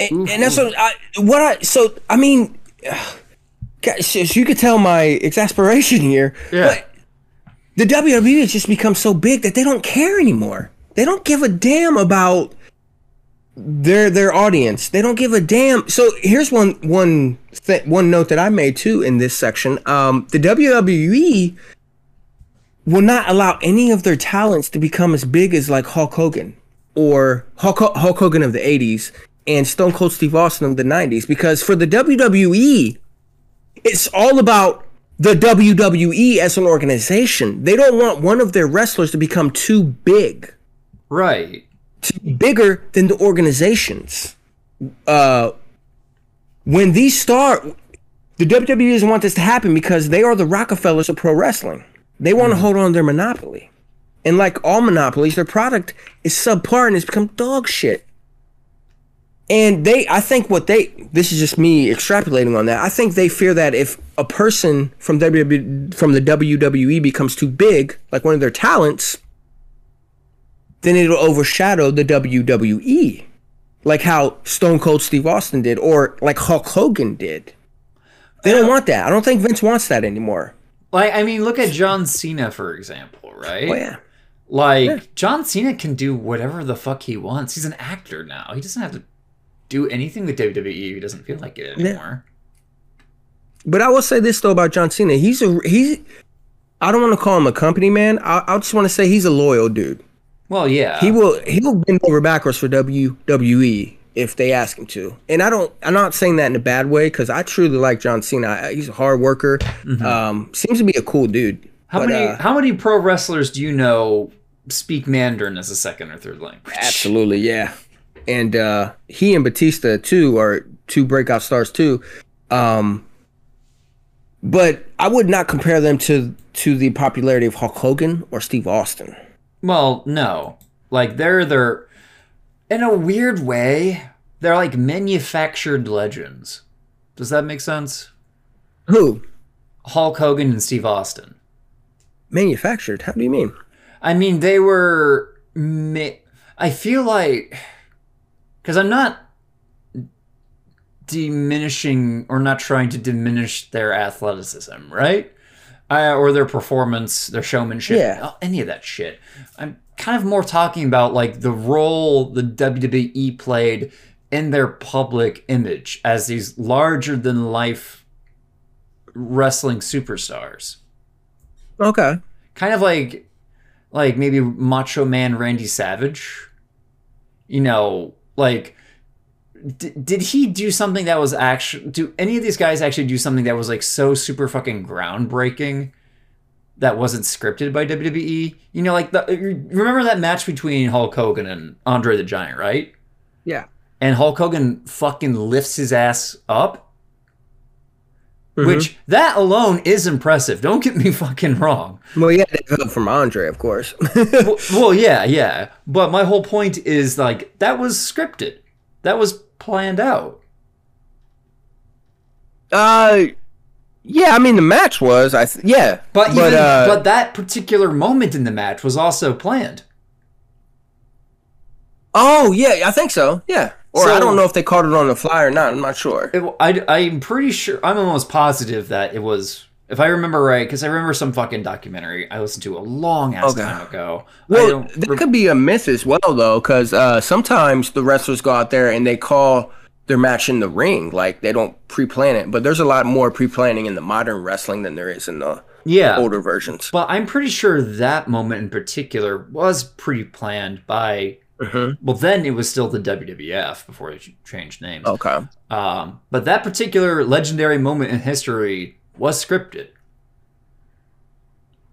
Speaker 2: And, and that's what I, what I, so, I mean, [sighs] guys, so you could tell my exasperation here.
Speaker 1: Yeah.
Speaker 2: The WWE has just become so big that they don't care anymore. They don't give a damn about their their audience. They don't give a damn. So here's one one th- one note that I made too in this section. Um, the WWE will not allow any of their talents to become as big as like Hulk Hogan or Hulk, Hulk Hogan of the 80s and Stone Cold Steve Austin of the 90s because for the WWE it's all about the WWE as an organization. They don't want one of their wrestlers to become too big
Speaker 1: Right.
Speaker 2: bigger than the organizations. Uh, when these start, the WWE doesn't want this to happen because they are the Rockefellers of pro wrestling. They want to hold on to their monopoly. And like all monopolies, their product is subpar and it's become dog shit. And they, I think what they, this is just me extrapolating on that. I think they fear that if a person from WWE, from the WWE becomes too big, like one of their talents, then it'll overshadow the WWE. Like how Stone Cold Steve Austin did, or like Hulk Hogan did. They don't want that. I don't think Vince wants that anymore.
Speaker 1: Like, I mean, look at John Cena, for example, right?
Speaker 2: Oh yeah.
Speaker 1: Like, John Cena can do whatever the fuck he wants. He's an actor now. He doesn't have to do anything with WWE if he doesn't feel like it anymore.
Speaker 2: But I will say this though about John Cena. He's a he's. I don't want to call him a company man. I, I just want to say he's a loyal dude.
Speaker 1: Well, yeah.
Speaker 2: He will he'll bend over backwards for WWE if they ask him to. And I don't I'm not saying that in a bad way because I truly like John Cena. I- He's a hard worker. Um, seems to be a cool dude.
Speaker 1: Mm-hmm. how
Speaker 2: But,
Speaker 1: many
Speaker 2: uh,
Speaker 1: how many pro wrestlers do you know speak Mandarin as a second or third language?
Speaker 2: Absolutely, yeah. And uh, he and Batista too are two breakout stars too. Um, but I would not compare them to to the popularity of Hulk Hogan or Steve Austin.
Speaker 1: Well, no. Like they're they're in a weird way, they're like manufactured legends. Does that make sense?
Speaker 2: Who
Speaker 1: Hulk Hogan and Steve Austin.
Speaker 2: manufactured? How do you mean?
Speaker 1: I mean, they were. Ma- I feel like because I'm not diminishing or not trying to diminish their athleticism, right? Uh, or their performance, their showmanship,
Speaker 2: Yeah.
Speaker 1: any of that shit. I'm kind of more talking about like the role the WWE played in their public image as these larger than life wrestling superstars
Speaker 2: Okay.
Speaker 1: kind of like like maybe macho man randy savage you know like d- did he do something that was actually do any of these guys actually do something that was like so super fucking groundbreaking that wasn't scripted by WWE you know like the uh, remember that match between Hulk Hogan and Andre the Giant right
Speaker 2: Yeah.
Speaker 1: and Hulk Hogan fucking lifts his ass up
Speaker 2: Mhm.
Speaker 1: which that alone is impressive don't get me [laughs] fucking wrong
Speaker 2: Well, yeah, they help from Andre, of course. [laughs]
Speaker 1: well, well, yeah, yeah. But my whole point is like that was scripted. That was planned out.
Speaker 2: uh, yeah. I mean, the match was. I th- yeah,
Speaker 1: But even,
Speaker 2: uh,
Speaker 1: but that particular moment in the match was also planned.
Speaker 2: oh yeah, I think so. Yeah. Or I don't know if they called it on the fly or not. I'm not sure.
Speaker 1: It, I, I'm pretty sure. I'm almost positive that it was. If I remember right, because I remember some fucking documentary I listened to a long ass
Speaker 2: Okay.
Speaker 1: time ago.
Speaker 2: Well, that
Speaker 1: re-
Speaker 2: could be a myth as well, though, because uh, sometimes the wrestlers go out there and they call their match in the ring, like they don't pre-plan it. But there's a lot more pre-planning in the modern wrestling than there is in the
Speaker 1: yeah.
Speaker 2: older versions.
Speaker 1: But I'm pretty sure that moment in particular was pre-planned by.
Speaker 2: Mhm.
Speaker 1: Well, then it was still the WWF before they changed names.
Speaker 2: Okay.
Speaker 1: Um, but that particular legendary moment in history was scripted.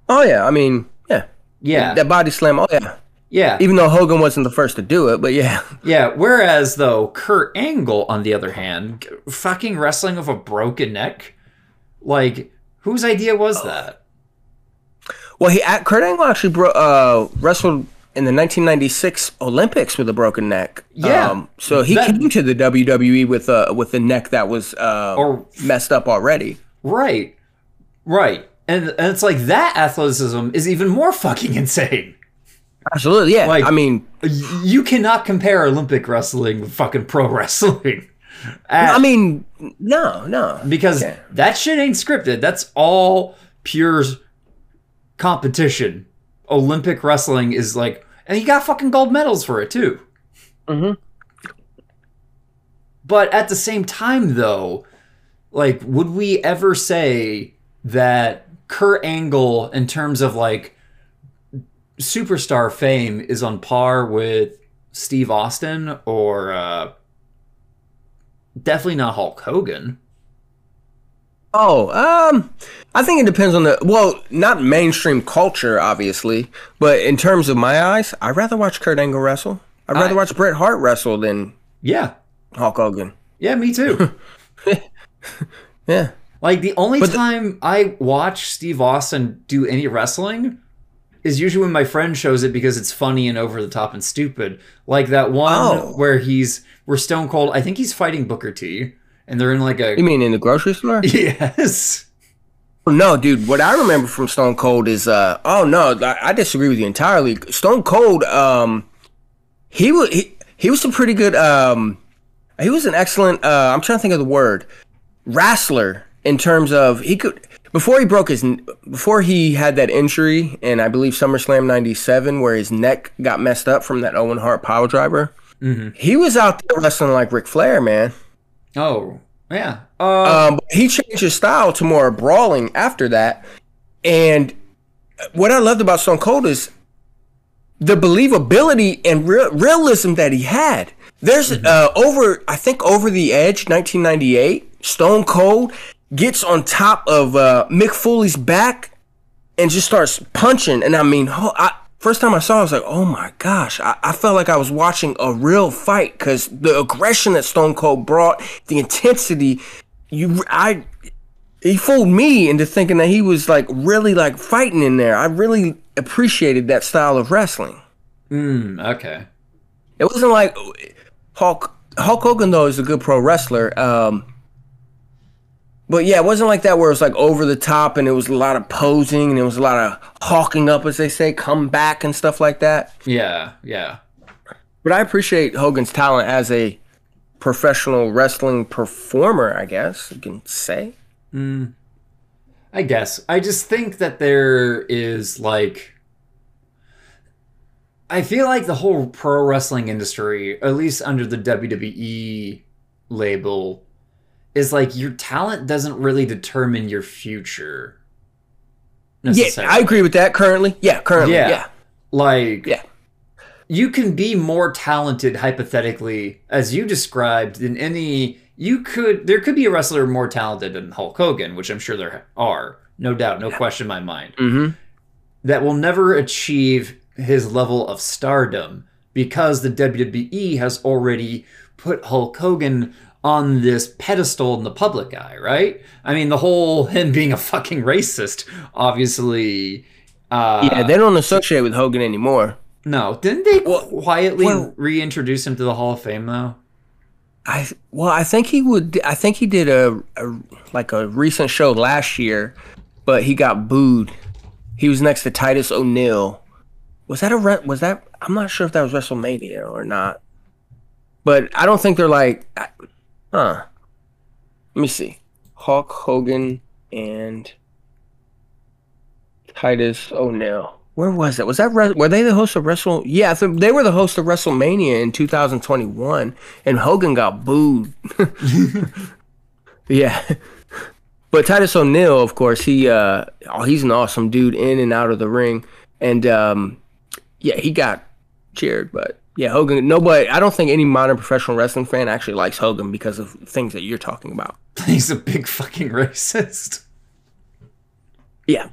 Speaker 2: Oh yeah, I mean, yeah,
Speaker 1: Yeah,
Speaker 2: that body slam. Oh yeah,
Speaker 1: yeah,
Speaker 2: even though Hogan wasn't the first to do it, but yeah, [laughs]
Speaker 1: yeah. Whereas though Kurt Angle, on the other hand, fucking wrestling with a broken neck, like whose idea was
Speaker 2: Oh.
Speaker 1: that?
Speaker 2: well, he at Kurt Angle actually bro- uh, wrestled in the 1996 Olympics with a broken neck.
Speaker 1: Yeah.
Speaker 2: Um, so he
Speaker 1: That-
Speaker 2: came to the WWE with a with a neck that was uh,
Speaker 1: Or-
Speaker 2: messed up already.
Speaker 1: Right, right. And, and it's like that athleticism is even more fucking insane.
Speaker 2: Absolutely, yeah.
Speaker 1: Like-
Speaker 2: I mean,
Speaker 1: You cannot compare Olympic wrestling with fucking pro [laughs] wrestling.
Speaker 2: I mean, no, no.
Speaker 1: because
Speaker 2: Yeah.
Speaker 1: that shit ain't scripted. That's all pure competition. Olympic wrestling is like, and he got fucking gold medals for it too.
Speaker 2: Mhm.
Speaker 1: But at the same time, though, like, would we ever say that Kurt Angle, in terms of like superstar fame, is on par with Steve Austin or uh, definitely not Hulk Hogan?
Speaker 2: Oh, um, I think it depends on the well, not mainstream culture, obviously, but in terms of my eyes, I'd rather watch Kurt Angle wrestle. I'd rather
Speaker 1: I-
Speaker 2: watch Bret Hart wrestle than
Speaker 1: Yeah,
Speaker 2: Hulk Hogan.
Speaker 1: yeah, me too. [laughs]
Speaker 2: Yeah.
Speaker 1: Like the only
Speaker 2: But the-
Speaker 1: time I watch Steve Austin do any wrestling is usually when my friend shows it because it's funny and over the top and stupid. Like that one
Speaker 2: Oh.
Speaker 1: where he's where Stone Cold, I think he's fighting Booker T, and they're in like a
Speaker 2: You mean in the grocery store? [laughs]
Speaker 1: yes,
Speaker 2: No, dude. What I remember from Stone Cold is, uh, oh no, I, I disagree with you entirely. Stone Cold, um, he was he, he was a pretty good. Um, he was an excellent. Uh, I'm trying to think of the word, wrestler in terms of he could before he broke his before he had that injury in I believe SummerSlam '97 where his neck got messed up from that Owen Hart power driver. He was out there wrestling like Ric Flair, man.
Speaker 1: Oh, yeah. Uh,
Speaker 2: Um, he changed his style to more brawling after that. And what I loved about Stone Cold is the believability and real, realism that he had. There's uh, over, I think, over the edge, 1998. Stone Cold gets on top of uh, Mick Foley's back and just starts punching. And I mean, I, first time I saw, it, I was like, "Oh my gosh!" I, I felt like I was watching a real fight because the aggression that Stone Cold brought, the intensity. You, I, he fooled me into thinking that he was like really like fighting in there. I really appreciated that style of wrestling.
Speaker 1: mm, okay.
Speaker 2: It wasn't like Hulk. Hulk Hogan though is a good pro wrestler. Um, but yeah, it wasn't like that where it was like over the top and it was a lot of posing and it was a lot of hulking up, as they say, come back and stuff like that.
Speaker 1: Yeah, yeah.
Speaker 2: But I appreciate Hogan's talent as a professional wrestling performer. I guess you can say. Mm.
Speaker 1: I guess. I just think that there is like I feel like the whole pro wrestling industry, at least under the WWE label, is like your talent doesn't really determine your future.
Speaker 2: Yeah. I agree with that. Currently, yeah, currently,
Speaker 1: Yeah.
Speaker 2: yeah,
Speaker 1: Like
Speaker 2: yeah.
Speaker 1: you can be more talented hypothetically as you described than any you could there could be a wrestler more talented than Hulk Hogan, which I'm sure there are. No doubt, no question in my mind.
Speaker 2: Mm-hmm.
Speaker 1: That will never achieve his level of stardom because the WWE has already put Hulk Hogan on this pedestal in the public eye, right? I mean, the whole him being a fucking racist, obviously. Uh,
Speaker 2: Yeah, they don't associate with Hogan anymore.
Speaker 1: no, didn't they
Speaker 2: Well-
Speaker 1: quietly
Speaker 2: well-
Speaker 1: reintroduce him to the Hall of Fame though?
Speaker 2: I well, I think he would. I think he did a, a like a recent show last year, but he got booed. He was next to Titus O'Neil. Was that a re- was that? I'm not sure if that was WrestleMania or not. But I don't think they're like, huh? Let me see. Hulk Hogan and Titus O'Neil. Where was it? Was that were they the host of Wrestle? Yeah, they were the host of WrestleMania in 2021, and Hogan got booed. [laughs] yeah, but Titus O'Neil, of course, he uh, oh, he's an awesome dude in and out of the ring, and um, yeah, he got cheered. But yeah, Hogan. Nobody. I don't think any modern professional wrestling fan actually likes Hogan because of things that you're talking about. [laughs]
Speaker 1: He's a big fucking racist.
Speaker 2: Yeah.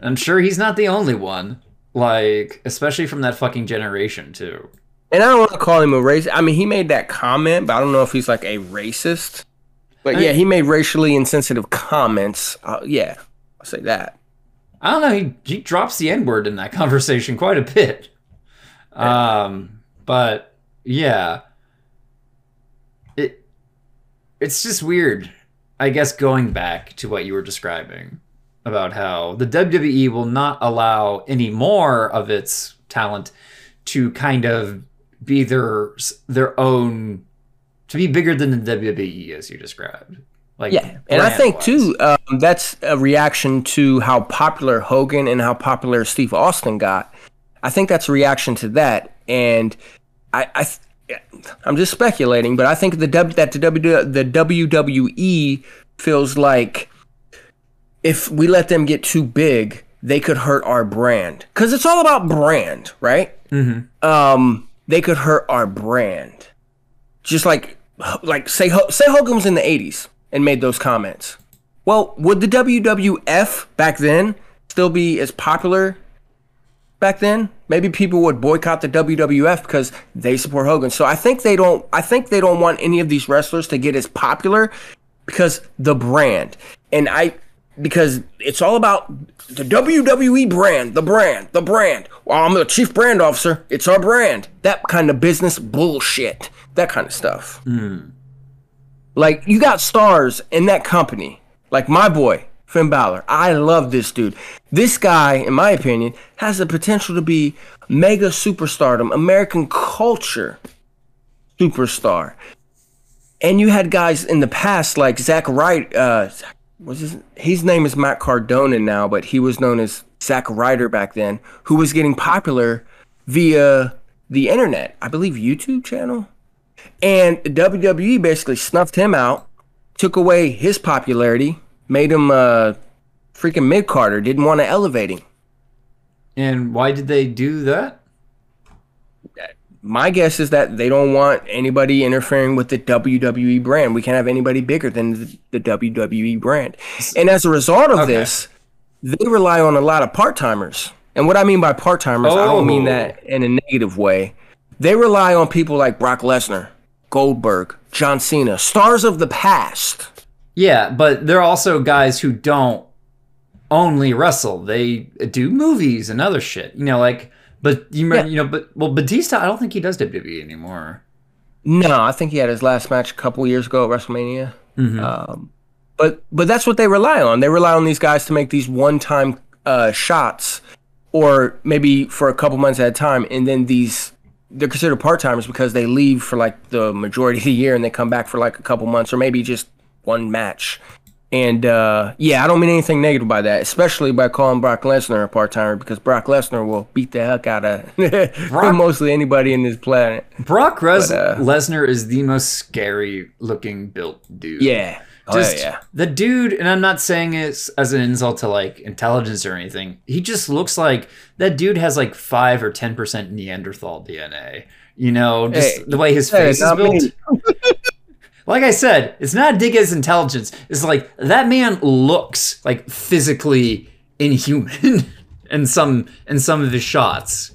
Speaker 1: I'm sure he's not the only one. Like, especially from that fucking generation too.
Speaker 2: And I don't want to call him a racist. I mean, he made that comment, but I don't know if he's like a racist. But
Speaker 1: I-
Speaker 2: yeah, he made racially insensitive comments. Uh, yeah, I'll say that.
Speaker 1: I don't know. He he drops the N word in that conversation quite a bit. Um, but yeah, it it's just weird. I guess going back to what you were describing about how the WWE will not allow any more of its talent to kind of be their their own to be bigger than the WWE as you described. Like
Speaker 2: Yeah, and I think
Speaker 1: brand-wise.
Speaker 2: too um, that's a reaction to how popular Hogan and how popular Steve Austin got. I think that's a reaction to that, and I, I I'm just speculating, but I think the w, that the w, the WWE feels like if we let them get too big, they could hurt our brand because it's all about brand, right? Mm-hmm. Um, they could hurt our brand, just like like say say Hogan was in the '80s and made those comments. Well, would the WWF back then still be as popular back then? Maybe people would boycott the WWF because they support Hogan. So I think they don't. I think they don't want any of these wrestlers to get as popular because the brand and I because it's all about the WWE brand, the brand, the brand. Well, I'm the chief brand officer. It's our brand. That kind of business bullshit. That kind of stuff. Hmm. Like you got stars in that company, like my boy Finn Balor. I love this dude. This guy, in my opinion, has the potential to be mega superstardom, American culture superstar. And you had guys in the past like Zach Ryder. Uh, what's his, his name is Matt Cardona now, but he was known as Zach Ryder back then, who was getting popular via the internet. I believe YouTube channel. And WWE basically snuffed him out, took away his popularity, made him uh, freaking mid carder, didn't want to elevate him.
Speaker 1: And why did they do that?
Speaker 2: My guess is that they don't want anybody interfering with the WWE brand. We can't have anybody bigger than the, the WWE brand. And as a result of
Speaker 1: Okay.
Speaker 2: this, they rely on a lot of part timers. And what I mean by part timers, I don't mean
Speaker 1: Oh.
Speaker 2: that in a negative way. They rely on people like Brock Lesnar, Goldberg, John Cena, stars of the past.
Speaker 1: Yeah, but they're also guys who don't only wrestle. They do movies and other shit. You know, like but you remember,
Speaker 2: Yeah.
Speaker 1: you know, but well, Batista, I don't think he does WWE anymore.
Speaker 2: No, I think he had his last match a couple years ago at WrestleMania.
Speaker 1: Mm-hmm.
Speaker 2: Um, but but that's what they rely on. They rely on these guys to make these one-time uh, shots, or maybe for a couple months at a time, and then these they're considered part-timers because they leave for like the majority of the year and they come back for like a couple months or maybe just one match. And uh, yeah, I don't mean anything negative by that, especially by calling Brock Lesnar a part timer because Brock Lesnar will beat the heck out of [laughs]
Speaker 1: Brock-
Speaker 2: mostly anybody in this planet.
Speaker 1: Brock Res-
Speaker 2: But, uh,
Speaker 1: Lesnar is the most scary looking built dude.
Speaker 2: Yeah. Oh,
Speaker 1: just
Speaker 2: yeah.
Speaker 1: the dude, and I'm not saying it as an insult to like intelligence or anything. He just looks like that dude has like five or ten percent Neanderthal DNA. You know, just
Speaker 2: Hey,
Speaker 1: the way his
Speaker 2: hey,
Speaker 1: face is built. Like I said, it's not a dig at his intelligence. It's like that man looks like physically inhuman [laughs] in some in some of his shots.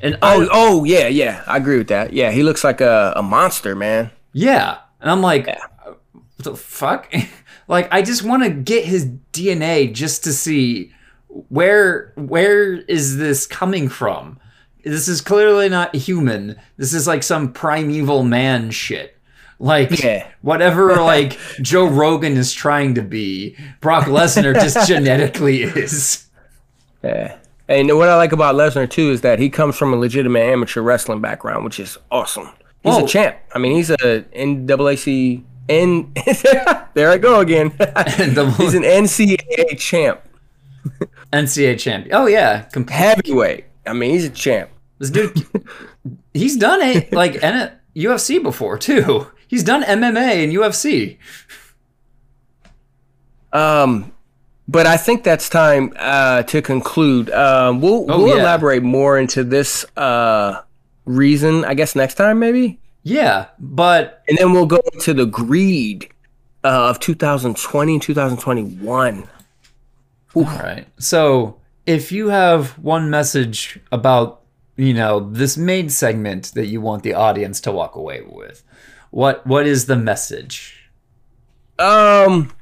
Speaker 1: And I,
Speaker 2: Oh, oh yeah, yeah. I agree with that. Yeah, he looks like a, a monster, man.
Speaker 1: Yeah. And I'm like, what the fuck? [laughs] like, I just want to get his DNA just to see where where is this coming from? This is clearly not human. This is like some primeval man shit. Like
Speaker 2: Yeah.
Speaker 1: whatever [laughs] like Joe Rogan is trying to be, Brock Lesnar just [laughs] genetically is.
Speaker 2: Yeah. And what I like about Lesnar too is that he comes from a legitimate amateur wrestling background, which is awesome. He's
Speaker 1: Oh.
Speaker 2: a champ. I mean, he's a NAAC N. [laughs] there I go again. he's an NCAA champ,
Speaker 1: NCAA champ. Oh yeah,
Speaker 2: heavyweight. I mean, he's a champ.
Speaker 1: This dude, he's done it like N- UFC before too. He's done MMA and UFC.
Speaker 2: Um, but I think that's time uh, to conclude. Um, we'll
Speaker 1: Oh,
Speaker 2: we'll
Speaker 1: yeah.
Speaker 2: elaborate more into this uh, reason, I guess, next time maybe,
Speaker 1: Yeah, but
Speaker 2: and then we'll go into the greed uh, of 2020 and 2021.
Speaker 1: all right. So if you have one message about you know this main segment that you want the audience to walk away with, what what is the message?
Speaker 2: Um,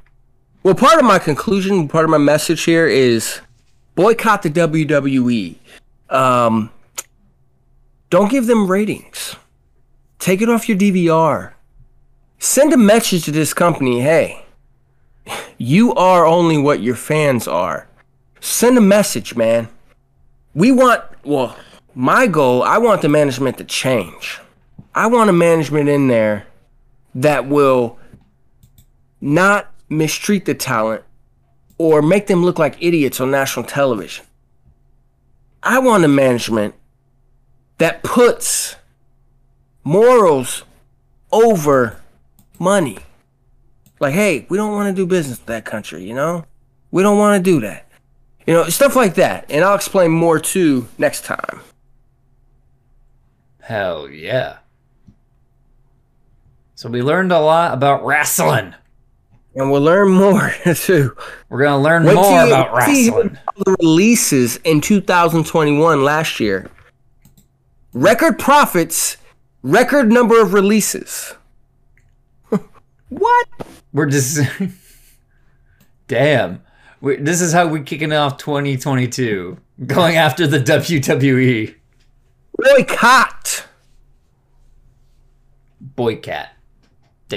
Speaker 2: well, part of my conclusion, part of my message here is boycott the WWE. Um, don't give them ratings. Take it off your DVR. Send a message to this company hey, you are only what your fans are. Send a message, man. We want, well, my goal, I want the management to change. I want a management in there that will not mistreat the talent or make them look like idiots on national television. I want a management that puts morals over money. Like, hey, we don't want to do business with that country, you know? We don't want to do that. You know, stuff like that. And I'll explain more too next time.
Speaker 1: Hell yeah. So we learned a lot about wrestling.
Speaker 2: And we'll learn more [laughs] too.
Speaker 1: We're gonna learn
Speaker 2: Wait
Speaker 1: more
Speaker 2: you
Speaker 1: about wrestling.
Speaker 2: the releases in 2021 last year. Record profits, record number of releases. [laughs] what?
Speaker 1: We're just [laughs] damn. we this is how we're kicking off 2022, going after the. WWE
Speaker 2: Boycott.
Speaker 1: boycott.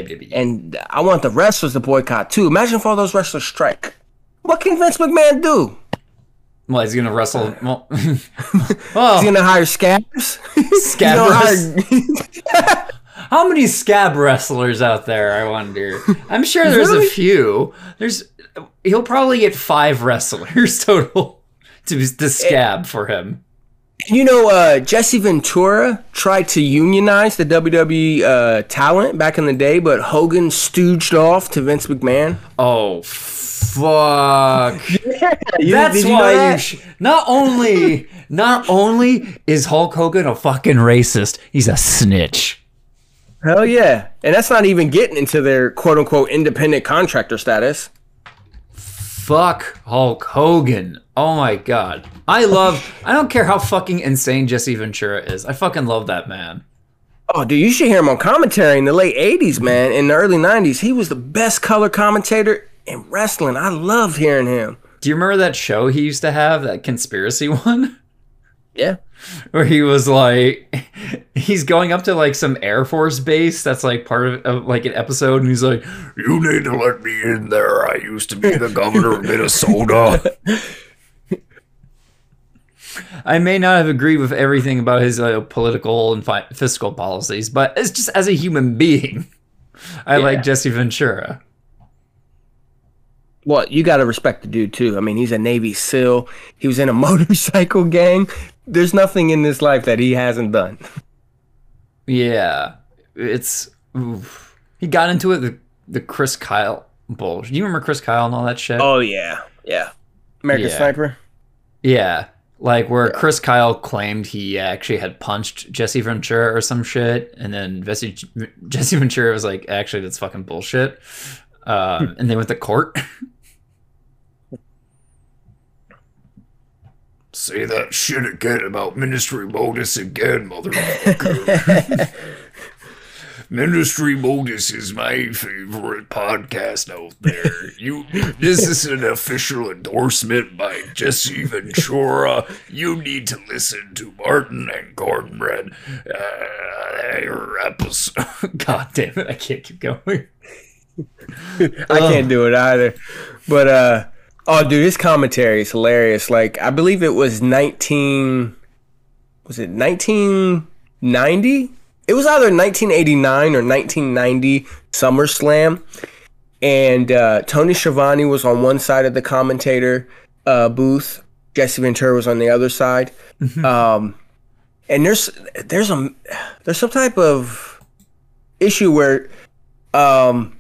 Speaker 1: WWE.
Speaker 2: And I want the wrestlers to boycott too. Imagine if all those wrestlers strike. What can Vince McMahon do?
Speaker 1: Well, he's gonna wrestle. Uh, well, [laughs]
Speaker 2: oh.
Speaker 1: He's
Speaker 2: gonna hire scabs.
Speaker 1: Scab
Speaker 2: He's hire- [laughs] [laughs]
Speaker 1: how many scab wrestlers out there? I wonder. I'm sure there's
Speaker 2: Really?
Speaker 1: a few. There's. He'll probably get five wrestlers total to to scab for him.
Speaker 2: You know, uh, Jesse Ventura tried to unionize the WWE uh, talent back in the day, but Hogan stooged off to Vince McMahon.
Speaker 1: Oh fuck! [laughs]
Speaker 2: You-
Speaker 1: That's
Speaker 2: did you
Speaker 1: why you.
Speaker 2: that?
Speaker 1: Sh- not only, not only is Hulk Hogan a fucking racist, he's a snitch.
Speaker 2: Hell yeah. And that's not even getting into their quote unquote independent contractor status.
Speaker 1: Fuck Hulk Hogan. Oh my god. I love. I don't care how fucking insane Jesse Ventura is. I fucking love that man.
Speaker 2: Oh, dude, you should hear him on commentary in the late 80s, man. In the early 90s, he was the best color commentator in wrestling. I love hearing him.
Speaker 1: Do you remember that show he used to have, that conspiracy [laughs] one?
Speaker 2: Yeah.
Speaker 1: Where he was like, he's going up to like some Air Force base that's like part of, of like an episode, and he's like,
Speaker 4: You need to let me in there. I used to be the governor of Minnesota. [laughs]
Speaker 1: I may not have agreed with everything about his uh, political and fi- fiscal policies, but it's just as a human being, I like Jesse Ventura.
Speaker 2: Well, you got to respect the dude, too. I mean, he's a Navy SEAL, he was in a [laughs] motorcycle gang. There's nothing in this life that he hasn't done.
Speaker 1: Yeah, it's oof. he got into it the the Chris Kyle bullshit. Do you remember Chris Kyle and all that shit?
Speaker 2: Oh, yeah. Yeah. American
Speaker 1: Yeah.
Speaker 2: Sniper?
Speaker 1: Yeah, like where Chris Kyle claimed he actually had punched Jesse Ventura or some shit, and then Jesse [laughs] Jesse Ventura was like, "Actually, that's fucking bullshit," um, and they went to court.
Speaker 4: Say that shit again about Ministry Modus again, motherfucker. [laughs] Ministry Modus is my favorite podcast out there. You, this is an official endorsement by Jesse Ventura. You need to listen to Martin and Cornbread. Uh, their episode. [laughs]
Speaker 1: God damn it, I can't keep going. [laughs]
Speaker 2: I can't do it either. But uh oh dude, his commentary is hilarious. Like I believe it was 19 was it 1990? It was either 1989 or 1990 SummerSlam. And uh, Tony Schiavone was on one side of the commentator uh, booth. Jesse Ventura was on the other side. Um, and there's there's a there's some type of issue where um,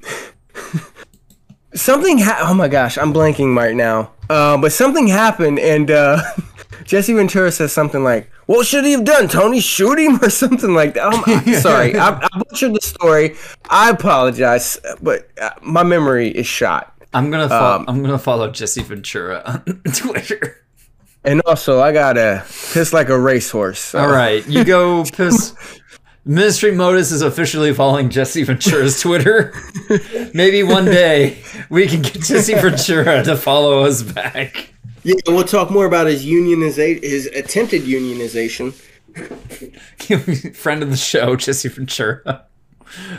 Speaker 2: [laughs] something ha- oh my gosh i'm blanking right now uh, but something happened and uh, [laughs] jesse ventura says something like what should he have done tony shoot him [laughs] or something like that um, I- [laughs] sorry I, I butchered the story i apologize but uh, my memory is shot
Speaker 1: I'm gonna fo-
Speaker 2: Um,
Speaker 1: I'm gonna follow Jesse Ventura [laughs] on Twitter.
Speaker 2: and also i gotta piss like a racehorse so-
Speaker 1: All right, you go piss. Ministry Modus is officially following Jesse Ventura's Twitter. Maybe one day we can get Jesse Ventura to follow us back.
Speaker 2: Yeah we'll talk more about his unionization his attempted unionization [laughs]
Speaker 1: Friend of the show, Jesse Ventura.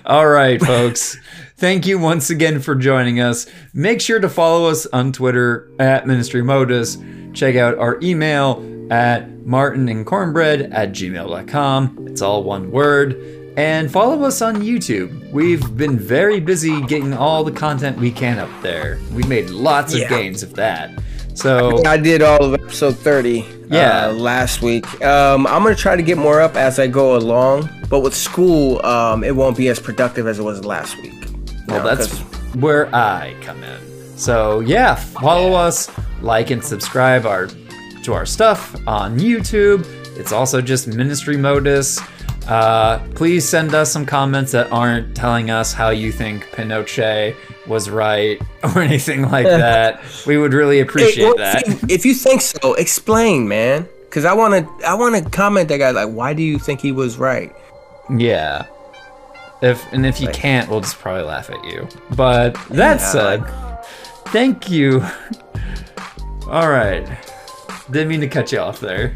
Speaker 1: All right, folks. [laughs] Thank you once again for joining us. Make sure to follow us on Twitter at Ministry Modus. Check out our email at martinandcornbread at gmail.com. It's all one word. And follow us on YouTube. We've been very busy getting all the content we can up there. We made lots of
Speaker 2: Yeah.
Speaker 1: games of that. So
Speaker 2: I did all of episode 30
Speaker 1: Yeah.
Speaker 2: uh, last week. Um, I'm going to try to get more up as I go along, but with school, um, it won't be as productive as it was last week.
Speaker 1: Well,
Speaker 2: know,
Speaker 1: that's where I come in. So yeah, follow us, like and subscribe our to our stuff on YouTube. It's also just Ministry Modus. Uh, please send us some comments that aren't telling us how you think Pinochet was right [laughs] or anything like that. we would really
Speaker 2: Hey,
Speaker 1: appreciate
Speaker 2: well,
Speaker 1: that.
Speaker 2: If you, if you think so, explain, man. Because I want to I want to comment that guy, like, why do you think he was right?
Speaker 1: Yeah. If and if you can't, we'll just probably laugh at you. But that
Speaker 2: Yeah,
Speaker 1: said, thank you. [laughs] All right. Didn't mean to cut you off there.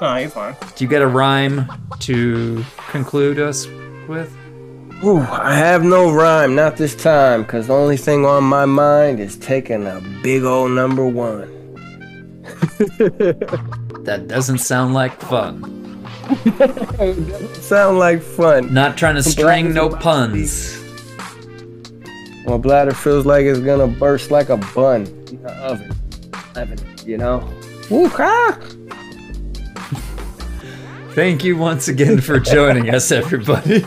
Speaker 2: Oh, you're fine.
Speaker 1: Do you get a rhyme to conclude us with?
Speaker 2: Ooh, I have no rhyme, not this time, because the only thing on my mind is taking a big old number one. [laughs]
Speaker 1: That doesn't sound like fun. [laughs]
Speaker 2: Sound like fun.
Speaker 1: Not trying to string no puns.
Speaker 2: My bladder feels like it's gonna burst like a bun in the oven. Oven, You know? Ooh, ah!
Speaker 1: Thank you once again for joining us, everybody. [laughs]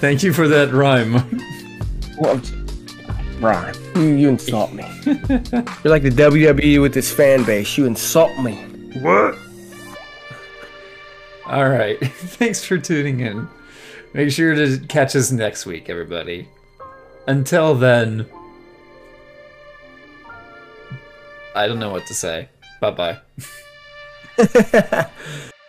Speaker 1: Thank you for that rhyme.
Speaker 2: Well, Rhyme. You, you insult me. You're like the WWE with this fan base. You insult me.
Speaker 4: What?
Speaker 1: All right. [laughs] Thanks for tuning in. Make sure to catch us next week, everybody. Until then, I don't know what to say. Bye bye. [laughs]